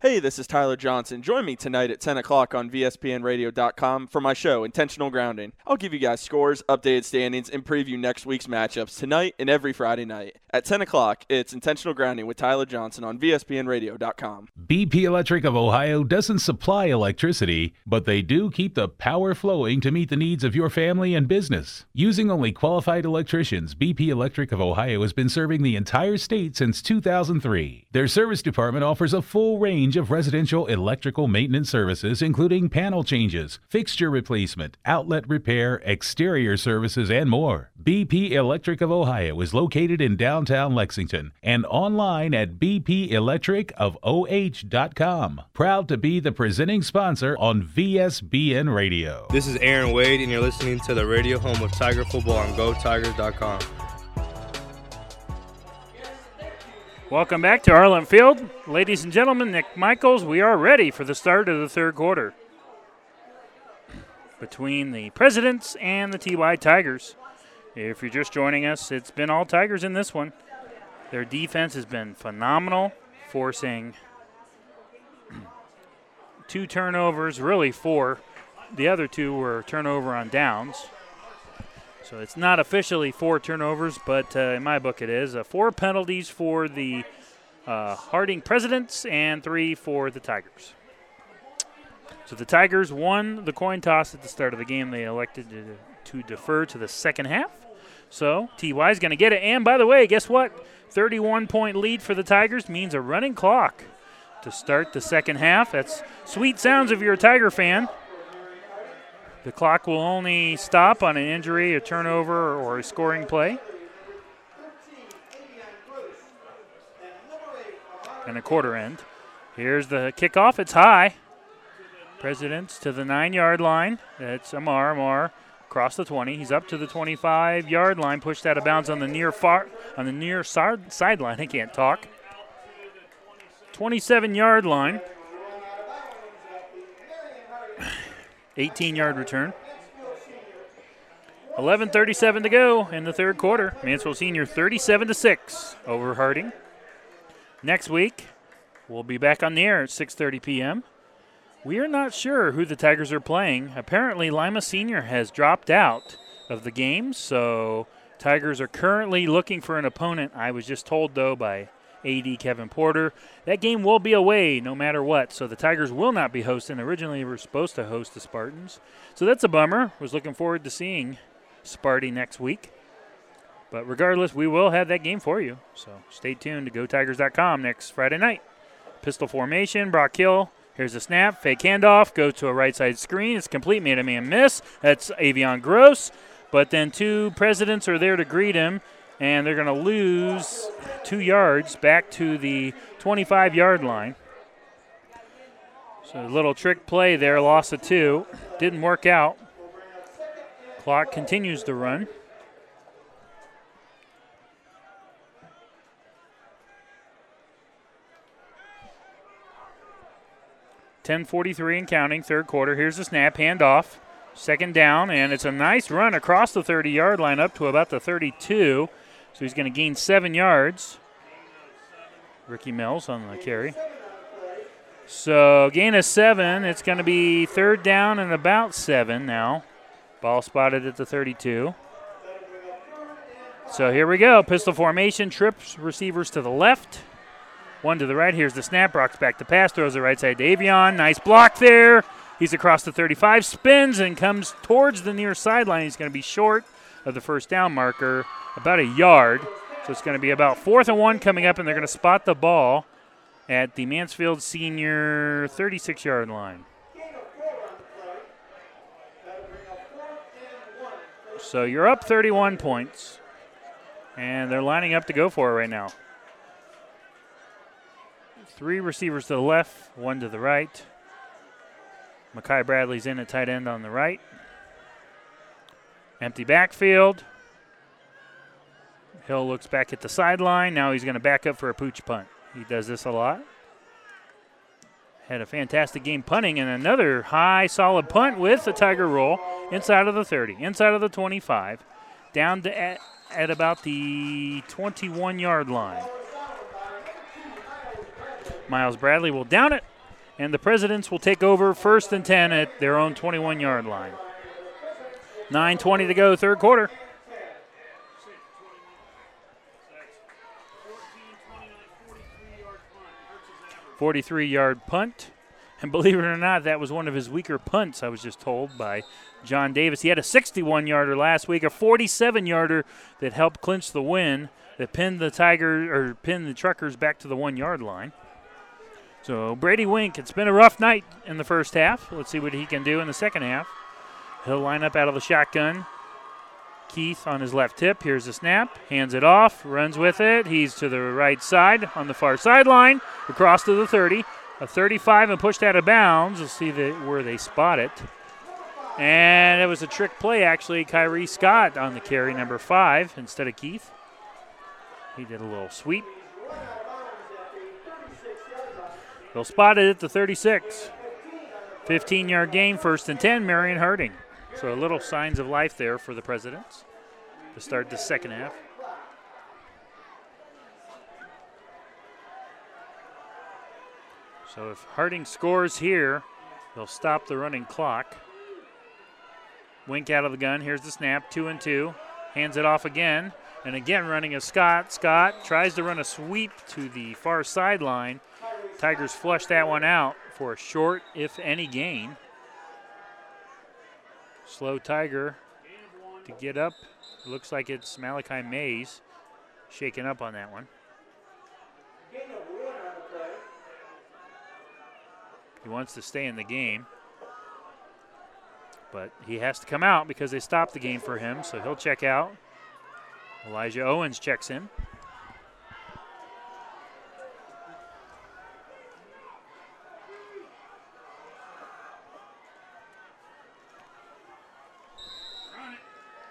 Hey, this is Tyler Johnson. Join me tonight at 10 o'clock on VSBNradio.com for my show, Intentional Grounding. I'll give you guys scores, updated standings, and preview next week's matchups tonight and every Friday night. At 10 o'clock, it's Intentional Grounding with Tyler Johnson on VSBNradio.com. BP Electric of Ohio doesn't supply electricity, but they do keep the power flowing to meet the needs of your family and business. Using only qualified electricians, BP Electric of Ohio has been serving the entire state since 2003. Their service department offers a full range of residential electrical maintenance services, including panel changes, fixture replacement, outlet repair, exterior services, and more. BP Electric of Ohio is located in downtown Lexington and online at bpelectricofoh.com. Proud to be the presenting sponsor on VSBN Radio. This is Aaron Wade, and you're listening to the radio home of Tiger Football on GoTigers.com. Welcome back to Arlin Field. Ladies and gentlemen, Nick Michaels, we are ready for the start of the third quarter. Between the Presidents and the TY Tigers. If you're just joining us, it's been all Tigers in this one. Their defense has been phenomenal, forcing two turnovers, really four. The other two were turnover on downs. So it's not officially four turnovers, but uh, in my book it is. Uh, four penalties for the uh, Harding Presidents and three for the Tigers. So the Tigers won the coin toss at the start of the game. They elected to, to defer to the second half. So TY is going to get it. And by the way, guess what? 31 point lead for the Tigers means a running clock to start the second half. That's sweet sounds if you're a Tiger fan. The clock will only stop on an injury, a turnover, or a scoring play. And a quarter end. Here's the kickoff. It's high. Presidents to the nine yard line. That's Amar. Amar across the 20. He's up to the 25 yard line. Pushed out of bounds on the near far on the near side sideline. I can't talk. 27 yard line. 18 yard return. 11:37 to go in the third quarter. Mansfield Senior 37 to 6 over Harding. Next week, we'll be back on the air at 6:30 p.m. We are not sure who the Tigers are playing. Apparently, Lima Senior has dropped out of the game, so Tigers are currently looking for an opponent. I was just told, though, by AD Kevin Porter, that game will be away no matter what. So the Tigers will not be hosting. Originally, we were supposed to host the Spartans. So that's a bummer. Was looking forward to seeing Sparty next week. But regardless, we will have that game for you. So stay tuned to GoTigers.com next Friday night. Pistol formation, Brock Hill. Here's a snap, fake handoff, go to a right side screen. It's complete, made a man miss. That's Avion Gross. But then two presidents are there to greet him, and they're going to lose two yards back to the 25 yard line. So a little trick play there, loss of two. Didn't work out. Clock continues to run. Ten forty-three and counting, third quarter. Here's the snap, handoff, second down, and it's a nice run across the 30-yard line up to about the 32. So he's going to gain seven yards. Ricky Mills on the carry. So gain of seven. It's going to be third down and about seven now. Ball spotted at the 32. So here we go. Pistol formation. Trips receivers to the left. One to the right. Here's the snap. Rocks back to pass. Throws the right side to Avion. Nice block there. He's across the 35. Spins and comes towards the near sideline. He's going to be short of the first down marker, about a yard. So it's going to be about fourth and one coming up, and they're going to spot the ball at the Mansfield Senior 36 yard line. So you're up 31 points, and they're lining up to go for it right now. Three receivers to the left, one to the right. Makai Bradley's in at tight end on the right. Empty backfield. Hill looks back at the sideline. Now he's going to back up for a pooch punt. He does this a lot. Had a fantastic game punting and another high, solid punt with a Tiger roll inside of the 30, inside of the 25, down to at, at about the 21 yard line. Miles Bradley will down it, and the Presidents will take over first and 10 at their own 21 yard line. 9.20 to go, third quarter. 43 yard punt. And believe it or not, that was one of his weaker punts, I was just told by John Davis. He had a 61 yarder last week, a 47 yarder that helped clinch the win, that pinned the Tiger or pinned the Truckers back to the one yard line. So Brady Wink, it's been a rough night in the first half. Let's see what he can do in the second half. He'll line up out of the shotgun. Keith on his left tip. Here's the snap. Hands it off. Runs with it. He's to the right side on the far sideline. Across to the 30. A 35 and pushed out of bounds. We'll see the, where they spot it. And it was a trick play, actually. Kyrie Scott on the carry, number five, instead of Keith. He did a little sweep. They'll spot it at the 36. 15 yard gain, first and 10, Marion Harding. So a little signs of life there for the Presidents to start the second half. So if Harding scores here, they'll stop the running clock. Wink out of the gun. Here's the snap. Two and two. Hands it off again. And again, running a Scott. Scott tries to run a sweep to the far sideline. Tigers flush that one out for a short, if any, gain. Slow Tiger to get up. Looks like it's Malachi Mays shaking up on that one. He wants to stay in the game. But he has to come out because they stopped the game for him, so he'll check out. Elijah Owens checks in.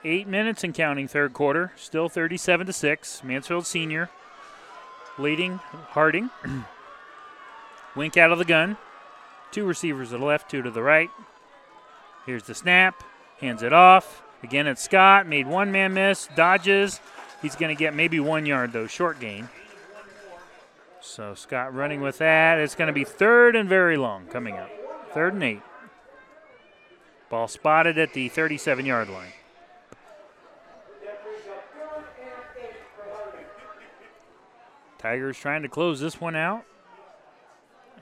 Eight minutes and counting third quarter. Still 37 to 6. Mansfield Senior leading Harding. Wink out of the gun. Two receivers to the left, two to the right. Here's the snap. Hands it off. Again, it's Scott. Made one man miss. Dodges. He's going to get maybe one yard, though. Short gain. So Scott running with that. It's going to be third and very long coming up. Third and eight. Ball spotted at the 37 yard line. Tigers trying to close this one out.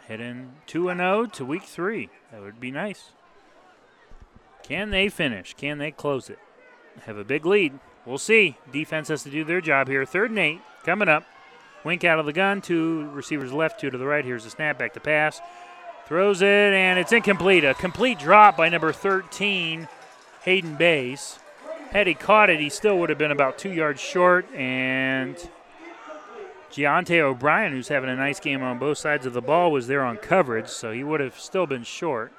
Heading 2 0 to week three. That would be nice. Can they finish? Can they close it? Have a big lead. We'll see. Defense has to do their job here. Third and eight coming up. Wink out of the gun. Two receivers left, two to the right. Here's the snap back to pass. Throws it, and it's incomplete. A complete drop by number 13, Hayden Bays. Had he caught it, he still would have been about two yards short. And Giante O'Brien, who's having a nice game on both sides of the ball, was there on coverage, so he would have still been short.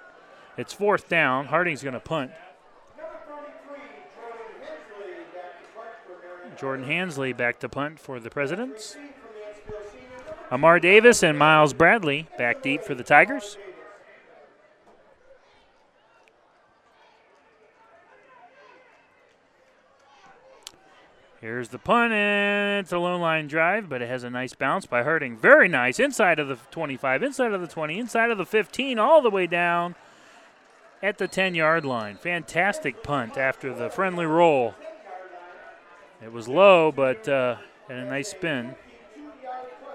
It's fourth down. Harding's going to punt. Jordan Hansley back to punt for the Presidents. Amar Davis and Miles Bradley back deep for the Tigers. Here's the punt, and it's a low line drive, but it has a nice bounce by Harding. Very nice. Inside of the 25, inside of the 20, inside of the 15, all the way down at the 10 yard line. Fantastic punt after the friendly roll. It was low, but uh, had a nice spin.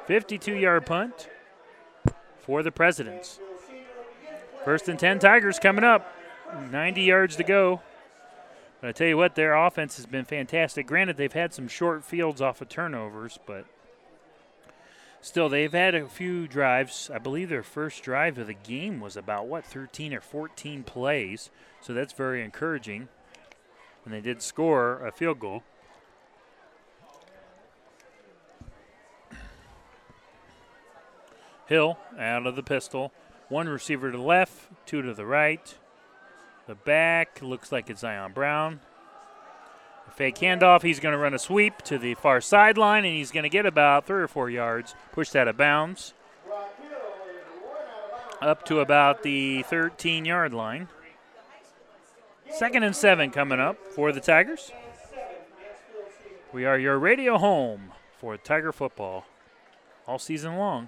52 yard punt for the Presidents. First and 10 Tigers coming up. 90 yards to go. But I tell you what, their offense has been fantastic. Granted, they've had some short fields off of turnovers, but still, they've had a few drives. I believe their first drive of the game was about, what, 13 or 14 plays. So that's very encouraging. And they did score a field goal. Hill out of the pistol. One receiver to the left, two to the right. The back looks like it's Zion Brown. Fake handoff. He's going to run a sweep to the far sideline, and he's going to get about three or four yards, pushed out of bounds, up to about the 13 yard line. Second and seven coming up for the Tigers. We are your radio home for Tiger football all season long.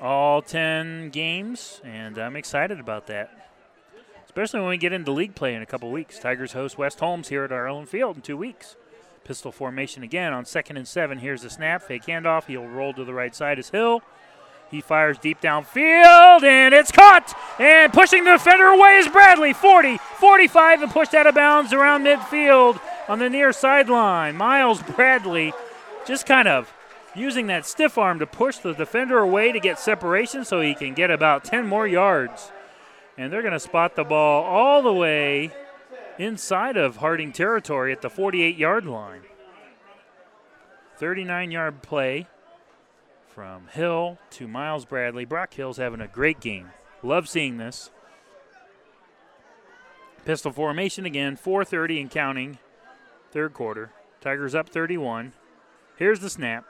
All 10 games, and I'm excited about that. Especially when we get into league play in a couple weeks. Tigers host West Holmes here at our own field in two weeks. Pistol formation again on second and seven. Here's the snap, fake handoff. He'll roll to the right side as Hill. He fires deep downfield, and it's caught. And pushing the defender away is Bradley. 40, 45, and pushed out of bounds around midfield on the near sideline. Miles Bradley just kind of using that stiff arm to push the defender away to get separation so he can get about 10 more yards. And they're going to spot the ball all the way inside of Harding territory at the 48 yard line. 39 yard play from Hill to Miles Bradley. Brock Hill's having a great game. Love seeing this. Pistol formation again, 4:30 and counting. Third quarter. Tigers up 31. Here's the snap.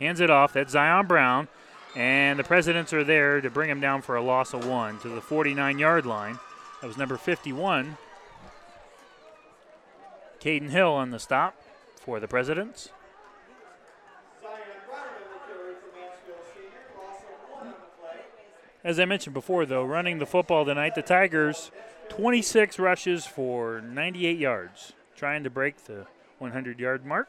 Hands it off. That's Zion Brown. And the Presidents are there to bring him down for a loss of one to the 49 yard line. That was number 51. Caden Hill on the stop for the Presidents. As I mentioned before, though, running the football tonight, the Tigers 26 rushes for 98 yards, trying to break the 100 yard mark.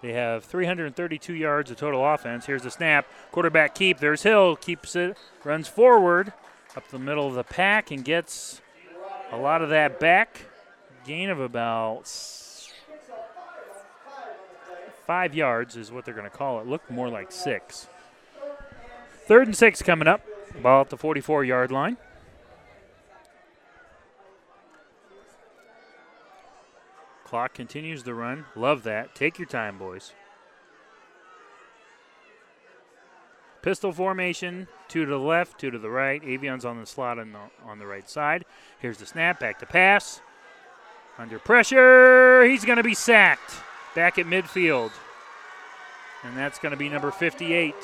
They have 332 yards of total offense. Here's the snap. Quarterback keep. There's Hill. Keeps it. Runs forward up the middle of the pack and gets a lot of that back. Gain of about five yards is what they're going to call it. Looked more like six. Third and six coming up. Ball at the 44 yard line. Clock continues to run. Love that. Take your time, boys. Pistol formation, two to the left, two to the right. Avion's on the slot on the, on the right side. Here's the snap, back to pass. Under pressure, he's going to be sacked back at midfield. And that's going to be number 58.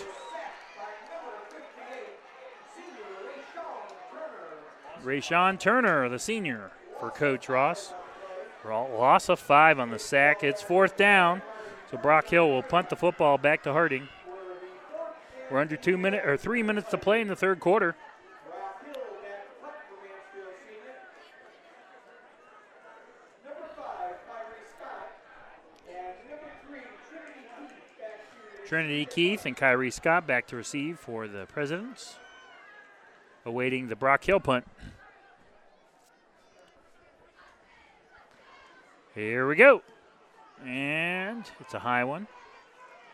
Rayshawn Turner, the senior, for Coach Ross. Loss of five on the sack. It's fourth down. So Brock Hill will punt the football back to Harding. We're under two minutes or three minutes to play in the third quarter. Trinity Keith and Kyrie Scott back to receive for the Presidents. Awaiting the Brock Hill punt. Here we go. And it's a high one.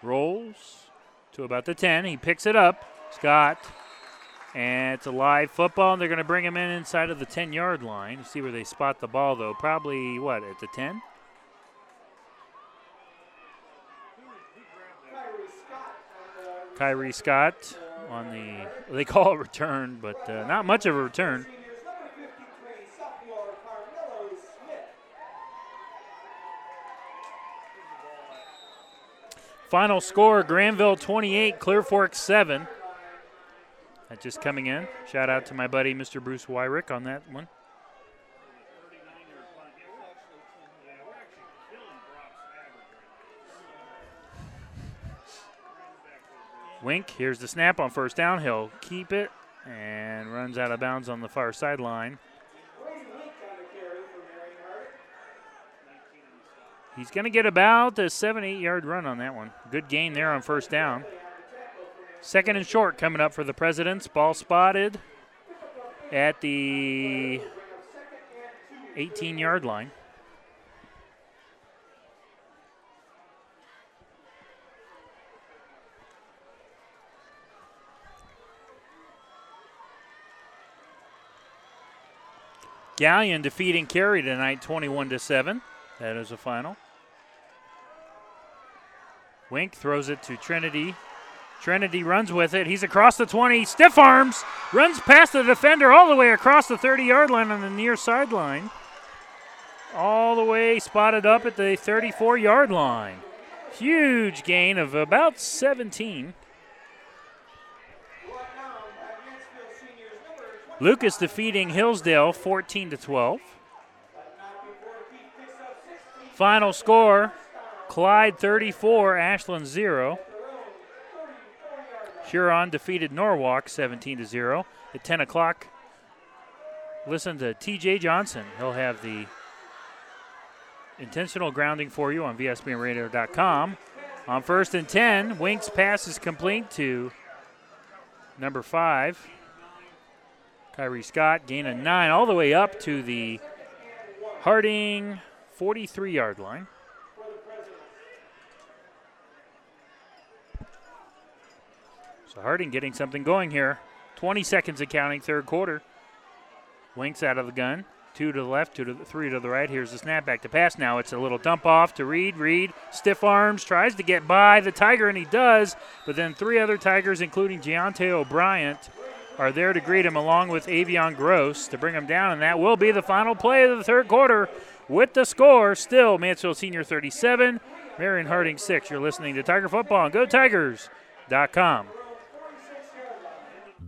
Rolls to about the 10. He picks it up. Scott. And it's a live football, and they're going to bring him in inside of the 10 yard line. See where they spot the ball, though. Probably, what, at the 10? Kyrie Scott on the, they call it return, but uh, not much of a return. Final score Granville 28, Clear Fork 7. That just coming in. Shout out to my buddy Mr. Bruce Wyrick on that one. Wink, here's the snap on first down. He'll keep it and runs out of bounds on the far sideline. He's going to get about a seven, eight yard run on that one. Good gain there on first down. Second and short coming up for the Presidents. Ball spotted at the 18 yard line. Galion defeating Carey tonight 21 to 7. That is a final. Wink throws it to Trinity. Trinity runs with it. He's across the 20. Stiff arms. Runs past the defender all the way across the 30 yard line on the near sideline. All the way spotted up at the 34 yard line. Huge gain of about 17. Lucas defeating Hillsdale 14 to 12. Final score Clyde 34, Ashland 0. Huron defeated Norwalk 17 to 0. At 10 o'clock, listen to TJ Johnson. He'll have the intentional grounding for you on VSBNradio.com. On first and 10, Wink's pass is complete to number five, Kyrie Scott. Gain of nine all the way up to the Harding 43 yard line. So Harding getting something going here. 20 seconds of counting, third quarter. Winks out of the gun. Two to the left, two to the three to the right. Here's the snap back to pass. Now it's a little dump off to Reed. Reed, stiff arms, tries to get by the Tiger, and he does. But then three other Tigers, including Giante O'Brien, are there to greet him, along with Avion Gross to bring him down. And that will be the final play of the third quarter with the score still Mansfield Senior 37, Marion Harding 6. You're listening to Tiger Football on GoTigers.com.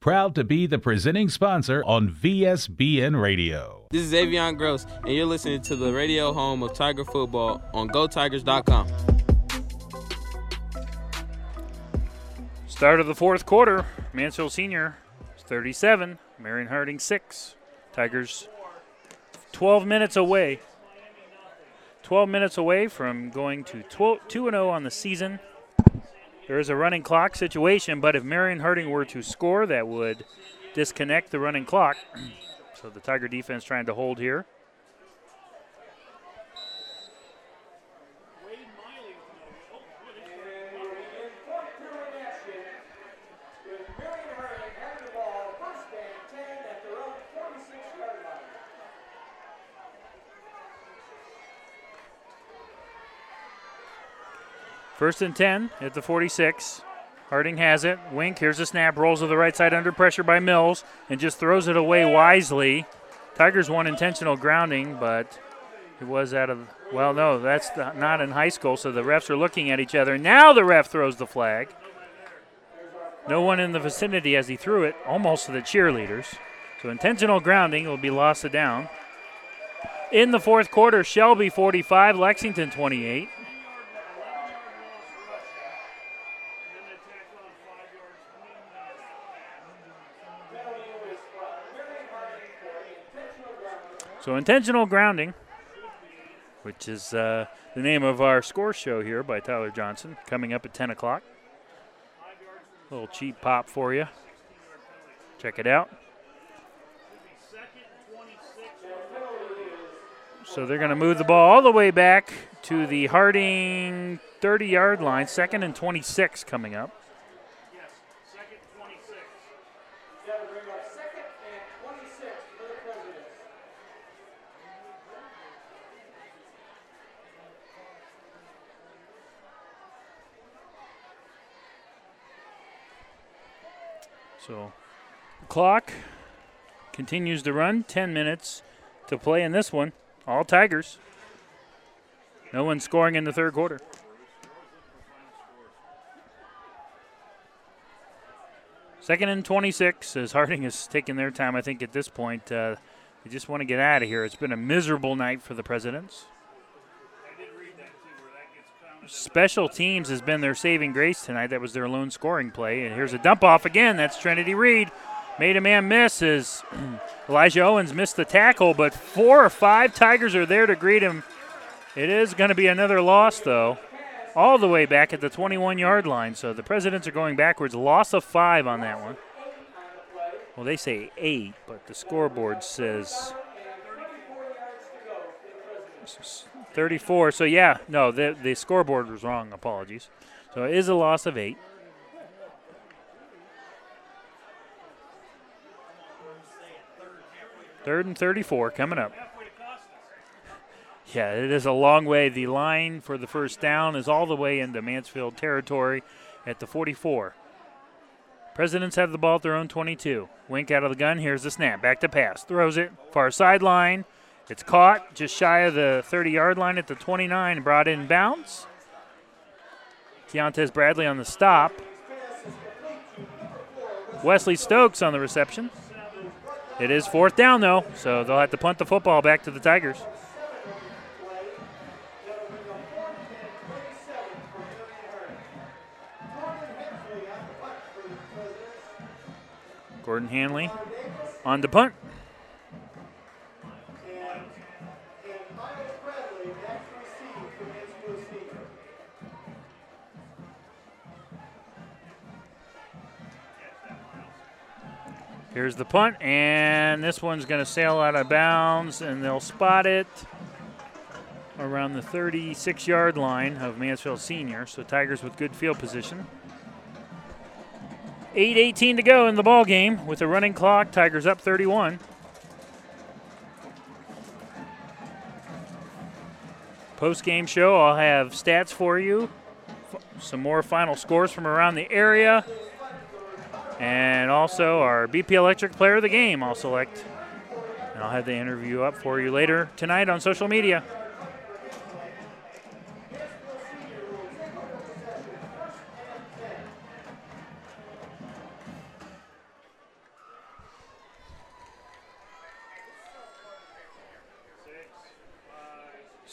Proud to be the presenting sponsor on VSBN Radio. This is Avion Gross, and you're listening to the radio home of Tiger Football on GoTigers.com. Start of the fourth quarter. Mansfield Senior 37, Marion Harding 6. Tigers 12 minutes away. 12 minutes away from going to 2 0 on the season. There is a running clock situation, but if Marion Harding were to score, that would disconnect the running clock. so the Tiger defense trying to hold here. First and 10 at the 46. Harding has it. Wink, here's a snap, rolls to the right side under pressure by Mills, and just throws it away wisely. Tigers won intentional grounding, but it was out of, well, no, that's not in high school, so the refs are looking at each other. Now the ref throws the flag. No one in the vicinity as he threw it, almost to the cheerleaders. So intentional grounding will be lost down. In the fourth quarter, Shelby 45, Lexington 28. So intentional grounding, which is uh, the name of our score show here by Tyler Johnson, coming up at 10 o'clock. A little cheap pop for you. Check it out. So they're going to move the ball all the way back to the Harding 30 yard line, second and 26 coming up. So clock continues to run. 10 minutes to play in this one. All Tigers. No one scoring in the third quarter. Second and 26 as Harding is taking their time. I think at this point, uh, they just want to get out of here. It's been a miserable night for the Presidents. Special teams has been their saving grace tonight. That was their lone scoring play. And here's a dump off again. That's Trinity Reed. Made a man miss as Elijah Owens missed the tackle, but four or five Tigers are there to greet him. It is going to be another loss, though, all the way back at the 21 yard line. So the Presidents are going backwards. Loss of five on that one. Well, they say eight, but the scoreboard says 34. So, yeah, no, the, the scoreboard was wrong. Apologies. So, it is a loss of eight. Third and 34 coming up. Yeah, it is a long way. The line for the first down is all the way into Mansfield territory at the 44. Presidents have the ball at their own 22. Wink out of the gun. Here's the snap. Back to pass. Throws it. Far sideline. It's caught just shy of the 30 yard line at the 29, brought in bounds. Keontae Bradley on the stop. Wesley Stokes on the reception. It is fourth down, though, so they'll have to punt the football back to the Tigers. Gordon Hanley on the punt. Here's the punt, and this one's going to sail out of bounds, and they'll spot it around the 36 yard line of Mansfield Senior. So Tigers with good field position. 8.18 to go in the ball game with a running clock. Tigers up 31. Post game show, I'll have stats for you, some more final scores from around the area, and also our BP Electric Player of the Game I'll select. And I'll have the interview up for you later tonight on social media.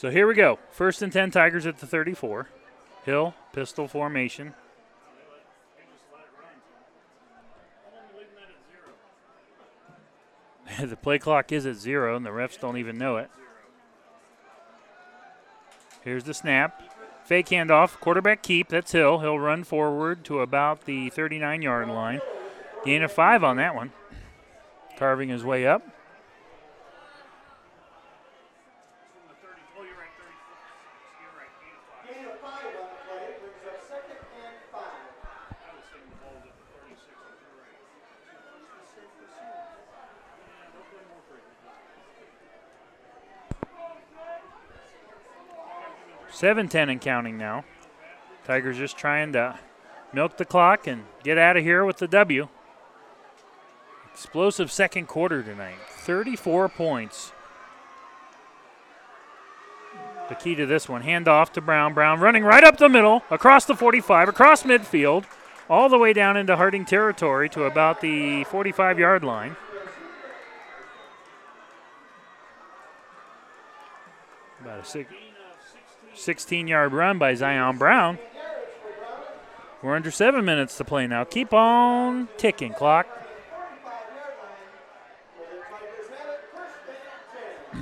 So here we go. First and 10 Tigers at the 34. Hill, pistol formation. the play clock is at zero, and the refs don't even know it. Here's the snap. Fake handoff, quarterback keep. That's Hill. He'll run forward to about the 39 yard line. Gain of five on that one. Carving his way up. Seven ten and counting now. Tigers just trying to milk the clock and get out of here with the W. Explosive second quarter tonight. 34 points. The key to this one handoff to Brown. Brown running right up the middle, across the 45, across midfield, all the way down into Harding territory to about the 45 yard line. About a six, 16 yard run by Zion Brown. We're under seven minutes to play now. Keep on ticking, clock.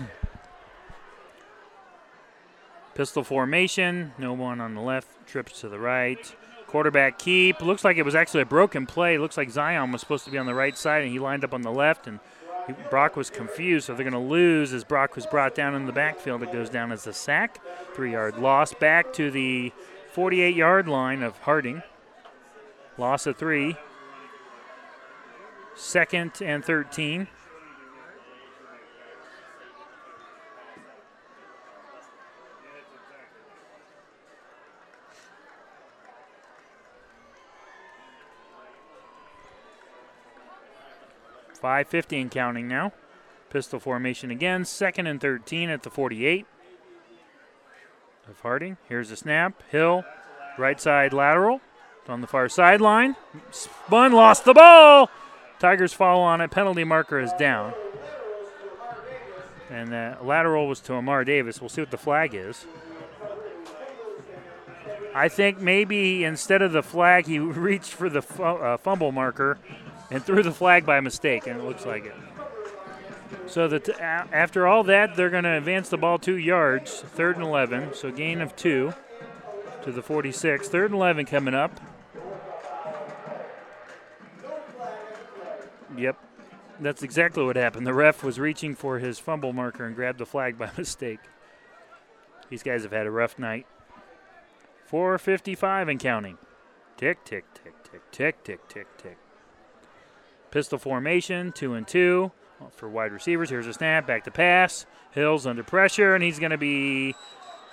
Pistol formation. No one on the left. Trips to the right. Quarterback keep. Looks like it was actually a broken play. Looks like Zion was supposed to be on the right side and he lined up on the left and he, Brock was confused, so they're going to lose as Brock was brought down in the backfield. It goes down as a sack. Three yard loss back to the 48 yard line of Harding. Loss of three. Second and 13. Five fifty and counting now. Pistol formation again. Second and 13 at the 48 of Harding. Here's a snap. Hill, right side lateral. On the far sideline. Spun, lost the ball. Tigers fall on it. Penalty marker is down. And the lateral was to Amar Davis. We'll see what the flag is. I think maybe instead of the flag, he reached for the uh, fumble marker and threw the flag by mistake, and it looks like it. So that after all that, they're going to advance the ball two yards, third and 11. So gain of two to the 46. Third and 11 coming up. Yep, that's exactly what happened. The ref was reaching for his fumble marker and grabbed the flag by mistake. These guys have had a rough night. 455 and counting. Tick, tick, tick, tick, tick, tick, tick, tick. Pistol formation, two and two for wide receivers. Here's a snap, back to pass. Hills under pressure, and he's going to be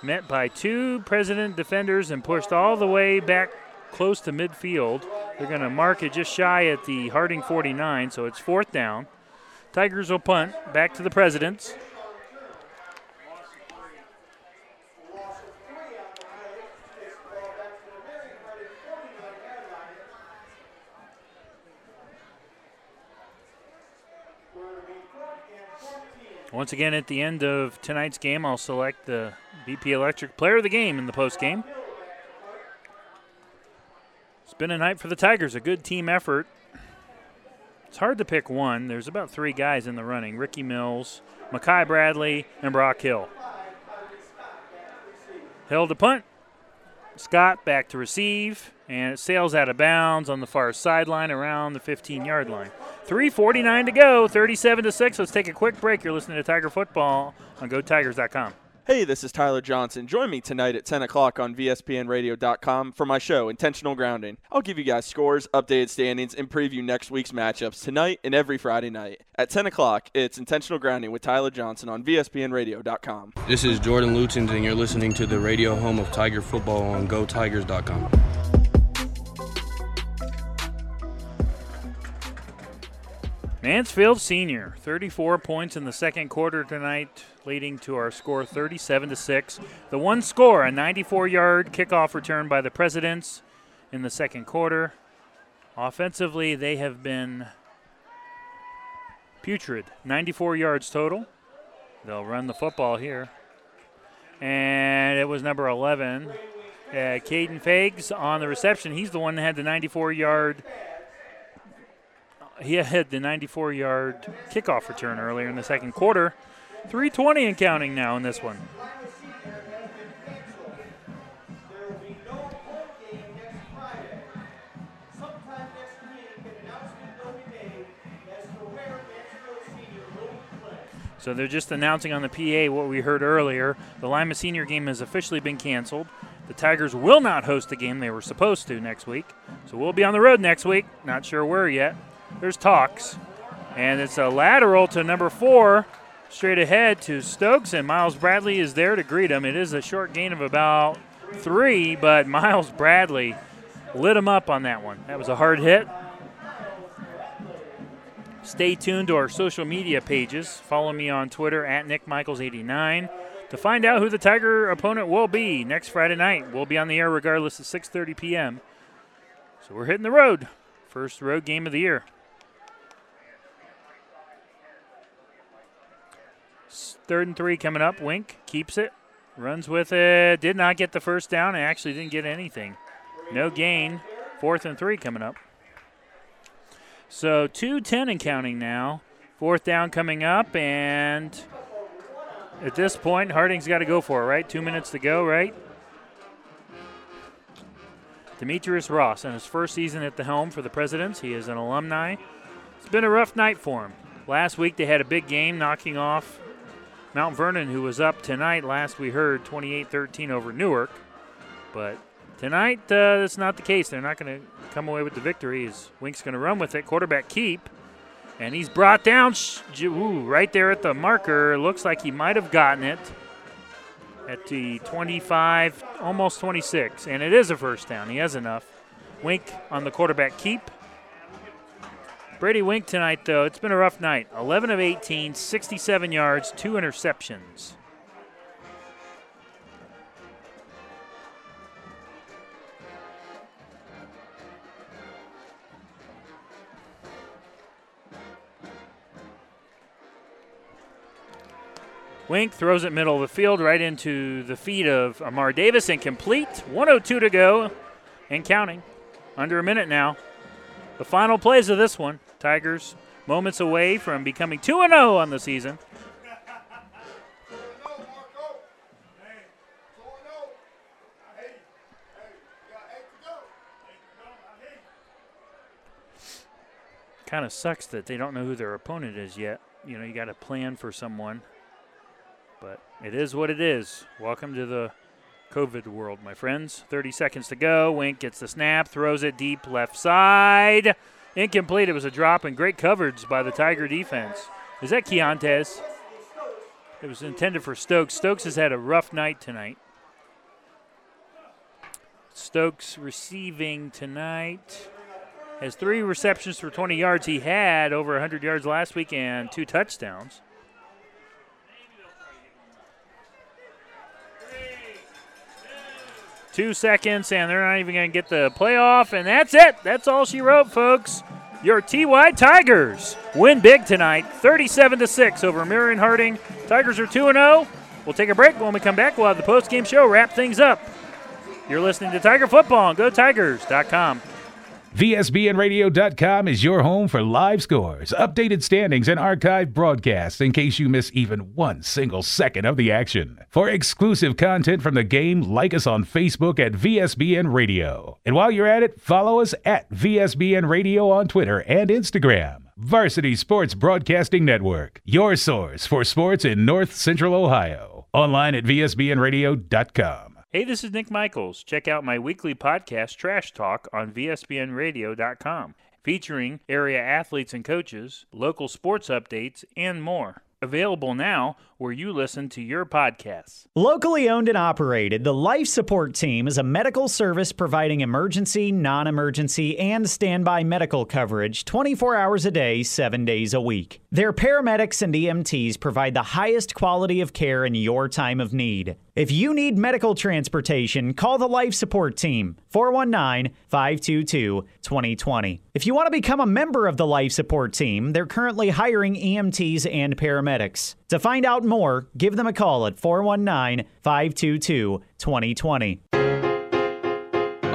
met by two president defenders and pushed all the way back close to midfield. They're going to mark it just shy at the Harding 49, so it's fourth down. Tigers will punt back to the presidents. Once again, at the end of tonight's game, I'll select the BP Electric player of the game in the post game. It's been a night for the Tigers, a good team effort. It's hard to pick one. There's about three guys in the running Ricky Mills, Makai Bradley, and Brock Hill. Hill to punt. Scott back to receive, and it sails out of bounds on the far sideline around the 15 yard line. 3.49 to go, 37 to 6. Let's take a quick break. You're listening to Tiger Football on GoTigers.com. Hey, this is Tyler Johnson. Join me tonight at 10 o'clock on VSBNRadio.com for my show, Intentional Grounding. I'll give you guys scores, updated standings, and preview next week's matchups tonight and every Friday night. At 10 o'clock, it's Intentional Grounding with Tyler Johnson on VSBNRadio.com. This is Jordan Lutens, and you're listening to the radio home of Tiger Football on GoTigers.com. Mansfield Senior, 34 points in the second quarter tonight, leading to our score 37 to 6. The one score, a 94-yard kickoff return by the Presidents in the second quarter. Offensively, they have been putrid. 94 yards total. They'll run the football here. And it was number 11, uh, Caden Fags on the reception. He's the one that had the 94 yard he had the 94 yard kickoff return earlier in the second quarter. 320 and counting now in this one. So they're just announcing on the PA what we heard earlier. The Lima Senior game has officially been canceled. The Tigers will not host the game they were supposed to next week. So we'll be on the road next week. Not sure where yet. There's talks. And it's a lateral to number four, straight ahead to Stokes, and Miles Bradley is there to greet him. It is a short gain of about three, but Miles Bradley lit him up on that one. That was a hard hit. Stay tuned to our social media pages. Follow me on Twitter at NickMichaels89 to find out who the Tiger opponent will be next Friday night. We'll be on the air regardless at 6:30 p.m. So we're hitting the road. First road game of the year. Third and three coming up. Wink keeps it, runs with it. Did not get the first down and actually didn't get anything. No gain. Fourth and three coming up. So 210 and counting now. Fourth down coming up, and at this point, Harding's got to go for it, right? Two minutes to go, right? Demetrius Ross in his first season at the helm for the Presidents. He is an alumni. It's been a rough night for him. Last week they had a big game knocking off Mount Vernon, who was up tonight. Last we heard 28 13 over Newark. But tonight, uh, that's not the case. They're not going to come away with the victory. Wink's going to run with it. Quarterback keep. And he's brought down ooh, right there at the marker. Looks like he might have gotten it at the 25, almost 26. And it is a first down. He has enough. Wink on the quarterback keep. Brady Wink tonight, though, it's been a rough night. 11 of 18, 67 yards, two interceptions. Wink throws it middle of the field right into the feet of Amar Davis, and incomplete. 102 to go and counting. Under a minute now. The final plays of this one. Tigers moments away from becoming 2 0 on the season. Kind of sucks that they don't know who their opponent is yet. You know, you got to plan for someone. But it is what it is. Welcome to the COVID world, my friends. 30 seconds to go. Wink gets the snap, throws it deep left side. Incomplete. It was a drop and great coverage by the Tiger defense. Is that Keontae? It was intended for Stokes. Stokes has had a rough night tonight. Stokes receiving tonight has three receptions for 20 yards. He had over 100 yards last week and two touchdowns. Two seconds, and they're not even going to get the playoff, and that's it. That's all she wrote, folks. Your TY Tigers win big tonight, 37 to 6 over Marion Harding. Tigers are 2 0. We'll take a break. When we come back, we'll have the post-game show wrap things up. You're listening to Tiger Football on GoTigers.com. VSBNradio.com is your home for live scores, updated standings, and archived broadcasts in case you miss even one single second of the action. For exclusive content from the game, like us on Facebook at VSBN Radio. And while you're at it, follow us at VSBN Radio on Twitter and Instagram. Varsity Sports Broadcasting Network, your source for sports in North Central Ohio. Online at VSBNradio.com. Hey, this is Nick Michaels. Check out my weekly podcast, Trash Talk, on VSBNradio.com, featuring area athletes and coaches, local sports updates, and more. Available now where you listen to your podcasts. Locally owned and operated, the Life Support Team is a medical service providing emergency, non emergency, and standby medical coverage 24 hours a day, 7 days a week. Their paramedics and EMTs provide the highest quality of care in your time of need. If you need medical transportation, call the Life Support Team, 419 522 2020. If you want to become a member of the Life Support Team, they're currently hiring EMTs and paramedics. To find out more, give them a call at 419 522 2020.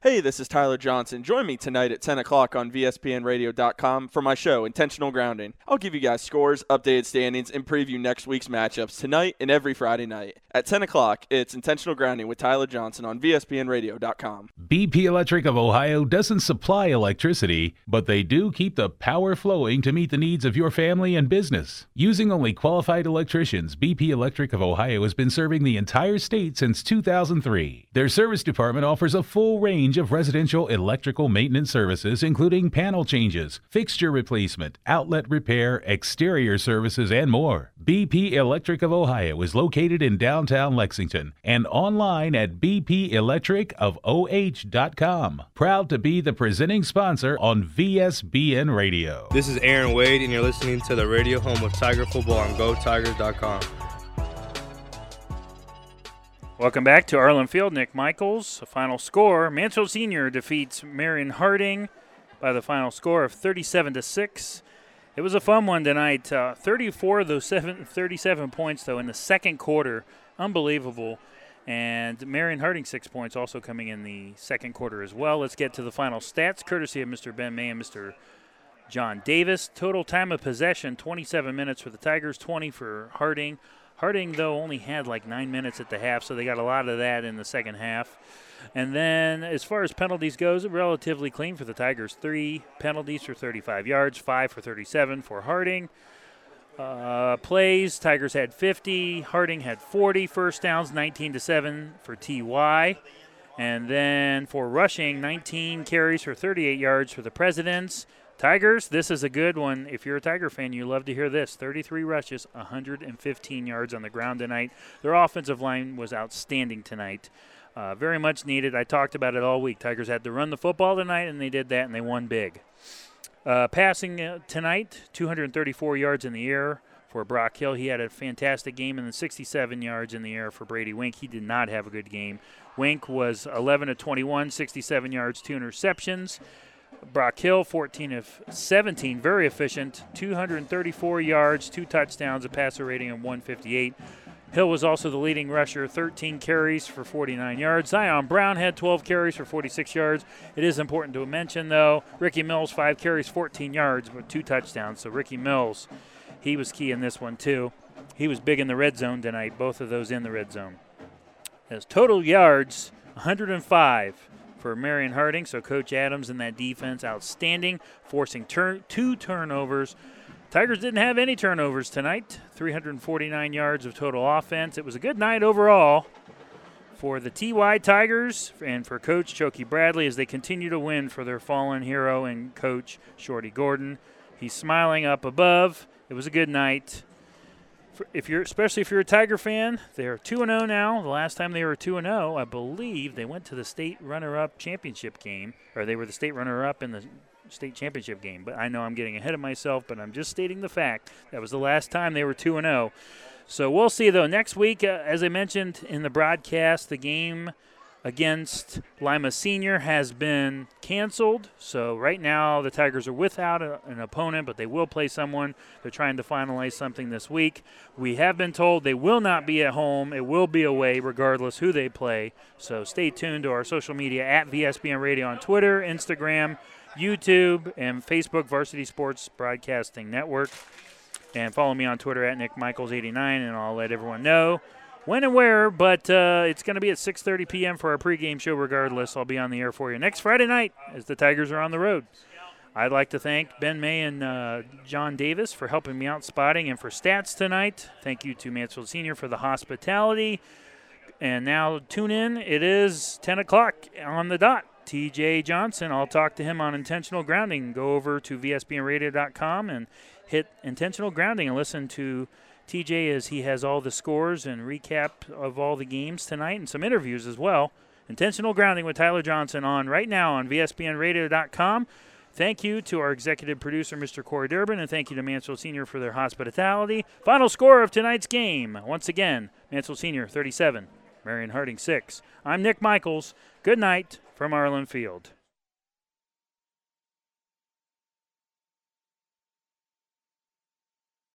Hey, this is Tyler Johnson. Join me tonight at 10 o'clock on VSBNRadio.com for my show, Intentional Grounding. I'll give you guys scores, updated standings, and preview next week's matchups tonight and every Friday night. At At 10 o'clock, it's Intentional Grounding with Tyler Johnson on VSBNRadio.com. BP Electric of Ohio doesn't supply electricity, but they do keep the power flowing to meet the needs of your family and business. Using only qualified electricians, BP Electric of Ohio has been serving the entire state since 2003. Their service department offers a full range of residential electrical maintenance services, including panel changes, fixture replacement, outlet repair, exterior services, and more. BP Electric of Ohio is located in downtown Lexington and online at bpelectricofoh.com. Proud to be the presenting sponsor on VSBN Radio. This is Aaron Wade, and you're listening to the radio home of Tiger Football on GoTigers.com. Welcome back to Arlin Field. Nick Michaels. A final score: Mansfield Senior defeats Marion Harding by the final score of 37 to six. It was a fun one tonight. Uh, 34 of those seven, 37 points, though, in the second quarter. Unbelievable. And Marion Harding, six points, also coming in the second quarter as well. Let's get to the final stats, courtesy of Mr. Ben May and Mr. John Davis. Total time of possession 27 minutes for the Tigers, 20 for Harding. Harding, though, only had like nine minutes at the half, so they got a lot of that in the second half. And then, as far as penalties goes, relatively clean for the Tigers. Three penalties for 35 yards, five for 37 for Harding. Uh, plays, Tigers had 50. Harding had 40 first downs, 19 to 7 for TY. And then for rushing, 19 carries for 38 yards for the Presidents. Tigers, this is a good one. If you're a Tiger fan, you love to hear this. 33 rushes, 115 yards on the ground tonight. Their offensive line was outstanding tonight. Uh, very much needed. I talked about it all week. Tigers had to run the football tonight, and they did that, and they won big. Uh, passing uh, tonight, 234 yards in the air for Brock Hill. He had a fantastic game, and then 67 yards in the air for Brady Wink. He did not have a good game. Wink was 11 of 21, 67 yards, two interceptions. Brock Hill, 14 of 17, very efficient, 234 yards, two touchdowns, a passer rating of 158. Hill was also the leading rusher, 13 carries for 49 yards. Zion Brown had 12 carries for 46 yards. It is important to mention, though, Ricky Mills, five carries, 14 yards, but two touchdowns. So Ricky Mills, he was key in this one, too. He was big in the red zone tonight, both of those in the red zone. His total yards, 105 for Marion Harding. So Coach Adams and that defense, outstanding, forcing two turnovers. Tigers didn't have any turnovers tonight. 349 yards of total offense. It was a good night overall for the TY Tigers and for Coach Choky Bradley as they continue to win for their fallen hero and coach Shorty Gordon. He's smiling up above. It was a good night. If you're, especially if you're a Tiger fan, they're two and zero now. The last time they were two and zero, I believe they went to the state runner-up championship game, or they were the state runner-up in the state championship game. But I know I'm getting ahead of myself, but I'm just stating the fact that was the last time they were 2 and 0. So we'll see though next week uh, as I mentioned in the broadcast, the game against Lima Senior has been canceled. So right now the Tigers are without a, an opponent, but they will play someone. They're trying to finalize something this week. We have been told they will not be at home. It will be away regardless who they play. So stay tuned to our social media at VSBN Radio on Twitter, Instagram, YouTube, and Facebook Varsity Sports Broadcasting Network. And follow me on Twitter at Nick Michaels89, and I'll let everyone know when and where. But uh, it's going to be at 6:30 p.m. for our pregame show. Regardless, I'll be on the air for you next Friday night as the Tigers are on the road. I'd like to thank Ben May and uh, John Davis for helping me out spotting and for stats tonight. Thank you to Mansfield Senior for the hospitality. And now tune in. It is 10 o'clock on the dot. TJ Johnson. I'll talk to him on intentional grounding. Go over to VSBNradio.com and hit intentional grounding and listen to TJ as he has all the scores and recap of all the games tonight and some interviews as well. Intentional grounding with Tyler Johnson on right now on VSBNradio.com. Thank you to our executive producer, Mr. Corey Durbin, and thank you to Mansfield Senior for their hospitality. Final score of tonight's game. Once again, Mansfield Senior 37, Marion Harding 6. I'm Nick Michaels. Good night from Arlin Field.